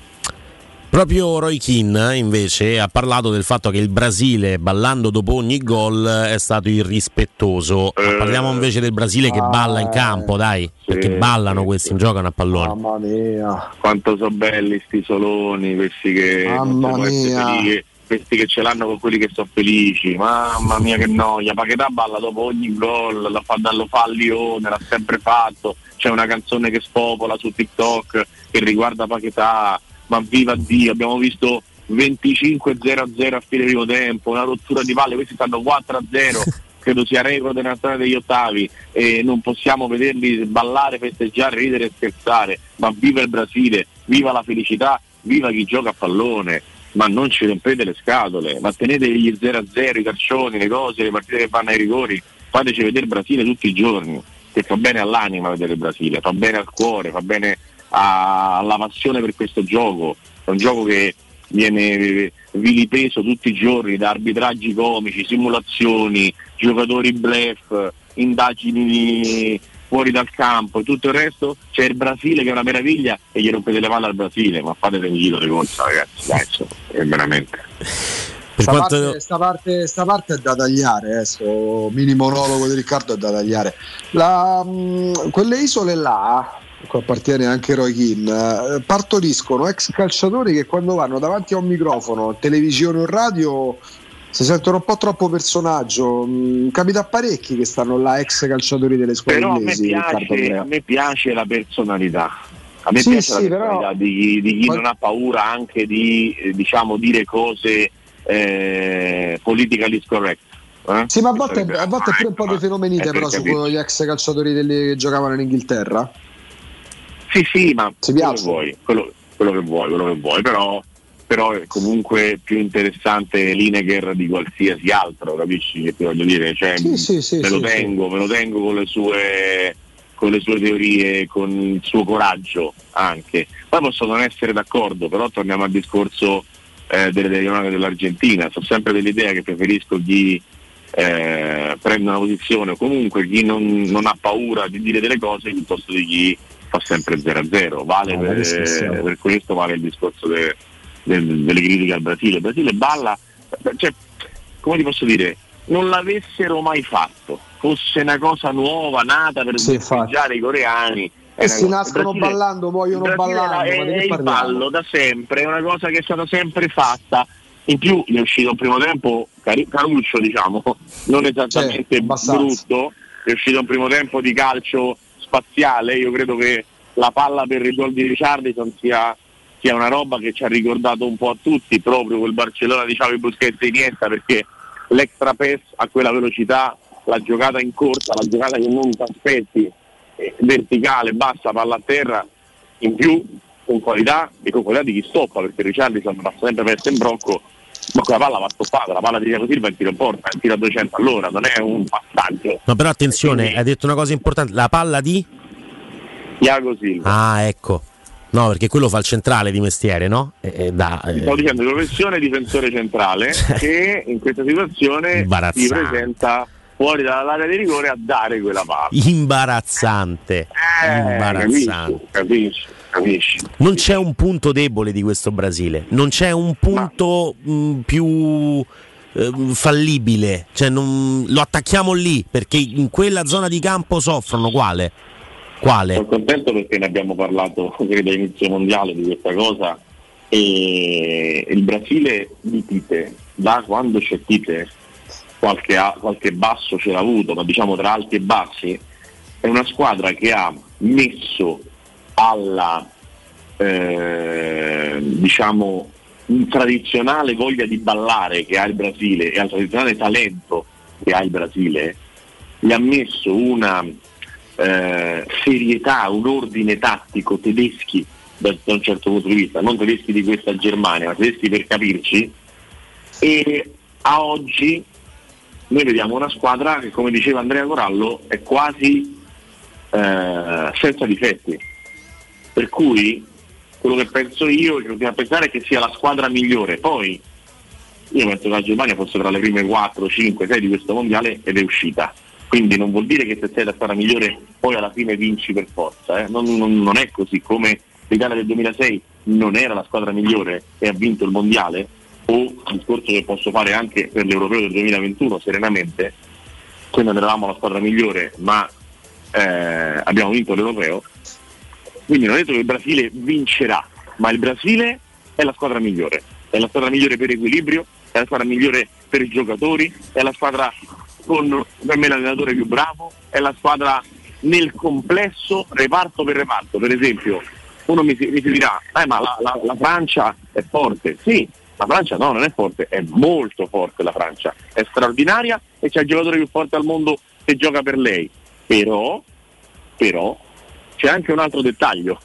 Proprio Roy Keane invece ha parlato del fatto che il Brasile ballando dopo ogni gol è stato irrispettoso. Ma parliamo invece del Brasile che balla in campo, dai, perché ballano questi, non giocano a pallone. Mamma mia. Quanto sono belli sti soloni, questi che, Mamma non mia. felici, questi che ce l'hanno con quelli che sono felici. Mamma mia che noia, Paquetà balla dopo ogni gol, lo fa, lo fa a Lione, l'ha sempre fatto. C'è una canzone che spopola su TikTok che riguarda Paquetà, ma viva Dio, abbiamo visto 25-0-0 a fine primo tempo, una rottura di palle, questi stanno 4-0. (laughs) Credo sia record nella storia degli ottavi e non possiamo vederli ballare, festeggiare, ridere e scherzare. Ma viva il Brasile, viva la felicità, viva chi gioca a pallone, ma non ci rompete le scatole, ma tenete gli 0-0, i calcioni, le cose, le partite che vanno ai rigori, fateci vedere il Brasile tutti i giorni, che fa bene all'anima vedere il Brasile, fa bene al cuore, fa bene a- alla passione per questo gioco, è un gioco che viene vilipeso tutti i giorni da arbitraggi comici, simulazioni, giocatori bluff, indagini fuori dal campo e tutto il resto, c'è il Brasile che è una meraviglia e gli rompete le palle al Brasile, ma fate un giro di consa ragazzi, dai, insomma, è veramente. Sta, parte, sta, parte, sta parte è da tagliare, eh, sto mini monologo di Riccardo è da tagliare. La, mh, quelle isole là, cui appartiene anche Roy Keane, eh, partoriscono ex calciatori che quando vanno davanti a un microfono, televisione o radio, si sentono un po' troppo personaggio. Mm, capita parecchi che stanno là, ex calciatori delle squadre Però a me, inglesi. Piace, a me piace la personalità. A me Sì, piace sì, la personalità però- di, chi- di chi non ha paura anche di eh, diciamo, dire cose eh, politically correct. eh? Sì, ma a volte, a volte è pure un po' di fenomenite eh, per però su gli ex calciatori delle- che giocavano in Inghilterra. Sì, sì, ma quello che vuoi, quello, quello che vuoi, quello che vuoi, però, però è comunque più interessante Lineker di qualsiasi altro, capisci che ti voglio dire? Cioè, Sì, sì, sì, me lo tengo, me lo tengo con le sue con le sue teorie, con il suo coraggio anche. Poi posso non essere d'accordo, però torniamo al discorso eh, delle telecronache dell'Argentina. Sono sempre dell'idea che preferisco chi eh, prende una posizione o comunque chi non, non ha paura di dire delle cose piuttosto di chi fa sempre 0-0. Vale Ah, che scherziamo. per, per questo vale il discorso de- del- delle critiche al Brasile. Il Brasile balla, cioè, come ti posso dire, non l'avessero mai fatto, fosse una cosa nuova, nata per Sì, festeggiare i coreani. E una si cosa- nascono il Brasile- ballando, muoiono Brasile ballando. È, è il ballo da sempre, è una cosa che è stata sempre fatta. In più gli è uscito un primo tempo cari- caruccio, diciamo, non esattamente abbastanza. brutto, è uscito un primo tempo di calcio spaziale. Io credo che la palla per il gol di Richardson sia, sia una roba che ci ha ricordato un po' a tutti, proprio quel Barcellona di Xavi Busquets e Iniesta, perché l'extra pass a quella velocità, la giocata in corsa, la giocata che non ti aspetti, eh, verticale, bassa, palla a terra, in più con qualità e con qualità di chi stoppa, perché Richardson va sempre perso in brocco, ma quella palla va stoppata, la palla di Diego Silva è in tiro in porta, è in tiro a 200 all'ora, non è un passaggio. No, però attenzione, hai detto una cosa importante, la palla di... Iago Silva. Ah, ecco. No, perché quello fa il centrale di mestiere, no? Eh, da, eh, Stavo dicendo professione difensore centrale (laughs) che in questa situazione si presenta fuori dall'area di rigore a dare quella palla. imbarazzante. Eh, imbarazzante. Capisci, capisci. Non c'è un punto debole di questo Brasile, non c'è un punto mh, più eh, fallibile, cioè non- lo attacchiamo lì perché in quella zona di campo soffrono quale? Quale? Sono contento perché ne abbiamo parlato (laughs) credo a inizio mondiale di questa cosa e il Brasile di Tite, da quando c'è Tite, qualche, qualche basso ce l'ha avuto, ma diciamo tra alti e bassi, è una squadra che ha messo alla eh, diciamo tradizionale voglia di ballare che ha il Brasile e al tradizionale talento che ha il Brasile, gli ha messo una eh, serietà, un ordine tattico tedeschi da, da un certo punto di vista, non tedeschi di questa Germania, ma tedeschi per capirci, e a oggi noi vediamo una squadra che come diceva Andrea Corallo è quasi eh, senza difetti. Per cui quello che penso io e che a pensare è che sia la squadra migliore. Poi io penso che la Germania fosse tra le prime 4, 5, 6 di questo mondiale ed è uscita. Quindi non vuol dire che se sei la squadra migliore poi alla fine vinci per forza. eh. Non, non- non è così come l'Italia del 2006 non era la squadra migliore e ha vinto il mondiale, o il discorso che posso fare anche per l'Europeo del 2021 serenamente, noi non eravamo la squadra migliore ma eh, abbiamo vinto l'Europeo, quindi non ho detto che il Brasile vincerà, ma il Brasile è la squadra migliore, è la squadra migliore per equilibrio, è la squadra migliore per i giocatori, è la squadra con per me l'allenatore più bravo, è la squadra nel complesso reparto per reparto. Per esempio, uno mi mi si dirà, "Eh, ma la, la- la Francia è forte. Sì, la Francia no, non è forte, è molto forte la Francia, è straordinaria e c'è il giocatore più forte al mondo che gioca per lei. Però, però c'è anche un altro dettaglio.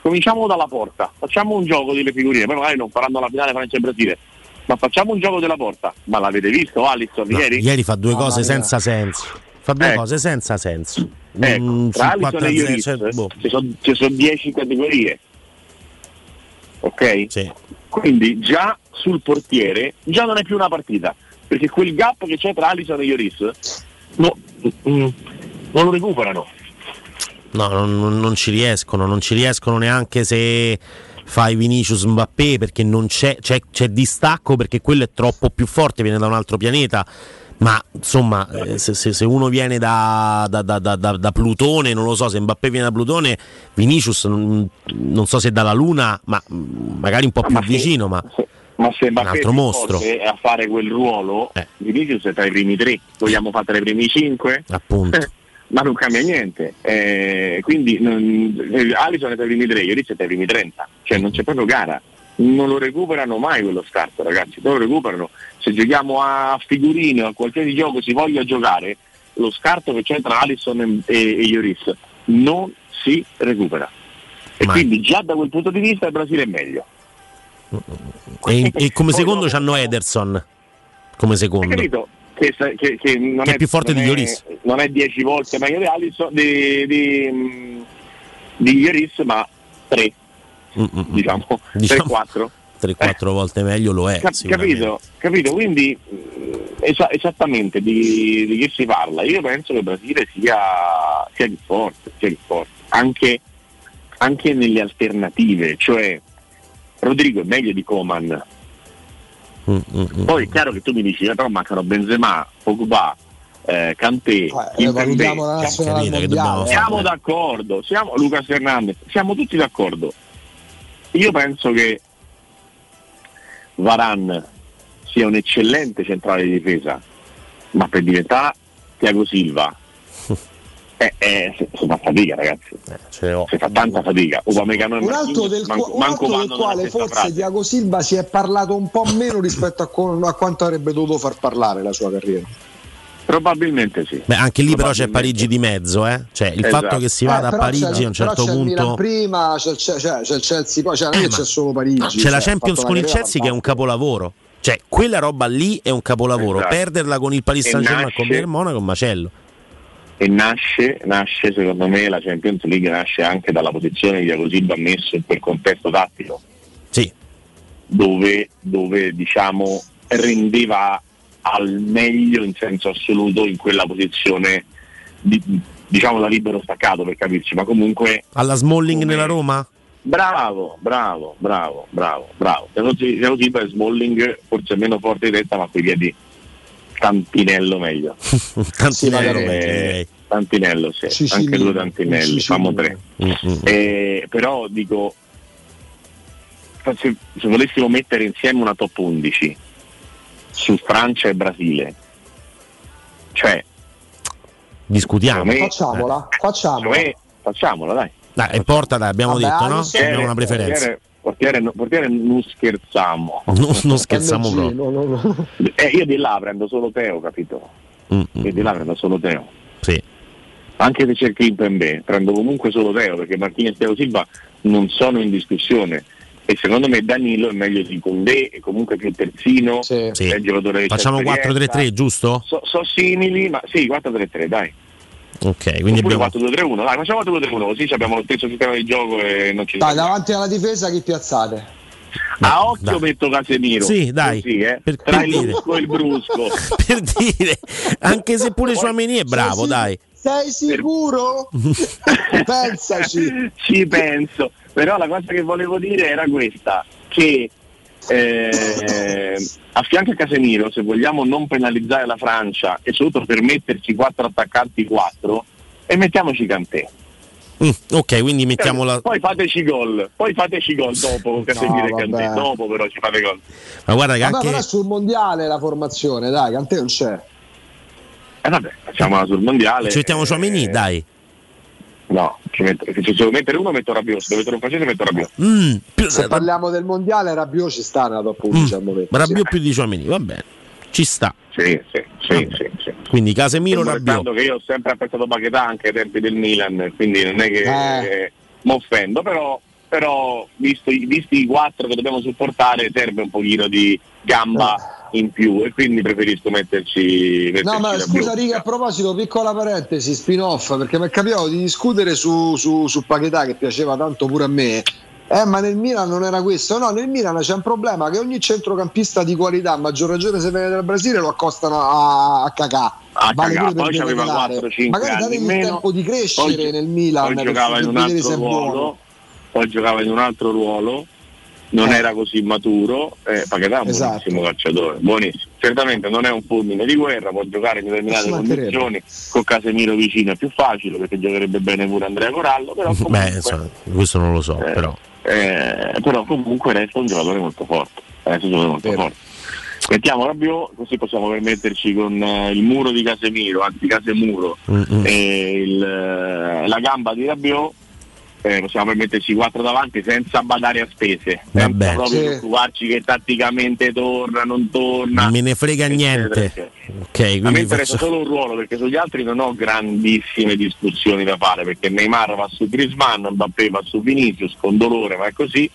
Cominciamo dalla porta, facciamo un gioco delle figurine, poi magari non faranno la finale Francia e Brasile, ma facciamo un gioco della porta. Ma l'avete visto Alisson No, ieri? ieri fa due Mamma cose senza senso. Fa due Ecco. cose senza senso. Ecco, Mm, tra sul Alisson e 4-0, Lloris cioè, boh. ci sono ci sono 10 categorie. Ok? Quindi già sul portiere già non è più una partita, perché quel gap che c'è tra Alisson e Lloris no, mm, non lo recuperano. No, non- non ci riescono, non ci riescono neanche se fai Vinicius Mbappé perché non c'è, c'è, c'è distacco perché quello è troppo più forte, viene da un altro pianeta. Ma insomma, eh, se, se- se uno viene da, da- da- da- da- da Plutone, non lo so, se Mbappé viene da Plutone, Vinicius non, non so se dalla Luna, ma mm, magari un po' più Ma se- vicino, ma... Ma se Un Mbappé altro si mostro. a fare quel ruolo, Vinicius è tra i primi tre, vogliamo fare tra i primi cinque? Appunto. (laughs) Ma non cambia niente. Eh, quindi non, eh, Alisson è tra i primi tre, Lloris è tra i primi 30, cioè non c'è proprio gara. Non lo recuperano mai quello scarto, ragazzi, non lo recuperano. Se giochiamo a figurine o a qualsiasi gioco si voglia giocare, lo scarto che c'è tra Alisson e, e Lloris non si recupera. E quindi già da quel punto di vista il Brasile è meglio. E, e come secondo c'hanno Ederson. Come Hai secondo. capito? Che, che- che non Che è più forte non di Lloris. Non è 10 volte meglio di Alisson, di, di, di Lloris, ma 3, diciamo, (laughs) Diciamo 3-4. 3-4 volte meglio lo è. Cap- capito? capito? Quindi esa- esattamente di, di che si parla? Io penso che il Brasile sia, sia più forte, sia più forte. Anche, anche nelle alternative, cioè Rodrigo è meglio di Coman. Poi è chiaro che tu mi dici, eh, però mancano Benzema, Pogba, eh, Kanté, Capito, che mondiale. dobbiamo- Siamo d'accordo, siamo, Lucas Fernandez, siamo tutti d'accordo. Io penso che Varan sia un eccellente centrale di difesa, ma per diventare Thiago Silva eh, eh, si, si fa fatica ragazzi, si fa tanta fatica. Upamecano e Un altro del, manco- un manco altro del quale forse frase. Diago Silva si è parlato un po' meno rispetto a, co- a quanto avrebbe dovuto far parlare la sua carriera. Probabilmente sì. Beh, anche lì però c'è Parigi di mezzo, eh? Cioè il Esatto. fatto che si vada Eh, a Parigi c'è- a un certo però c'è il Milan punto. prima, c'è, il- c'è- c'è- c'è il Chelsea poi, cioè, non è Eh, c'è solo Parigi. C'è cioè, la ha Champions con il Chelsea che è un capolavoro. Cioè, quella roba lì è un capolavoro. Esatto. Perderla con il Paris E Saint Germain nasce- con Bayern Monaco è un macello. E nasce, nasce secondo me la Champions League nasce anche dalla posizione di Thiago Silva messo in quel contesto tattico Sì. dove, dove diciamo rendeva al meglio in senso assoluto in quella posizione di- diciamo da libero staccato per capirci ma comunque Alla Smalling nella Roma? bravo bravo bravo bravo bravo Thiago Sil- Thiago Silva e Smalling forse meno forte di testa ma coi piedi tantinello meglio Tantinello Eh, meglio, direi. Tantinello, sì, Sicilino. anche due Tantinelli, Sicilino. famo tre. Mm, Eh, però dico, se, se volessimo mettere insieme una top 11 su Francia e Brasile, cioè Discutiamo. me- Facciamola, facciamola. secondo me facciamola, dai. Dai, e porta, dai, abbiamo Vabbè, detto, no? Alisson- Abbiamo una preferenza. Portiere, portiere, no- portiere non scherziamo. Non, non scherziamo proprio. no, no, no. Eh, io di là prendo solo Teo, capito? Mm, Io di là prendo solo Teo. Sì. Anche se c'è Kimpembe, prendo comunque solo Teo perché Martinez e Teo Silva non sono in discussione. E secondo me Danilo è meglio di Condé e comunque più terzino. Sì. Il c'ha Facciamo esperienza. 4-3-3, giusto? So, so simili, ma sì, 4-3-3, dai. Ok, quindi Oppure abbiamo 4-2-3-1, dai, facciamo 4-2-3-1, così abbiamo lo stesso sistema di gioco e non ci Dai, davanti alla difesa chi piazzate? A occhio metto Casemiro. Sì, dai. Così, eh. Per- Tra per il dire. Lusco e il brusco. (laughs) per dire, anche se pure Suameni è bravo, sì. dai. Sei sicuro? (laughs) Pensaci. Ci penso, però la cosa che volevo dire era questa, che eh, a fianco a Casemiro, se vogliamo non penalizzare la Francia e soprattutto permetterci quattro attaccanti, quattro, e mettiamoci Cantè. Mm, ok, quindi mettiamo la. Poi fateci gol, poi fateci gol dopo con (laughs) Casemiro No, e Cantè, vabbè. dopo però ci fate gol. Ma guarda che Vabbè, anche. però è sul mondiale la formazione, dai, Cantè non c'è. E vabbè, facciamola sul mondiale. Ci mettiamo Suameni, Eh, dai. No, ci metto, se ci devo mettere uno metto Rabiot, se devo mettere un francese metto Rabiot. Mm, più, Se parliamo del mondiale, Rabiot ci sta nella top 11 al momento. Rabiot più di Suameni, va bene. Ci sta. Sì, sì, sì, sì, sì. Quindi Casemiro Rabiot. che io ho sempre apprezzato Paquetà anche ai tempi del Milan, quindi non è che Eh. eh, mi offendo, però, però visto visti i quattro che dobbiamo supportare serve un pochino di gamba in più e quindi preferisco metterci, metterci No, ma scusa, Riga, a proposito, piccola parentesi, spin-off, perché mi è capitato di discutere su, su, su Paquetà che piaceva tanto pure a me. Eh, ma nel Milan non era questo. No, nel Milan c'è un problema che ogni centrocampista di qualità, a maggior ragione se viene dal Brasile, lo accostano a, a Cacà. A Vale Cacà, poi c'aveva Berenare. 4-5 Magari anni in meno. tempo di crescere Poi- nel Milan. poi giocava in un altro ruolo, poi giocava in un altro ruolo, non Eh. era così maturo, eh, Paquetà è un Esatto. buonissimo calciatore, buonissimo. Certamente non è un fulmine di guerra, può giocare in determinate condizioni, con Casemiro vicino è più facile perché giocherebbe bene pure Andrea Corallo, però comunque, Beh, insomma, questo non lo so, Eh. però. eh, però comunque resta un giocatore molto forte. Adesso sono molto forti. Mettiamo Rabiot, così possiamo permetterci con eh, il muro di Casemiro, anzi Casemuro, Mm-mm. e il, eh, la gamba di Rabiot, eh, possiamo permetterci quattro davanti senza badare a spese, senza Vabbè. proprio Sì. preoccuparci che tatticamente torna, non torna. me ne frega niente. Ok, A me quindi interessa faccio- solo un ruolo perché sugli altri non ho grandissime discussioni da fare perché Neymar va su Griezmann, Mbappé va su Vinicius con dolore ma è così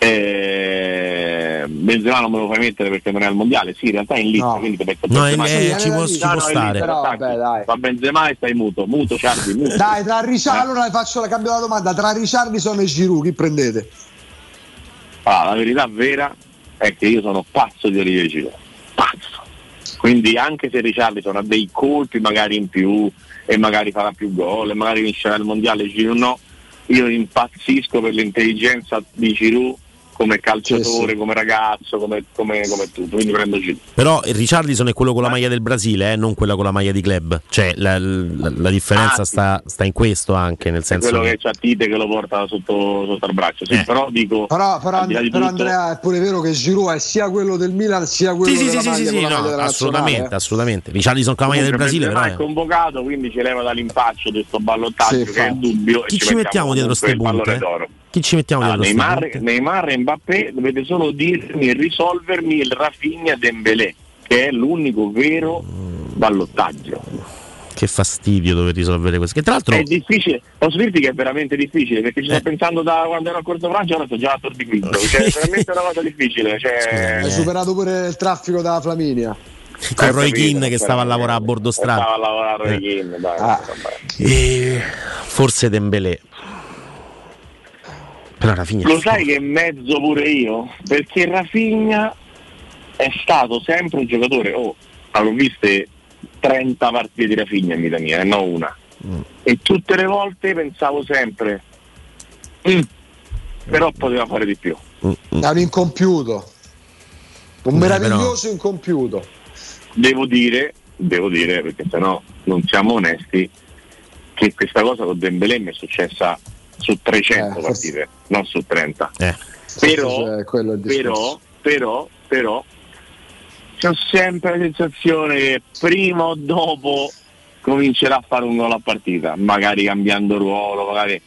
eh, Benzema non me lo fai mettere perché non è al mondiale sì in realtà è in lista quindi ti becco No, Benzema. è- è- ci può- No, ci no, può in stare. lista, Però, vabbè, dai. va Benzema e stai muto muto Ciardi muto Dai, tra Eh. Richard, allora faccio la cambio la domanda. Tra Richardson e Giroud, chi prendete? Ah, la verità vera è che io sono pazzo di Olivier Giroud pazzo quindi anche se Richarlison ha dei colpi magari in più e magari farà più gol e magari vincerà il mondiale Giroud no io impazzisco per l'intelligenza di Giroud come calciatore, come ragazzo, come, come, come tutto, quindi prendo Giroud. Però il Richarlison è quello con la maglia del Brasile, eh, non quella con la maglia di club. Cioè la, la- la differenza Ah, sì. sta, sta in questo anche, nel È senso quello che che c'ha Tite che lo porta sotto, sotto al braccio. Eh. Sì, però dico Però, però, di però tutto- Andrea è pure vero che Giroud è sia quello del Milan sia quello Sì, sì, della sì, sì, maglia sì, la no, assolutamente, eh. assolutamente. Richarlison con la maglia del Brasile, però è- è convocato, quindi ci leva dall'impaccio di questo ballottaggio Sì, che è infatti. dubbio. Chi e ci mettiamo dietro comunque ste il pallone punte? Chi ci mettiamo ste Neymar? Neymar e Mbappé dovete solo dirmi e risolvermi il Rafinha Dembélé, che è l'unico vero ballottaggio. Che fastidio dover risolvere questo. Che tra l'altro È difficile, posso dirti che è veramente difficile perché ci sto pensando da quando ero a Corso Francia ora sto già a Tor di Quinto, (laughs) cioè è veramente una cosa difficile. Cioè, Hai superato pure il traffico da Flaminia. con Eh, Roy Keane che stava a lavorare a bordo strada. Stava a lavorare a Roy Eh. Keane, dai, Ah. E forse Dembélé. Però Rafinha Lo sai che mezzo pure io? Perché Rafinha è stato sempre un giocatore, oh, l'ho viste 30 partite di Rafinha in vita mia, e non una. Mm. E tutte le volte pensavo sempre, "Mm, però poteva fare di più. Mm, È un incompiuto. Un Eh, meraviglioso incompiuto. Devo dire, devo dire, perché sennò non siamo onesti, che questa cosa con Dembélé mi è successa su 300 Eh, forse- partite, non su 30. Eh. Però, Forse però, però, però, c'ho sempre la sensazione che prima o dopo comincerà a fare un gol a partita, magari cambiando ruolo, magari.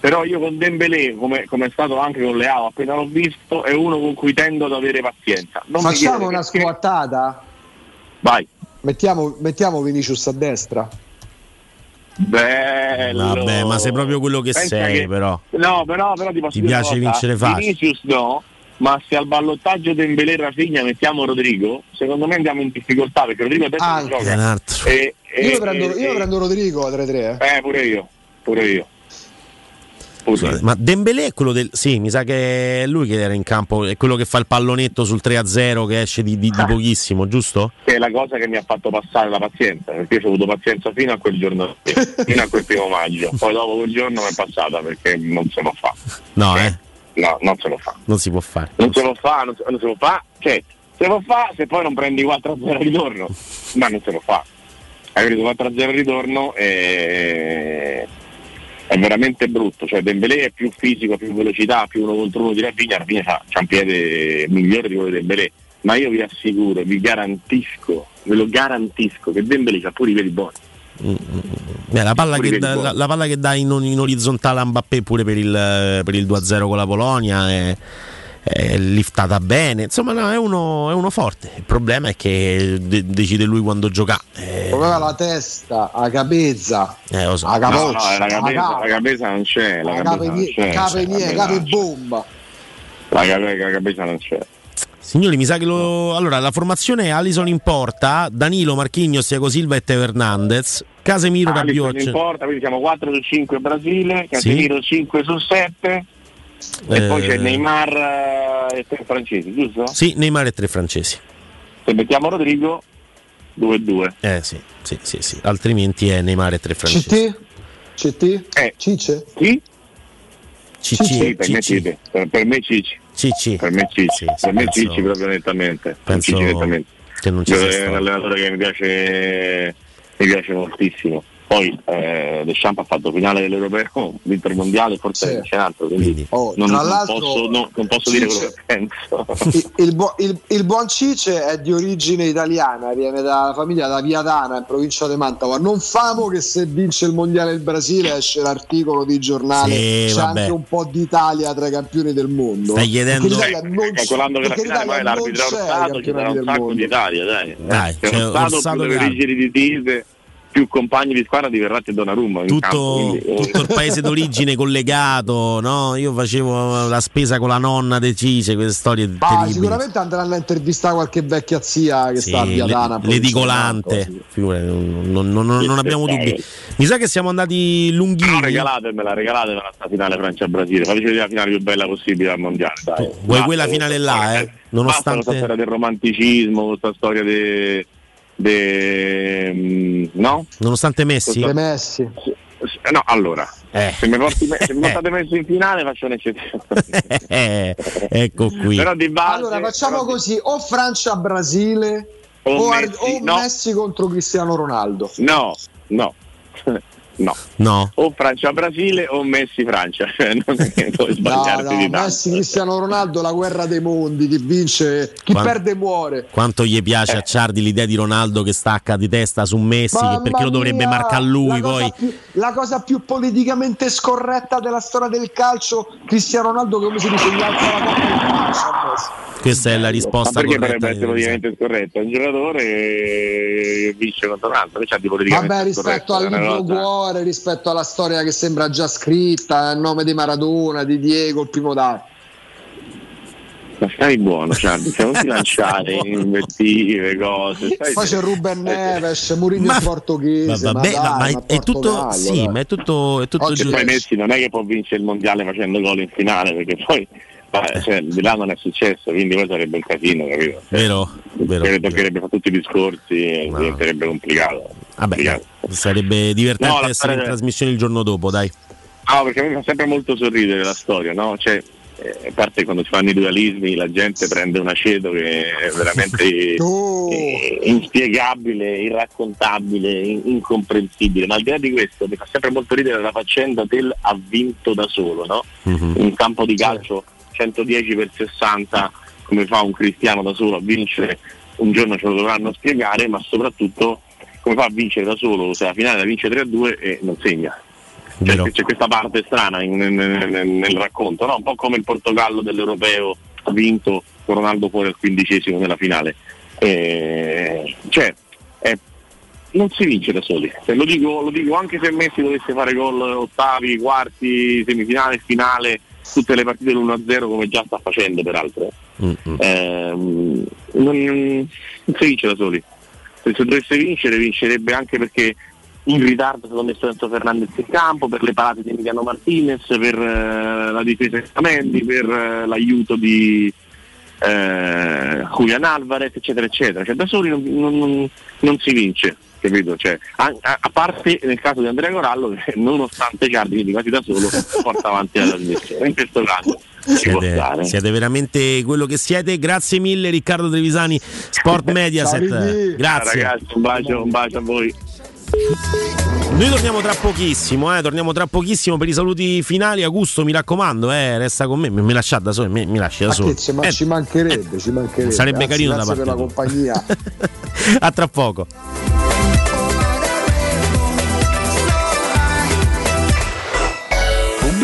Però io con Dembélé, come, come è stato anche con Leao, appena l'ho visto, è uno con cui tendo ad avere pazienza. Non mi Facciamo una perché- squattata? Vai. Mettiamo, mettiamo Vinicius a destra. Bello. Vabbè, ma sei proprio quello che Pensa sei, che- però. No, però, però ti posso Ti piace cosa, vincere facile. Vinicius no, ma se al ballottaggio Dembélé Rafinha mettiamo Rodrigo, secondo me andiamo in difficoltà perché Rodrigo gioca. Un altro. E- e- Io, lo prendo, e- io prendo Rodrigo a 3-3. eh. Eh, pure io, pure io. Io. Ma Dembélé è quello del. Sì, mi sa che è lui che era in campo, è quello che fa il pallonetto sul 3-0 che esce di, di- di pochissimo, giusto? Che è la cosa che mi ha fatto passare la pazienza, perché io ho avuto pazienza fino a quel giorno, fino a quel primo maggio. Poi dopo quel giorno mi è passata perché non se lo fa. No, eh, No, non se lo fa. non si può fare. non se lo fa, non se, non se lo fa, cioè se lo fa se poi non prendi 4-0 al ritorno, ma non se lo fa. Hai preso 4-0 al ritorno e è veramente brutto, cioè Dembélé è più fisico, più velocità, più uno contro uno di Rafinha c'ha, c'ha un piede migliore di quello di Dembélé, ma io vi assicuro, vi garantisco, ve lo garantisco che Dembélé ha pure i piedi buoni. Beh, la, palla Pure che per dà, il la, la palla che dà in, in orizzontale a Mbappé pure per il, per il 2-0 con la Polonia è, è liftata bene. Insomma, no, è, uno, è uno forte. Il problema è che de- decide lui quando gioca. Eh, Aveva la testa, la capezza, eh, lo so. la No, no, capoccia, la capesa non c'è, la la capesa cape bomba. La cape- la capesa non c'è. Signori, mi sa che lo. Allora, la formazione è Alison in porta, Danilo, Marchignos, Thiago Silva e Teo Hernandez, Casemiro, Alisson Rabiot. in porta, quindi siamo 4 su 5 Brasile, Casemiro 5 su 7 e Eh, poi c'è Neymar eh, e tre francesi, giusto? Sì, Neymar e tre francesi. Se mettiamo Rodrigo 2-2. Eh sì, sì, sì, sì. Altrimenti è Neymar e tre francesi. CT? CT? Eh, Cice? Chi? Cicci, Sì, per me Cicci. Cicci. Per, per me Cicci. Cicci. Per me Cicci. Sì, sì, per me penso- Cicci proprio nettamente. penso Cicci nettamente. che non ci Io sia è un allenatore che mi piace, mi piace moltissimo. Poi eh, Deschamps ha fatto finale dell'Europeo, vinto il mondiale, forse Sì. vince un altro, quindi Oh, non, non posso, no, non posso dire quello che penso. il, il bu- il- il buon Cice è di origine italiana, viene dalla famiglia da Viadana in provincia di Mantova. Non famo che se vince il mondiale il Brasile esce l'articolo di giornale, Sì, c'è vabbè. anche un po' d'Italia tra i campioni del mondo. Stai chiedendo- Perché l'Italia non Calcolando che la finale poi l'arbitro c'è Orsato ci sarà un sacco mondo. d'Italia, dai. Dai, C'è c'è stato Orsato le che origini di Tise, più compagni di squadra di Verratti e Donnarumma. campo, tutto, quindi, eh, tutto il paese d'origine (laughs) collegato, no? Io facevo la spesa con la nonna decise, queste storie Ma terribili. sicuramente andranno a intervistare qualche vecchia zia che Sì, sta a provincia di l'edicolante, figurati, non, non- non- non abbiamo dubbi. Mi sa che siamo andati No, lunghini. regalatemela, regalatemela sta finale Francia-Brasile. Fateci vedere la finale più bella possibile al mondiale. Dai. Vuoi Basta quella finale là, eh? Basta Nonostante- questa storia del romanticismo, questa storia de, de- mm, no? Nonostante Messi? De Messi. Eh, No, allora, Eh. se, mi porti, se mi (laughs) portate messo in finale faccio un'eccezione. (laughs) Eh, ecco qui. Però di base, Allora facciamo però di- così: o Francia-Brasile O o, Ar- Messi, o no. Messi contro Cristiano Ronaldo. No, no, no. No. O Francia-Brasile o Messi-Francia. Cioè, (laughs) non che puoi No, sbagliarti no, di tanto. Messi Cristiano Ronaldo, la guerra dei mondi, chi vince, chi Quando- perde muore. Quanto gli piace a Ciardi l'idea di Ronaldo che stacca di testa su Messi, che Mamma perché lo dovrebbe mia, marcare lui la cosa poi. più- la cosa più politicamente scorretta della storia del calcio, Cristiano Ronaldo come si dice gli alza la coppa. Questa è la Ma risposta perché corretta. potrebbe essere politicamente scorretto? Un giocatore eh, vince contro un altro, invece di politicamente Vabbè, rispetto scorretto, al libro cuore, rispetto alla storia che sembra già scritta, il nome di Maradona, di Diego, il primo dà. Ma stai buono, se non ti lanciare in invettive, cose. stai- Poi c'è Ruben Neves, Mourinho il portoghese, Ma, ma, dai, ma- ma ma è tutto, sì, dai. ma è tutto, è tutto Oggi giusto. poi Messi non è che può vincere il mondiale facendo gol in finale, perché poi ma, cioè, di là non è successo, quindi poi sarebbe un casino, capito? Vero, vero. Perché toccherebbe fare tutti i discorsi e diventerebbe complicato. Vabbè, sarebbe divertente No, essere in trasmissione il giorno dopo, dai. No, perché a me fa sempre molto sorridere la storia, no? Cioè, eh, a parte quando si fanno i dualismi la gente prende un aceto che è veramente (laughs) eh, inspiegabile, irraccontabile, in- incomprensibile, ma al di là di questo mi fa sempre molto ridere la faccenda del ha vinto da solo, no? Un campo di calcio 110 per 60, come fa un cristiano da solo a vincere, un giorno ce lo dovranno spiegare, ma soprattutto come fa a vincere da solo, se la finale la vince 3-2 e non segna. Cioè, c'è questa parte strana in- nel, nel- nel racconto, no? un po' come il Portogallo dell'Europeo ha vinto con Ronaldo fuori al quindicesimo nella finale. Eh, cioè, eh, non si vince da soli. Cioè, lo, dico, lo dico anche se Messi dovesse fare gol ottavi, quarti, semifinale, finale, tutte le partite l'1-0 come già sta facendo peraltro. Ehm, non, non si vince da soli. Se se dovesse vincere, vincerebbe anche perché in ritardo stato messo Enzo Fernandez in campo, per le parate di Emiliano Martinez, per eh, la difesa di Stamendi, per eh, l'aiuto di eh, Julian Alvarez, eccetera, eccetera. Cioè, da soli non- non- non si vince, capito? Cioè, a, a- parte nel caso di Andrea Corallo, che (laughs) nonostante Ciardi, quindi quasi da solo, (laughs) porta avanti la trasmissione. In questo caso Siete, siete veramente quello che siete. Grazie mille Riccardo Trevisani, Sport (laughs) Mediaset. Grazie. ragazzi, un bacio, un bacio a voi. Noi torniamo tra pochissimo, eh, torniamo tra pochissimo per i saluti finali. Augusto, mi raccomando, eh, resta con me. Mi, mi lasciate da solo, mi, mi lasci da Ma solo. ma Eh, ci mancherebbe, ci mancherebbe. Sarebbe Anzi, carino da grazie parte per la tua. compagnia. a tra poco.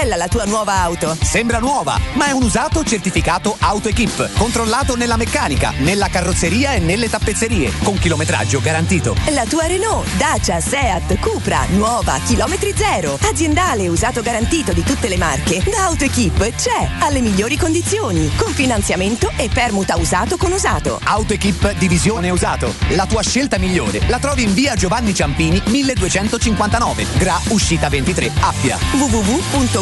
bella la tua nuova auto! Sembra nuova, ma è un usato certificato AutoEquip, controllato nella meccanica, nella carrozzeria e nelle tappezzerie, con chilometraggio garantito. La tua Renault, Dacia, Seat, Cupra, nuova, chilometri zero. Aziendale usato garantito di tutte le marche. Da AutoEquip c'è, alle migliori condizioni, con finanziamento e permuta usato con usato. AutoEquip Divisione Usato. La tua scelta migliore la trovi in via Giovanni Ciampini 1259, Gra Uscita 23, Appia.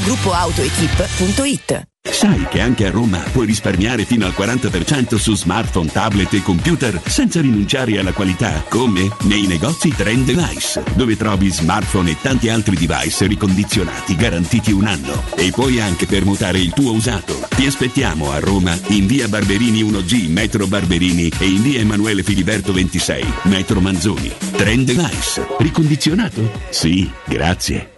www.gruppoautoequip.it Sai che anche a Roma puoi risparmiare fino al 40% su smartphone, tablet e computer senza rinunciare alla qualità? Come? Nei negozi Trend Device, dove trovi smartphone e tanti altri device ricondizionati garantiti un anno. E puoi anche permutare il tuo usato. Ti aspettiamo a Roma in via Barberini 1G, metro Barberini e in via Emanuele Filiberto 26, metro Manzoni. Trend Device. Ricondizionato? Sì, grazie.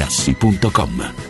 materassi.com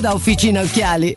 da Officina Occhiali.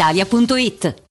brispalitalia.it.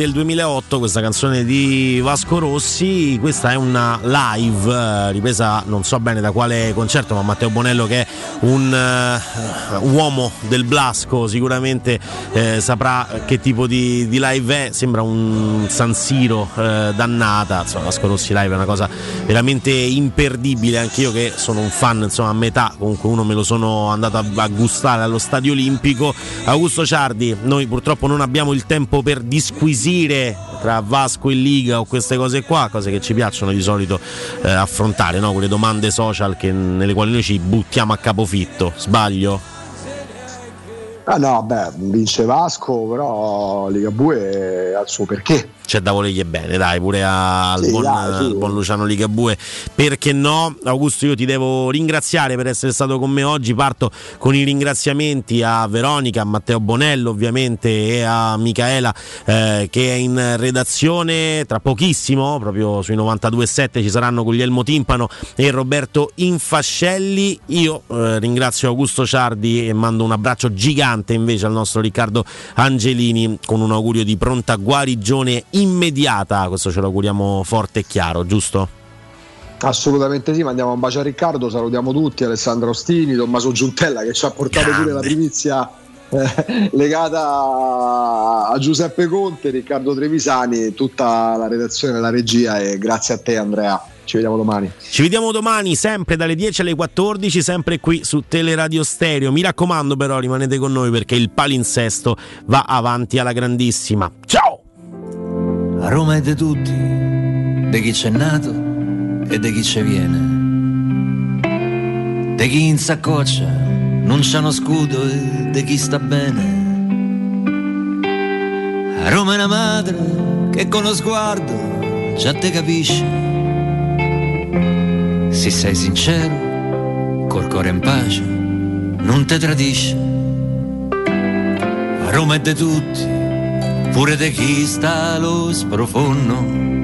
Del 2008, questa canzone di Vasco Rossi, questa è una live eh, ripresa non so bene da quale concerto, ma Matteo Bonello che è un eh, uomo del Blasco sicuramente eh, saprà che tipo di, di live è, sembra un San Siro eh, dannata, insomma Vasco Rossi live è una cosa veramente imperdibile, anche io che sono un fan insomma a metà, comunque uno me lo sono andato a, a gustare allo Stadio Olimpico. Augusto Ciardi, noi purtroppo non abbiamo il tempo per disquisire tra Vasco e Liga o queste cose qua, cose che ci piacciono di solito eh, affrontare, no? quelle domande social che- nelle quali noi ci buttiamo a capofitto. Sbaglio? Ah no, beh, vince Vasco, però Ligabue ha il suo perché. C'è da volergli bene, dai, pure al, Sì, buon, dai, sì. buon Luciano Ligabue. Perché no? Augusto, io ti devo ringraziare per essere stato con me oggi. Parto con i ringraziamenti a Veronica, a Matteo Bonello, ovviamente, e a Micaela eh, che è in redazione tra pochissimo, proprio sui 92.7 ci saranno Guglielmo Timpano e Roberto Infascelli. Io eh, ringrazio Augusto Ciardi e mando un abbraccio gigante invece al nostro Riccardo Angelini con un augurio di pronta guarigione immediata. Questo ce lo auguriamo forte e chiaro, giusto? Assolutamente sì, mandiamo un bacio a Riccardo, salutiamo tutti, Alessandro Ostini, Tommaso Giuntella che ci ha portato pure la primizia eh, legata a Giuseppe Conte, Riccardo Trevisani, tutta la redazione la regia e grazie a te Andrea. Ci vediamo domani. Ci vediamo domani, sempre dalle 10 alle 14, sempre qui su Teleradio Stereo. Mi raccomando, però, rimanete con noi perché il palinsesto va avanti alla grandissima. Ciao! A Roma è di tutti, di chi c'è nato e di chi ci viene. Di chi in saccoccia non c'è uno scudo e di chi sta bene. A Roma è una madre che con lo sguardo già te capisce. Se sei sincero, col cuore in pace, non te tradisce. A Roma è di tutti, pure di chi sta allo sprofondo